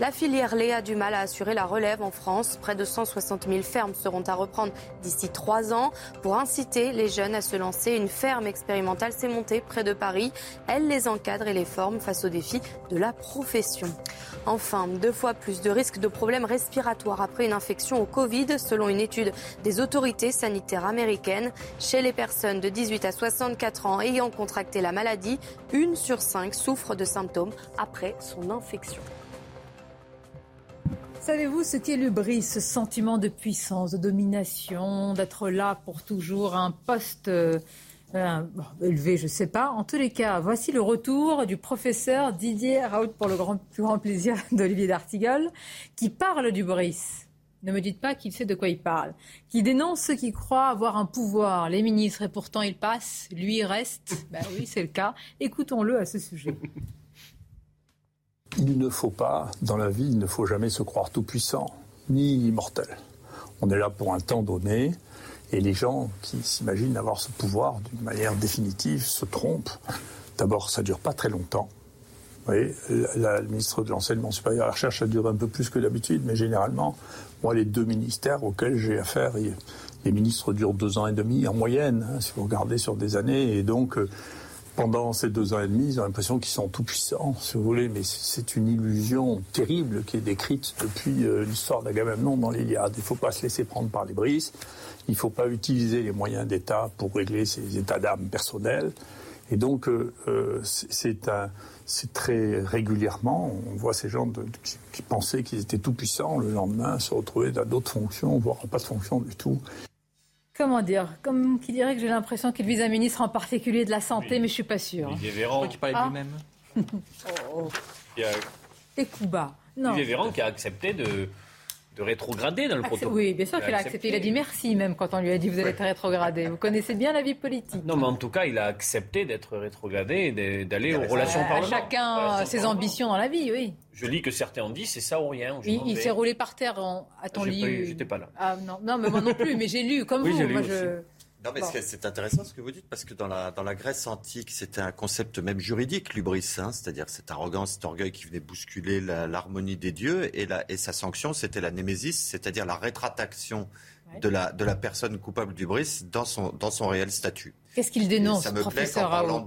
La filière lait a du mal à assurer la relève en France. Près de 160 000 fermes seront à reprendre d'ici trois ans. Pour inciter les jeunes à se lancer, une ferme expérimentale s'est montée près de Paris. Elle les encadre et les forme face aux défis de la profession. Enfin, deux fois plus de risques de problèmes respiratoires après une infection au Covid, selon une étude des autorités sanitaires américaines. Chez les personnes de 18 à 64 ans ayant contracté la maladie, une sur cinq souffre de symptômes après son infection. Savez-vous ce qu'est le bris, ce sentiment de puissance, de domination, d'être là pour toujours, un poste euh, élevé, je ne sais pas. En tous les cas, voici le retour du professeur Didier Raoult pour le grand, plus grand plaisir d'Olivier d'Artigol, qui parle du bris. Ne me dites pas qu'il sait de quoi il parle. Qui dénonce ceux qui croient avoir un pouvoir. Les ministres, et pourtant il passe, lui reste. Ben oui, c'est le cas. Écoutons-le à ce sujet. Il ne faut pas, dans la vie, il ne faut jamais se croire tout puissant, ni immortel. On est là pour un temps donné, et les gens qui s'imaginent avoir ce pouvoir d'une manière définitive se trompent. D'abord, ça dure pas très longtemps. Vous voyez, la, ministre de l'Enseignement supérieur et la Recherche, ça dure un peu plus que d'habitude, mais généralement, moi, les deux ministères auxquels j'ai affaire, les ministres durent deux ans et demi en moyenne, hein, si vous regardez sur des années, et donc euh, pendant ces deux ans et demi, ils ont l'impression qu'ils sont tout puissants, si vous voulez, mais c'est une illusion terrible qui est décrite depuis euh, l'histoire d'Agamemnon dans l'Iliade. Il ne faut pas se laisser prendre par les brises, il ne faut pas utiliser les moyens d'État pour régler ses états d'âme personnels. Et donc, euh, euh, c'est très régulièrement, on voit ces gens qui, pensaient qu'ils étaient tout puissants, le lendemain se retrouver dans d'autres fonctions, voire pas de fonction du tout comment dire, comme qui dirait que j'ai l'impression qu'il vise un ministre en particulier de la santé, mais je suis pas sûre. Olivier Véran. qui parlait de lui-même. oh. Des coups bas. Non. Olivier Véran qui a accepté de de rétrograder dans le protocole. Oui, bien sûr qu'il a accepté. Il a dit merci même quand on lui a dit vous allez être rétrogradé. Vous connaissez bien la vie politique. Non, mais en tout cas, il a accepté d'être rétrogradé et d'aller aux relations parlementaires. Chacun ses ambitions dans la vie, oui. Je lis que certains ont dit c'est ça ou rien. il, s'est roulé par terre en, à ton lit. J'étais pas là. Ah non, non, mais moi non plus. mais j'ai lu comme vous. Moi, je... Non, mais c'est intéressant ce que vous dites, parce que dans la, dans la Grèce antique, c'était un concept même juridique, l'ubris, hein, c'est-à-dire cette arrogance, cet orgueil qui venait bousculer l'harmonie des dieux, et, la, et sa sanction, c'était la némésis, c'est-à-dire la rétraction de, la, de la personne coupable d'ubris dans son, dans son réel statut. Qu'est-ce qu'il dénonce, professeur Raoult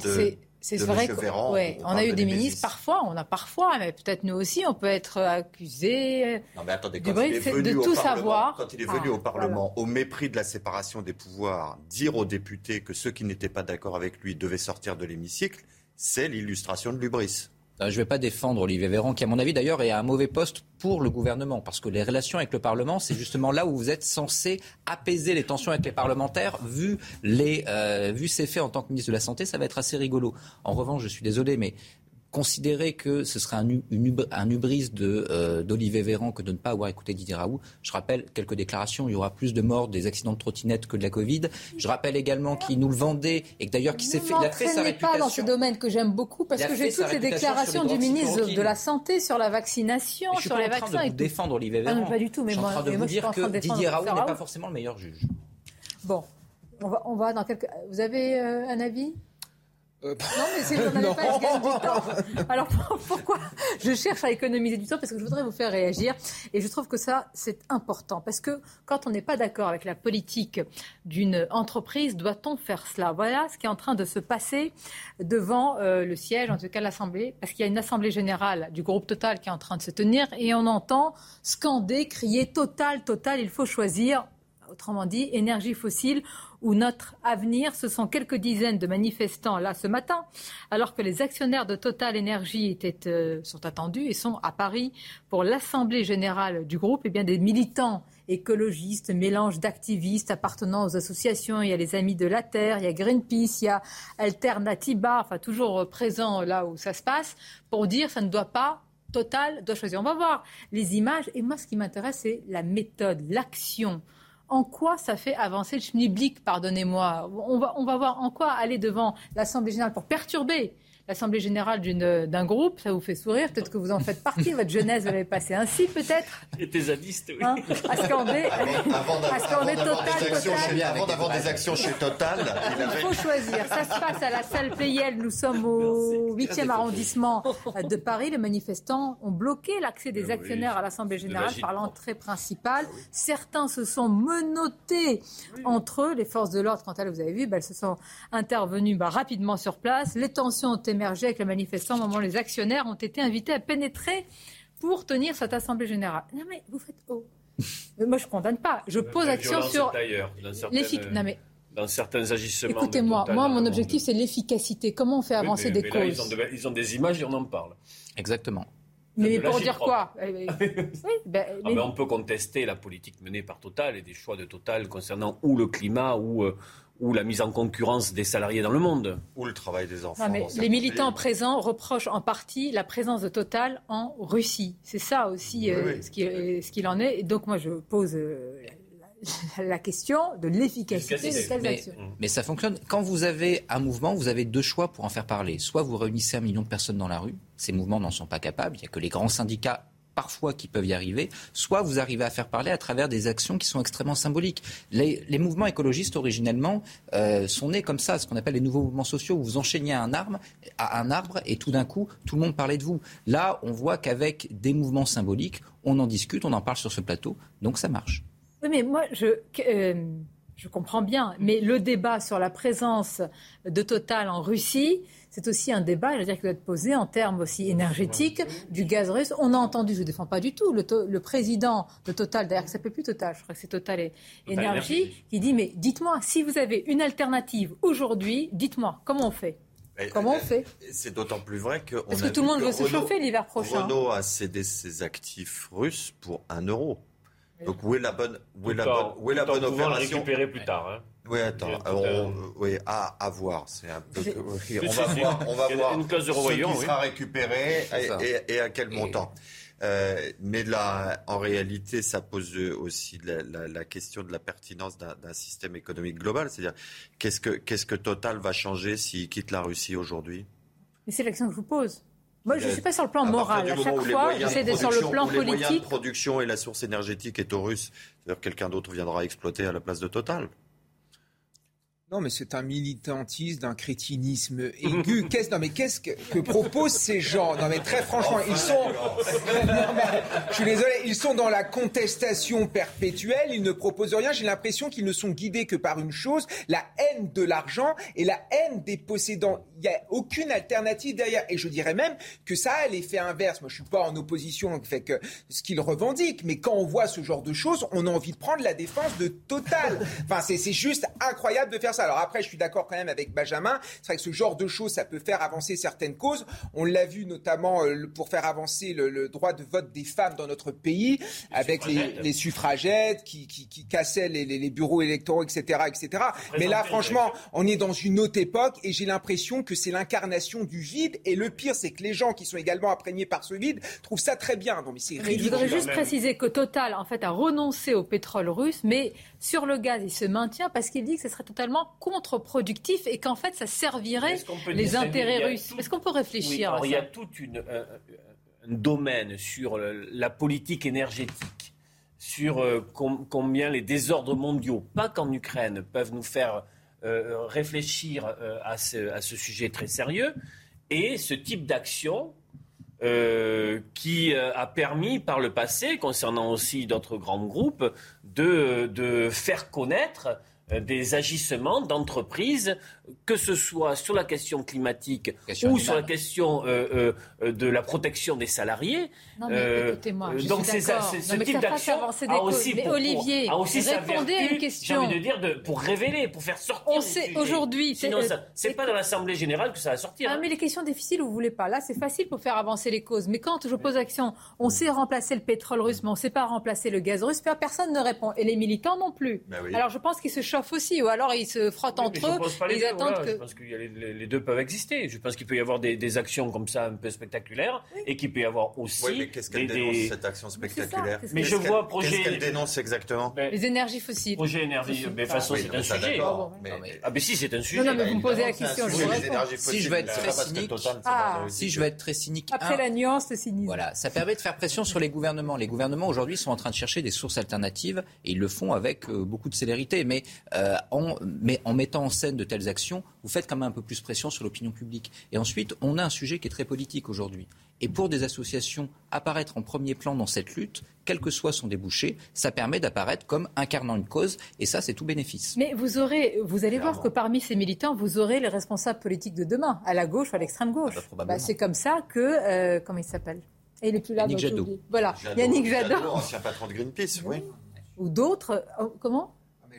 c'est vrai qu'on ouais, on a eu des ministres, parfois, on a parfois, mais peut-être nous aussi, on peut être accusé non, mais attendez, quand il est venu de tout savoir. Quand il est venu ah, au Parlement, au mépris de la séparation des pouvoirs, dire aux députés que ceux qui n'étaient pas d'accord avec lui devaient sortir de l'hémicycle, c'est l'illustration de l'ubris. Euh, je ne vais pas défendre Olivier Véran, qui, à mon avis, d'ailleurs, est à un mauvais poste pour le gouvernement, parce que les relations avec le Parlement, c'est justement là où vous êtes censé apaiser les tensions avec les parlementaires. Vu, les, euh, vu ces faits en tant que ministre de la Santé, ça va être assez rigolo. En revanche, je suis désolé, mais considérer que ce serait un, un hubris euh, d'Olivier Véran que de ne pas avoir écouté Didier Raoult. Je rappelle quelques déclarations. Il y aura plus de morts des accidents de trottinette que de la Covid. Je rappelle également qu'il nous le vendait et que d'ailleurs qu'il s'est fait, il a fait sa réputation. pas dans ce domaine que j'aime beaucoup parce que j'ai toutes les déclarations du ministre de la Santé sur la vaccination, sur les vaccins. Je suis en train de défendre Olivier Véran. pas du tout. Mais je suis en train de vous dire que Didier Raoult n'est pas forcément le meilleur juge. Bon, on va, on va dans quelques. Vous avez euh, un avis? Euh, non, mais c'est pas, je gagne du temps. Alors pourquoi je cherche à économiser du temps Parce que je voudrais vous faire réagir. Et je trouve que ça, c'est important. Parce que quand on n'est pas d'accord avec la politique d'une entreprise, doit-on faire cela Voilà ce qui est en train de se passer devant euh, le siège, en tout cas l'Assemblée. Parce qu'il y a une Assemblée générale du groupe Total qui est en train de se tenir. Et on entend scander, crier Total, Total, il faut choisir autrement dit, énergie fossile ou notre avenir. Ce sont quelques dizaines de manifestants là ce matin, alors que les actionnaires de Total étaient, euh, sont attendus et sont à Paris pour l'Assemblée générale du groupe. Et eh bien des militants écologistes, mélange d'activistes appartenant aux associations. Il y a les Amis de la Terre, il y a Greenpeace, il y a Alternativa, enfin toujours présents là où ça se passe, pour dire ça ne doit pas Total doit choisir. On va voir les images. Et moi, ce qui m'intéresse, c'est la méthode, l'action en quoi ça fait avancer le schmilblick, pardonnez-moi. On va, on va voir en quoi aller devant l'Assemblée générale pour perturber l'Assemblée générale d'un groupe, ça vous fait sourire, peut-être que vous en faites partie, votre jeunesse vous l'avez passé ainsi peut-être. J'étais zadiste, oui. Hein à scander, avant, d'avoir des actions chez Total, il, faut choisir. Ça se passe à la salle Playel, nous sommes au 8e arrondissement de Paris. Les manifestants ont bloqué l'accès des actionnaires à l'Assemblée générale par l'entrée principale. Certains se sont menottés entre eux. Les forces de l'ordre, quant à elles, vous avez vu, ben, elles se sont intervenues bah, rapidement sur place. Les tensions ont été émergé avec les manifestants au moment où les actionnaires ont été invités à pénétrer pour tenir cette assemblée générale. Non mais vous faites oh. moi je ne condamne pas. Je pose l'action sur l'efficacité. Non mais dans certains agissements. Écoutez-moi, moi mon objectif c'est l'efficacité. Comment on fait avancer des causes ils, ont des images et on en parle. Exactement. Mais pour dire quoi? Ben, ah ben, On peut contester la politique menée par Total et des choix de Total concernant ou le climat ou, euh, ou la mise en concurrence des salariés dans le monde. Ou le travail des enfants. les militants présents reprochent en partie la présence de Total en Russie. C'est ça aussi euh, ce qu'il en est. Et donc moi je pose euh, la question de l'efficacité de telles actions. Mais ça fonctionne. Quand vous avez un mouvement, vous avez deux choix pour en faire parler. Soit vous réunissez un million de personnes dans la rue, ces mouvements n'en sont pas capables, il n'y a que les grands syndicats parfois qui peuvent y arriver, soit vous arrivez à faire parler à travers des actions qui sont extrêmement symboliques. Les, mouvements écologistes, originellement, euh, sont nés comme ça, ce qu'on appelle les nouveaux mouvements sociaux, où vous enchaîniez un, arme, à un arbre et tout d'un coup, tout le monde parlait de vous. Là, on voit qu'avec des mouvements symboliques, on en discute, on en parle sur ce plateau, donc ça marche. Oui, mais moi, je... Euh, je comprends bien, mais le débat sur la présence de Total en Russie, c'est aussi un débat, je veux dire, qui doit être posé en termes aussi énergétiques du gaz russe. On a entendu, je ne défends pas du tout, le, président de Total, d'ailleurs, qui s'appelle plus Total, je crois que c'est Total, et Énergie, qui dit, mais dites-moi, si vous avez une alternative aujourd'hui, dites-moi, comment on fait? Comment on fait? C'est d'autant plus vrai que... Parce que tout le monde veut se chauffer l'hiver prochain. Renault a cédé ses actifs russes pour un euro. Donc où est la bonne, où est la bonne, où est la bonne opération récupérer plus tard. Hein. Oui, attends, on, oui, à, à voir, c'est un peu. on va voir, on va voir une clause de ce qui sera récupéré et, et, à quel montant. Euh, mais là, en réalité, ça pose aussi la, la, la question de la pertinence d'un système économique global. C'est-à-dire, qu'est-ce que, qu'est-ce que Total va changer s'il quitte la Russie aujourd'hui? Mais c'est l'action que je vous pose. Moi, je ne suis pas sur le plan moral. À, chaque fois, d'être sur le plan politique. Les moyens de production et la source énergétique est aux Russes. C'est-à-dire quelqu'un d'autre viendra exploiter à la place de Total. Non, mais c'est un militantisme, d'un crétinisme aigu. Qu'est-ce, non, mais qu'est-ce que, proposent ces gens? Non, mais très franchement, ils sont. je suis désolé, ils sont dans la contestation perpétuelle. Ils ne proposent rien. J'ai l'impression qu'ils ne sont guidés que par une chose la haine de l'argent et la haine des possédants. Il n'y a aucune alternative derrière. Et je dirais même que ça a l'effet inverse. Moi, je suis pas en opposition avec ce qu'ils revendiquent, mais quand on voit ce genre de choses, on a envie de prendre la défense de Total. Enfin, c'est, c'est juste incroyable de faire ça. Alors après, je suis d'accord quand même avec Benjamin. C'est vrai que ce genre de choses, ça peut faire avancer certaines causes. On l'a vu notamment euh, pour faire avancer le, droit de vote des femmes dans notre pays, avec les, suffragettes qui, cassaient les, bureaux électoraux, etc., etc. Mais là, franchement, on est dans une autre époque et j'ai l'impression que c'est l'incarnation du vide. Et le pire, c'est que les gens qui sont également imprégnés par ce vide trouvent ça très bien. Donc, c'est Je voudrais juste préciser que Total, en fait, a renoncé au pétrole russe, mais sur le gaz, il se maintient parce qu'il dit que ce serait totalement contre-productif et qu'en fait, ça servirait les intérêts russes. Est-ce qu'on peut réfléchir à ça Il y a tout un, domaine sur la politique énergétique, sur euh, combien les désordres mondiaux, pas qu'en Ukraine, peuvent nous faire euh, réfléchir euh, à ce, sujet très sérieux. Et ce type d'action euh, qui a permis par le passé, concernant aussi d'autres grands groupes, de, de faire connaître des agissements d'entreprises que ce soit sur la question climatique ou sur la question euh, euh, de la protection des salariés. Non, mais euh, écoutez-moi, je donc c'est ça, ce type d'action a aussi, mais Olivier, a aussi répondez à une question. J'ai envie de dire de, pour révéler, pour faire sortir. On sait aujourd'hui. Sinon, c'est pas dans l'Assemblée générale que ça va sortir. Ah, hein. mais les questions difficiles, vous voulez pas. Là, c'est facile pour faire avancer les causes. Mais quand je pose l'action, on sait remplacer le pétrole russe, mais on ne sait pas remplacer le gaz russe. Personne ne répond, et les militants non plus. Ben alors je pense qu'ils se chauffent aussi, ou alors ils se frottent entre eux. Je pense que les, deux peuvent exister. Je pense qu'il peut y avoir des, actions comme ça un peu spectaculaires et qu'il peut y avoir aussi. Oui, mais qu'est-ce qu'elle dénonce cette action spectaculaire Mais je vois projet. Qu'est-ce qu'elle dénonce exactement Les énergies fossiles. Projet énergie. Mais de toute façon, c'est un sujet. Ah, mais si, c'est un sujet. Non, non, mais vous me posez la question. Si je veux être très cynique. Si je veux être très cynique. Après la nuance, le cynisme. Voilà, ça permet de faire pression sur les gouvernements. Les gouvernements aujourd'hui sont en train de chercher des sources alternatives et ils le font avec euh, beaucoup de célérité. Mais euh, en mettant en scène de telles actions, vous faites quand même un peu plus pression sur l'opinion publique. Et ensuite, on a un sujet qui est très politique aujourd'hui. Et pour des associations, apparaître en premier plan dans cette lutte, quel que soit son débouché, ça permet d'apparaître comme incarnant une cause, et ça, c'est tout bénéfice. Mais vous aurez, vous allez voir que parmi ces militants, vous aurez les responsables politiques de demain, à la gauche ou à l'extrême gauche. Ah bah, bah, c'est comme ça que, euh, comment il s'appelle? Et il est plus là. Yannick Jadot. Voilà, Yannick Jadot. Ancien patron de Greenpeace, oui. Ou d'autres. Oh,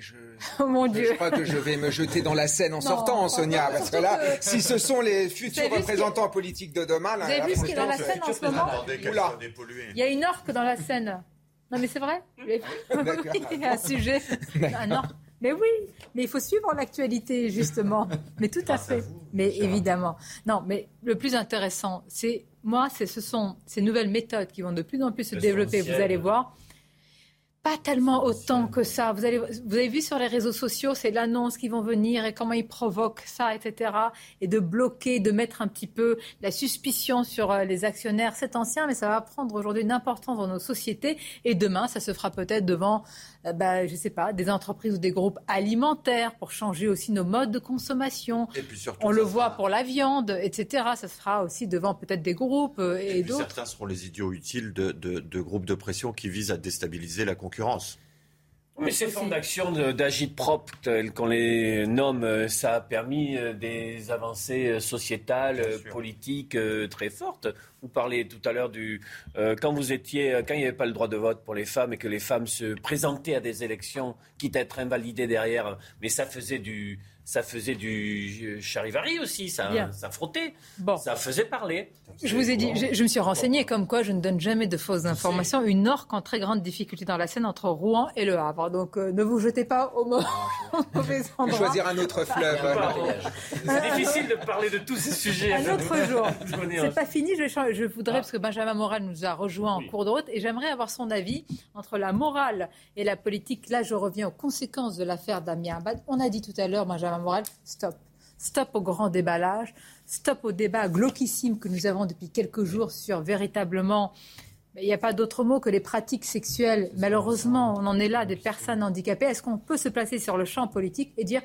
je, oh mon Dieu. je crois que je vais me jeter dans la scène en sortant, Sonia, parce que là, si ce sont les futurs représentants politiques de demain, là, vous avez vu ce qui est dans la Seine en ce moment Il y a une orque dans la Seine. Non, mais c'est vrai. Il y a un sujet. Un orque. Mais oui, mais il faut suivre l'actualité, justement. Mais tout à fait. Mais évidemment. Non, mais le plus intéressant, c'est, moi, ce sont ces nouvelles méthodes qui vont de plus en plus se développer. Vous allez voir pas tellement autant que ça. Vous, allez, vous avez vu sur les réseaux sociaux, c'est l'annonce qui vont venir et comment ils provoquent ça, etc. Et de bloquer, de mettre un petit peu la suspicion sur euh, les actionnaires. C'est ancien, mais ça va prendre aujourd'hui une importance dans nos sociétés. Et demain, ça se fera peut-être devant bah, je sais pas, des entreprises ou des groupes alimentaires pour changer aussi nos modes de consommation. Et puis surtout, On le voit pour la viande, etc. Ça sera aussi devant peut-être des groupes euh, et, et d'autres. Certains seront les idiots utiles de, de groupes de pression qui visent à déstabiliser la concurrence. Mais ces formes d'action d'agite propre, telles qu'on les nomme, euh, ça a permis euh, des avancées euh, sociétales, politiques très fortes. Vous parlez tout à l'heure du quand vous étiez, quand il n'y avait pas le droit de vote pour les femmes et que les femmes se présentaient à des élections, quitte à être invalidées derrière, mais ça faisait du ça faisait du charivari aussi, ça, ça frottait, bon. ça faisait parler. Je vous ai dit, je, me suis renseigné comme quoi je ne donne jamais de fausses informations. Une orque en très grande difficulté dans la Seine entre Rouen et Le Havre. Donc euh, ne vous jetez pas au, mauvais endroit. Choisir un autre fleuve. C'est difficile de parler de tous ces sujets. Un autre jour. C'est pas fini. Je, je voudrais, parce que Benjamin Moral nous a rejoint en cours de route, et j'aimerais avoir son avis entre la morale et la politique. Là, je reviens aux conséquences de l'affaire Damien Abad. On a dit tout à l'heure, Benjamin Moral, stop. Stop au grand déballage, stop au débat glauquissime que nous avons depuis quelques jours sur véritablement il n'y a pas d'autre mot que les pratiques sexuelles. Malheureusement, on en est là des personnes handicapées. Est-ce qu'on peut se placer sur le champ politique et dire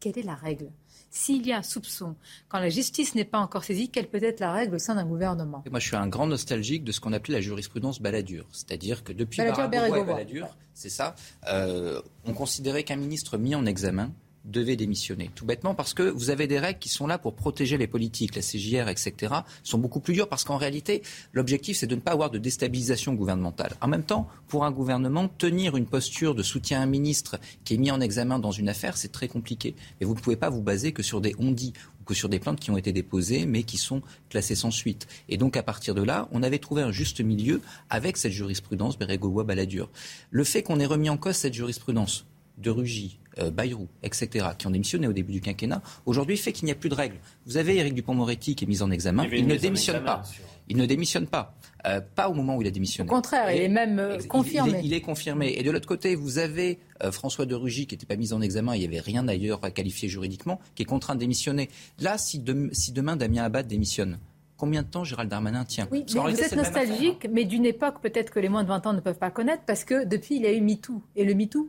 quelle est la règle? S'il y a un soupçon, quand la justice n'est pas encore saisie, quelle peut être la règle au sein d'un gouvernement? Moi, je suis un grand nostalgique de ce qu'on appelait la jurisprudence baladure. C'est-à-dire que depuis Balladur, Balladur c'est ça, euh, on considérait qu'un ministre mis en examen devait démissionner. Tout bêtement parce que vous avez des règles qui sont là pour protéger les politiques. La CJR, etc., sont beaucoup plus dures parce qu'en réalité, l'objectif, c'est de ne pas avoir de déstabilisation gouvernementale. En même temps, pour un gouvernement, tenir une posture de soutien à un ministre qui est mis en examen dans une affaire, c'est très compliqué. Et vous ne pouvez pas vous baser que sur des on-dit ou que sur des plaintes qui ont été déposées mais qui sont classées sans suite. Et donc, à partir de là, on avait trouvé un juste milieu avec cette jurisprudence Bérégovois-Balladur. Le fait qu'on ait remis en cause cette jurisprudence de Rugy, euh, Bayrou, etc., qui ont démissionné au début du quinquennat, aujourd'hui fait qu'il n'y a plus de règles. Vous avez Éric Dupont-Moretti qui est mis en examen, il, ne démissionne pas. Il ne démissionne pas. Euh, pas au moment où il a démissionné. Au contraire, il est même euh, confirmé. Il est, confirmé. Et de l'autre côté, vous avez François de Rugy qui n'était pas mis en examen, il n'y avait rien d'ailleurs à qualifier juridiquement, qui est contraint de démissionner. Là, si, si demain Damien Abad démissionne, combien de temps Gérald Darmanin tient? Oui, mais vous êtes nostalgique, mais d'une époque peut-être que les moins de 20 ans ne peuvent pas connaître, parce que depuis, il y a eu MeToo. Et le MeToo,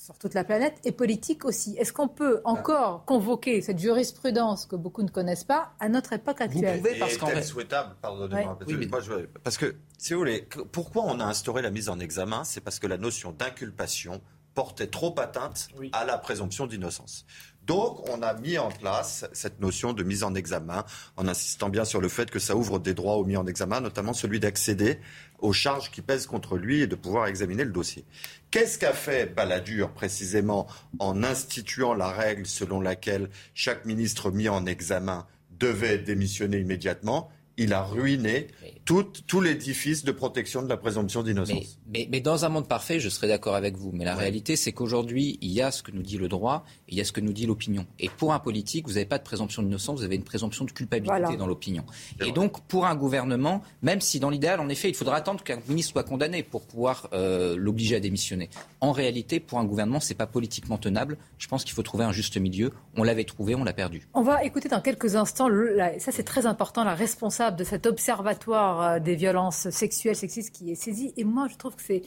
sur toute la planète et politique aussi. Est-ce qu'on peut encore convoquer cette jurisprudence que beaucoup ne connaissent pas à notre époque actuelle Vous pouvez parce qu'en souhaitable, pardonnez-moi. Parce que, si vous voulez, pourquoi on a instauré la mise en examen? C'est parce que la notion d'inculpation portait trop atteinte à la présomption d'innocence. Donc, on a mis en place cette notion de mise en examen en insistant bien sur le fait que ça ouvre des droits aux mis en examen, notamment celui d'accéder aux charges qui pèsent contre lui et de pouvoir examiner le dossier. Qu'est-ce qu'a fait Balladur précisément en instituant la règle selon laquelle chaque ministre mis en examen devait démissionner immédiatement? Il a ruiné tout, l'édifice de protection de la présomption d'innocence. Mais, mais, dans un monde parfait, je serais d'accord avec vous. Mais la réalité, c'est qu'aujourd'hui, il y a ce que nous dit le droit, il y a ce que nous dit l'opinion. Et pour un politique, vous n'avez pas de présomption d'innocence, vous avez une présomption de culpabilité dans l'opinion. Et donc, pour un gouvernement, même si dans l'idéal, en effet, il faudra attendre qu'un ministre soit condamné pour pouvoir euh, l'obliger à démissionner. En réalité, pour un gouvernement, c'est pas politiquement tenable. Je pense qu'il faut trouver un juste milieu. On l'avait trouvé, on l'a perdu. On va écouter dans quelques instants, ça c'est très important, la responsable de cet observatoire euh, des violences sexuelles, sexistes qui est saisi. Et moi, je trouve que c'est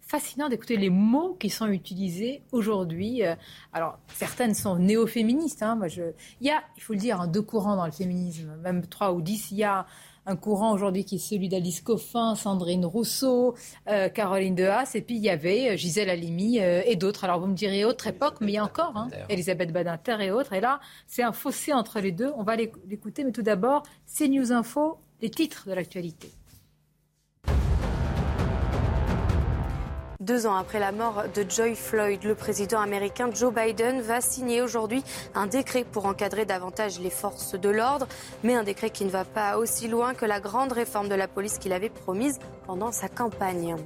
fascinant d'écouter les mots qui sont utilisés aujourd'hui. Euh, alors, certaines sont néo-féministes. Hein. Moi, je... Il y a, il faut le dire, deux courants dans le féminisme, même trois ou dix. Il y a un courant aujourd'hui qui est celui d'Alice Coffin, Sandrine Rousseau, euh, Caroline Haas, et puis il y avait Gisèle Halimi et d'autres. Alors vous me direz autre époque, mais il y a encore hein, Elisabeth Badinter et autres. Et là, c'est un fossé entre les deux. On va l'écouter, mais tout d'abord, c'est News Info les titres de l'actualité. Deux ans après la mort de Joy Floyd, le président américain Joe Biden va signer aujourd'hui un décret pour encadrer davantage les forces de l'ordre, mais un décret qui ne va pas aussi loin que la grande réforme de la police qu'il avait promise pendant sa campagne.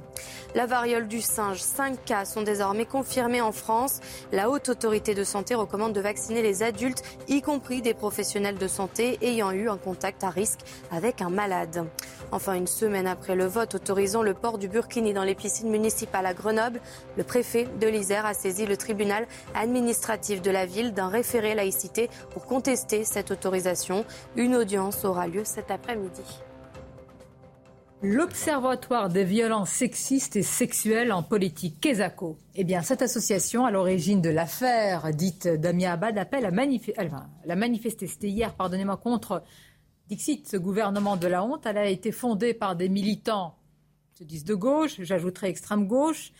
La variole du singe, cinq cas sont désormais confirmés en France. La haute autorité de santé recommande de vacciner les adultes, y compris des professionnels de santé ayant eu un contact à risque avec un malade. Enfin, une semaine après le vote autorisant le port du burkini dans les piscines municipales à Grenoble, le préfet de l'Isère a saisi le tribunal administratif de la ville d'un référé laïcité pour contester cette autorisation. Une audience aura lieu cet après-midi. L'Observatoire des violences sexistes et sexuelles en politique, Kesako. Eh bien, cette association, à l'origine de l'affaire dite Damien Abad, appelle à, manifester. C'était hier, pardonnez-moi, contre Dixit, ce gouvernement de la honte. Elle a été fondée par des militants se disent de gauche, j'ajouterai extrême gauche,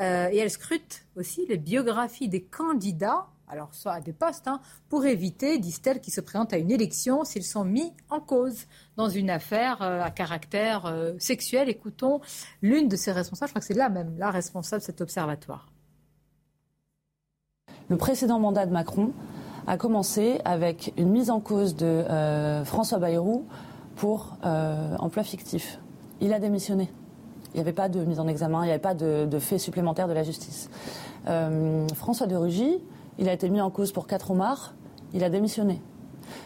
euh, et elle scrute aussi les biographies des candidats, alors soit à des postes, hein, pour éviter, disent-elles, qu'ils se présentent à une élection s'ils sont mis en cause dans une affaire euh, à caractère euh, sexuel. Écoutons l'une de ces responsables, je crois que c'est là même la responsable de cet observatoire. Le précédent mandat de Macron a commencé avec une mise en cause de François Bayrou pour emploi fictif. Il a démissionné. Il n'y avait pas de mise en examen, il n'y avait pas de, de fait supplémentaire de la justice. Euh, François de Rugy, il a été mis en cause pour quatre homards, il a démissionné.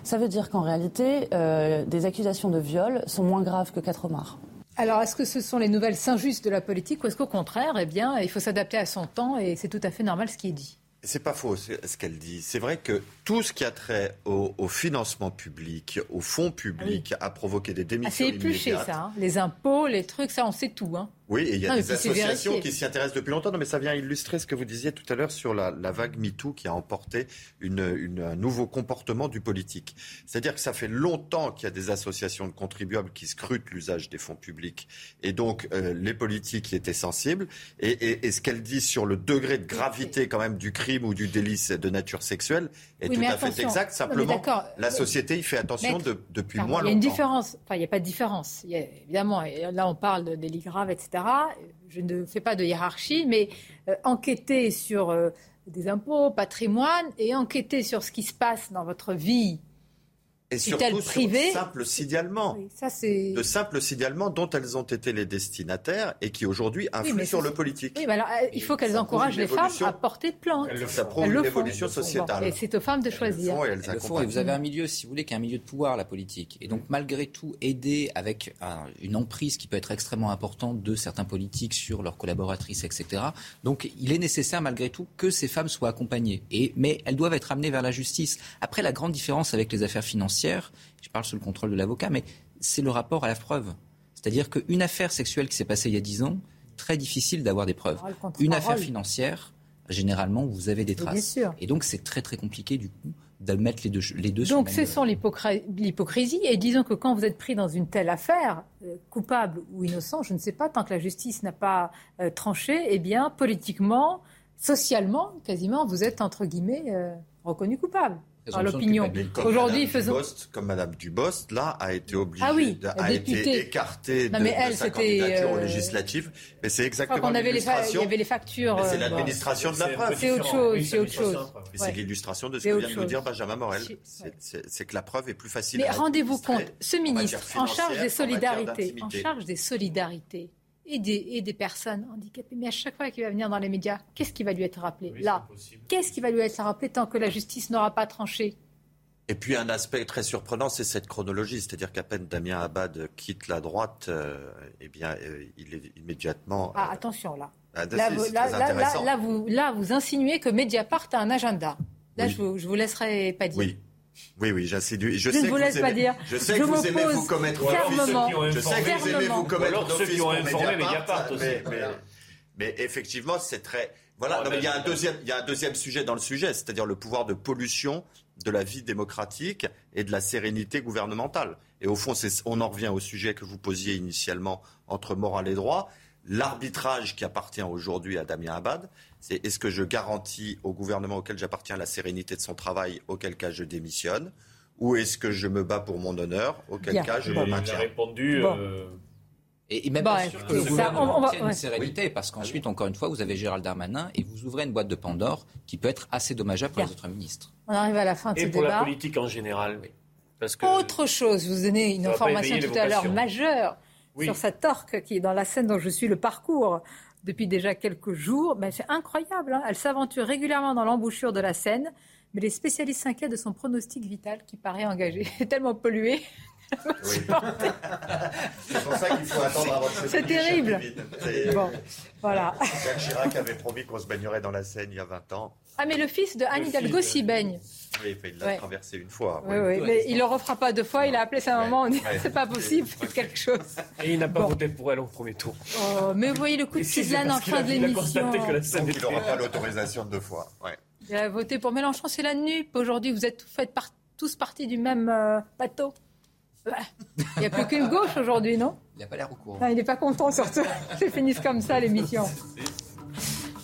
Ça veut dire qu'en réalité, euh, des accusations de viol sont moins graves que quatre homards. Alors, est-ce que ce sont les nouvelles injustes de la politique ou est-ce qu'au contraire, eh bien, il faut s'adapter à son temps et c'est tout à fait normal ce qui est dit? C'est pas faux ce qu'elle dit. C'est vrai que tout ce qui a trait au, financement public, au fonds public, a provoqué des démissions. Ah, c'est épluché ça. Hein. Les impôts, les trucs, ça, on sait tout. Hein. Oui, et il y a des associations qui s'y intéressent depuis longtemps. Non, mais ça vient illustrer ce que vous disiez tout à l'heure sur la, vague MeToo qui a emporté une, un nouveau comportement du politique. C'est-à-dire que ça fait longtemps qu'il y a des associations de contribuables qui scrutent l'usage des fonds publics. Et donc, euh, les politiques y étaient sensibles. Et, ce qu'elle dit sur le degré de gravité quand même du crime ou du délit de nature sexuelle est tout à fait exact. Simplement, la société y fait attention depuis moins longtemps. Il y a une différence. Enfin, il n'y a pas de différence. évidemment, là, on parle de délits graves, etc. Je ne fais pas de hiérarchie, mais euh, enquêter sur euh, des impôts, patrimoine, et enquêter sur ce qui se passe dans votre vie et surtout privé, sur simple signalement. de simples signalements dont elles ont été les destinataires et qui aujourd'hui influent sur le politique. Oui, alors, euh, il faut qu'elles encouragent les femmes à porter plainte. Ça prouve une évolution sociétale. Et c'est aux femmes de choisir. Et, vous avez un milieu, si vous voulez, qui est un milieu de pouvoir, la politique. Et donc, malgré tout, aider avec une emprise qui peut être extrêmement importante de certains politiques sur leurs collaboratrices, etc. Donc, il est nécessaire, malgré tout, que ces femmes soient accompagnées. Et, mais elles doivent être amenées vers la justice. Après, la grande différence avec les affaires financières, je parle sous le contrôle de l'avocat, mais c'est le rapport à la preuve. C'est-à-dire qu'une affaire sexuelle qui s'est passée il y a 10 ans, très difficile d'avoir des preuves. Une affaire financière, généralement, vous avez des traces. Et donc, c'est très très compliqué du coup de mettre les deux, les deux Donc, c'est sans l'hypocrisie. Et disons que quand vous êtes pris dans une telle affaire, euh, coupable ou innocent, je ne sais pas, tant que la justice n'a pas euh, tranché, eh bien, politiquement, socialement, quasiment, vous êtes, entre guillemets, euh, reconnu coupable l'opinion. Aujourd'hui, faisons. Dubost, comme Madame Dubost, là, a été obligée, ah a été écartée de, sa candidature euh, législatives. Mais c'est exactement l'illustration. Il y avait les factures. C'est euh, l'administration de la preuve. C'est autre chose. c'est autre chose. C'est l'illustration de ce que vient de nous dire Benjamin Morel. C'est que la preuve est plus facile. Mais rendez-vous compte, ce ministre en charge des solidarités, en charge des solidarités et des, personnes handicapées. Mais à chaque fois qu'il va venir dans les médias, qu'est-ce qui va lui être rappelé Là, qu'est-ce qui va lui être rappelé tant que la justice n'aura pas tranché et puis un aspect très surprenant, c'est cette chronologie, c'est-à-dire qu'à peine Damien Abad quitte la droite, euh, eh bien, euh, il est immédiatement. Ah, attention là. Ah, là, vous, là, vous, insinuez que Mediapart a un agenda. Là, je, vous, je vous laisserai pas dire. Oui, oui, oui, j'insinue. Je, je ne vous laisse pas dire. Je sais que vous aimez vous commettre fermement. Je sais que vous aimez vous commettre d'office pour Mediapart. Mais, mais, mais, effectivement, c'est très. Voilà. il y a un deuxième, il y a un deuxième sujet dans le sujet, c'est-à-dire le pouvoir de pollution de la vie démocratique et de la sérénité gouvernementale. Et au fond, on en revient au sujet que vous posiez initialement entre morale et droit. L'arbitrage qui appartient aujourd'hui à Damien Abad, c'est est-ce que je garantis au gouvernement auquel j'appartiens la sérénité de son travail, auquel cas je démissionne, ou est-ce que je me bats pour mon honneur, auquel cas je me maintiens répondu. Euh, et, même bah, sûr que le gouvernement une sérénité, parce qu'ensuite, encore une fois, vous avez Gérald Darmanin et vous ouvrez une boîte de Pandore qui peut être assez dommageable pour les autres ministres. On arrive à la fin de et ce débat. Et pour la politique en général, oui. Parce que Autre chose, vous donnez une information tout à l'heure majeure sur cette torque qui est dans la scène dont je suis le parcours depuis déjà quelques jours. Ben, c'est incroyable. Hein. Elle s'aventure régulièrement dans l'embouchure de la Seine, mais les spécialistes s'inquiètent de son pronostic vital qui paraît engagé. C'est tellement pollué. c'est pour ça qu'il faut attendre avant de C'est terrible. Bon, voilà. Jacques Chirac avait promis qu'on se baignerait dans la Seine il y a 20 ans. Ah, mais le fils de Anne Hidalgo s'y baigne. Oui, il l'a traversé une fois. Oui, oui, mais il ne le refera pas deux fois. Il a appelé sa maman. On dit c'est pas possible, faites quelque chose. Et il n'a pas voté pour elle au premier tour. Oh, mais vous voyez le coup de ciselane en fin de l'émission. Il n'aura pas l'autorisation deux fois. Il a voté pour Mélenchon, c'est la NUP. Aujourd'hui, vous êtes tous partis du même euh, bateau. Il n'y a plus qu'une gauche aujourd'hui, non? Il n'a pas l'air au courant. il n'est pas content surtout. C'est finisse comme ça l'émission.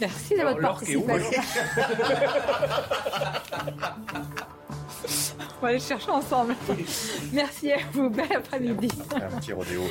Merci de votre participation. On va aller chercher ensemble. Merci à vous. Bel après-midi. Un petit rodéo.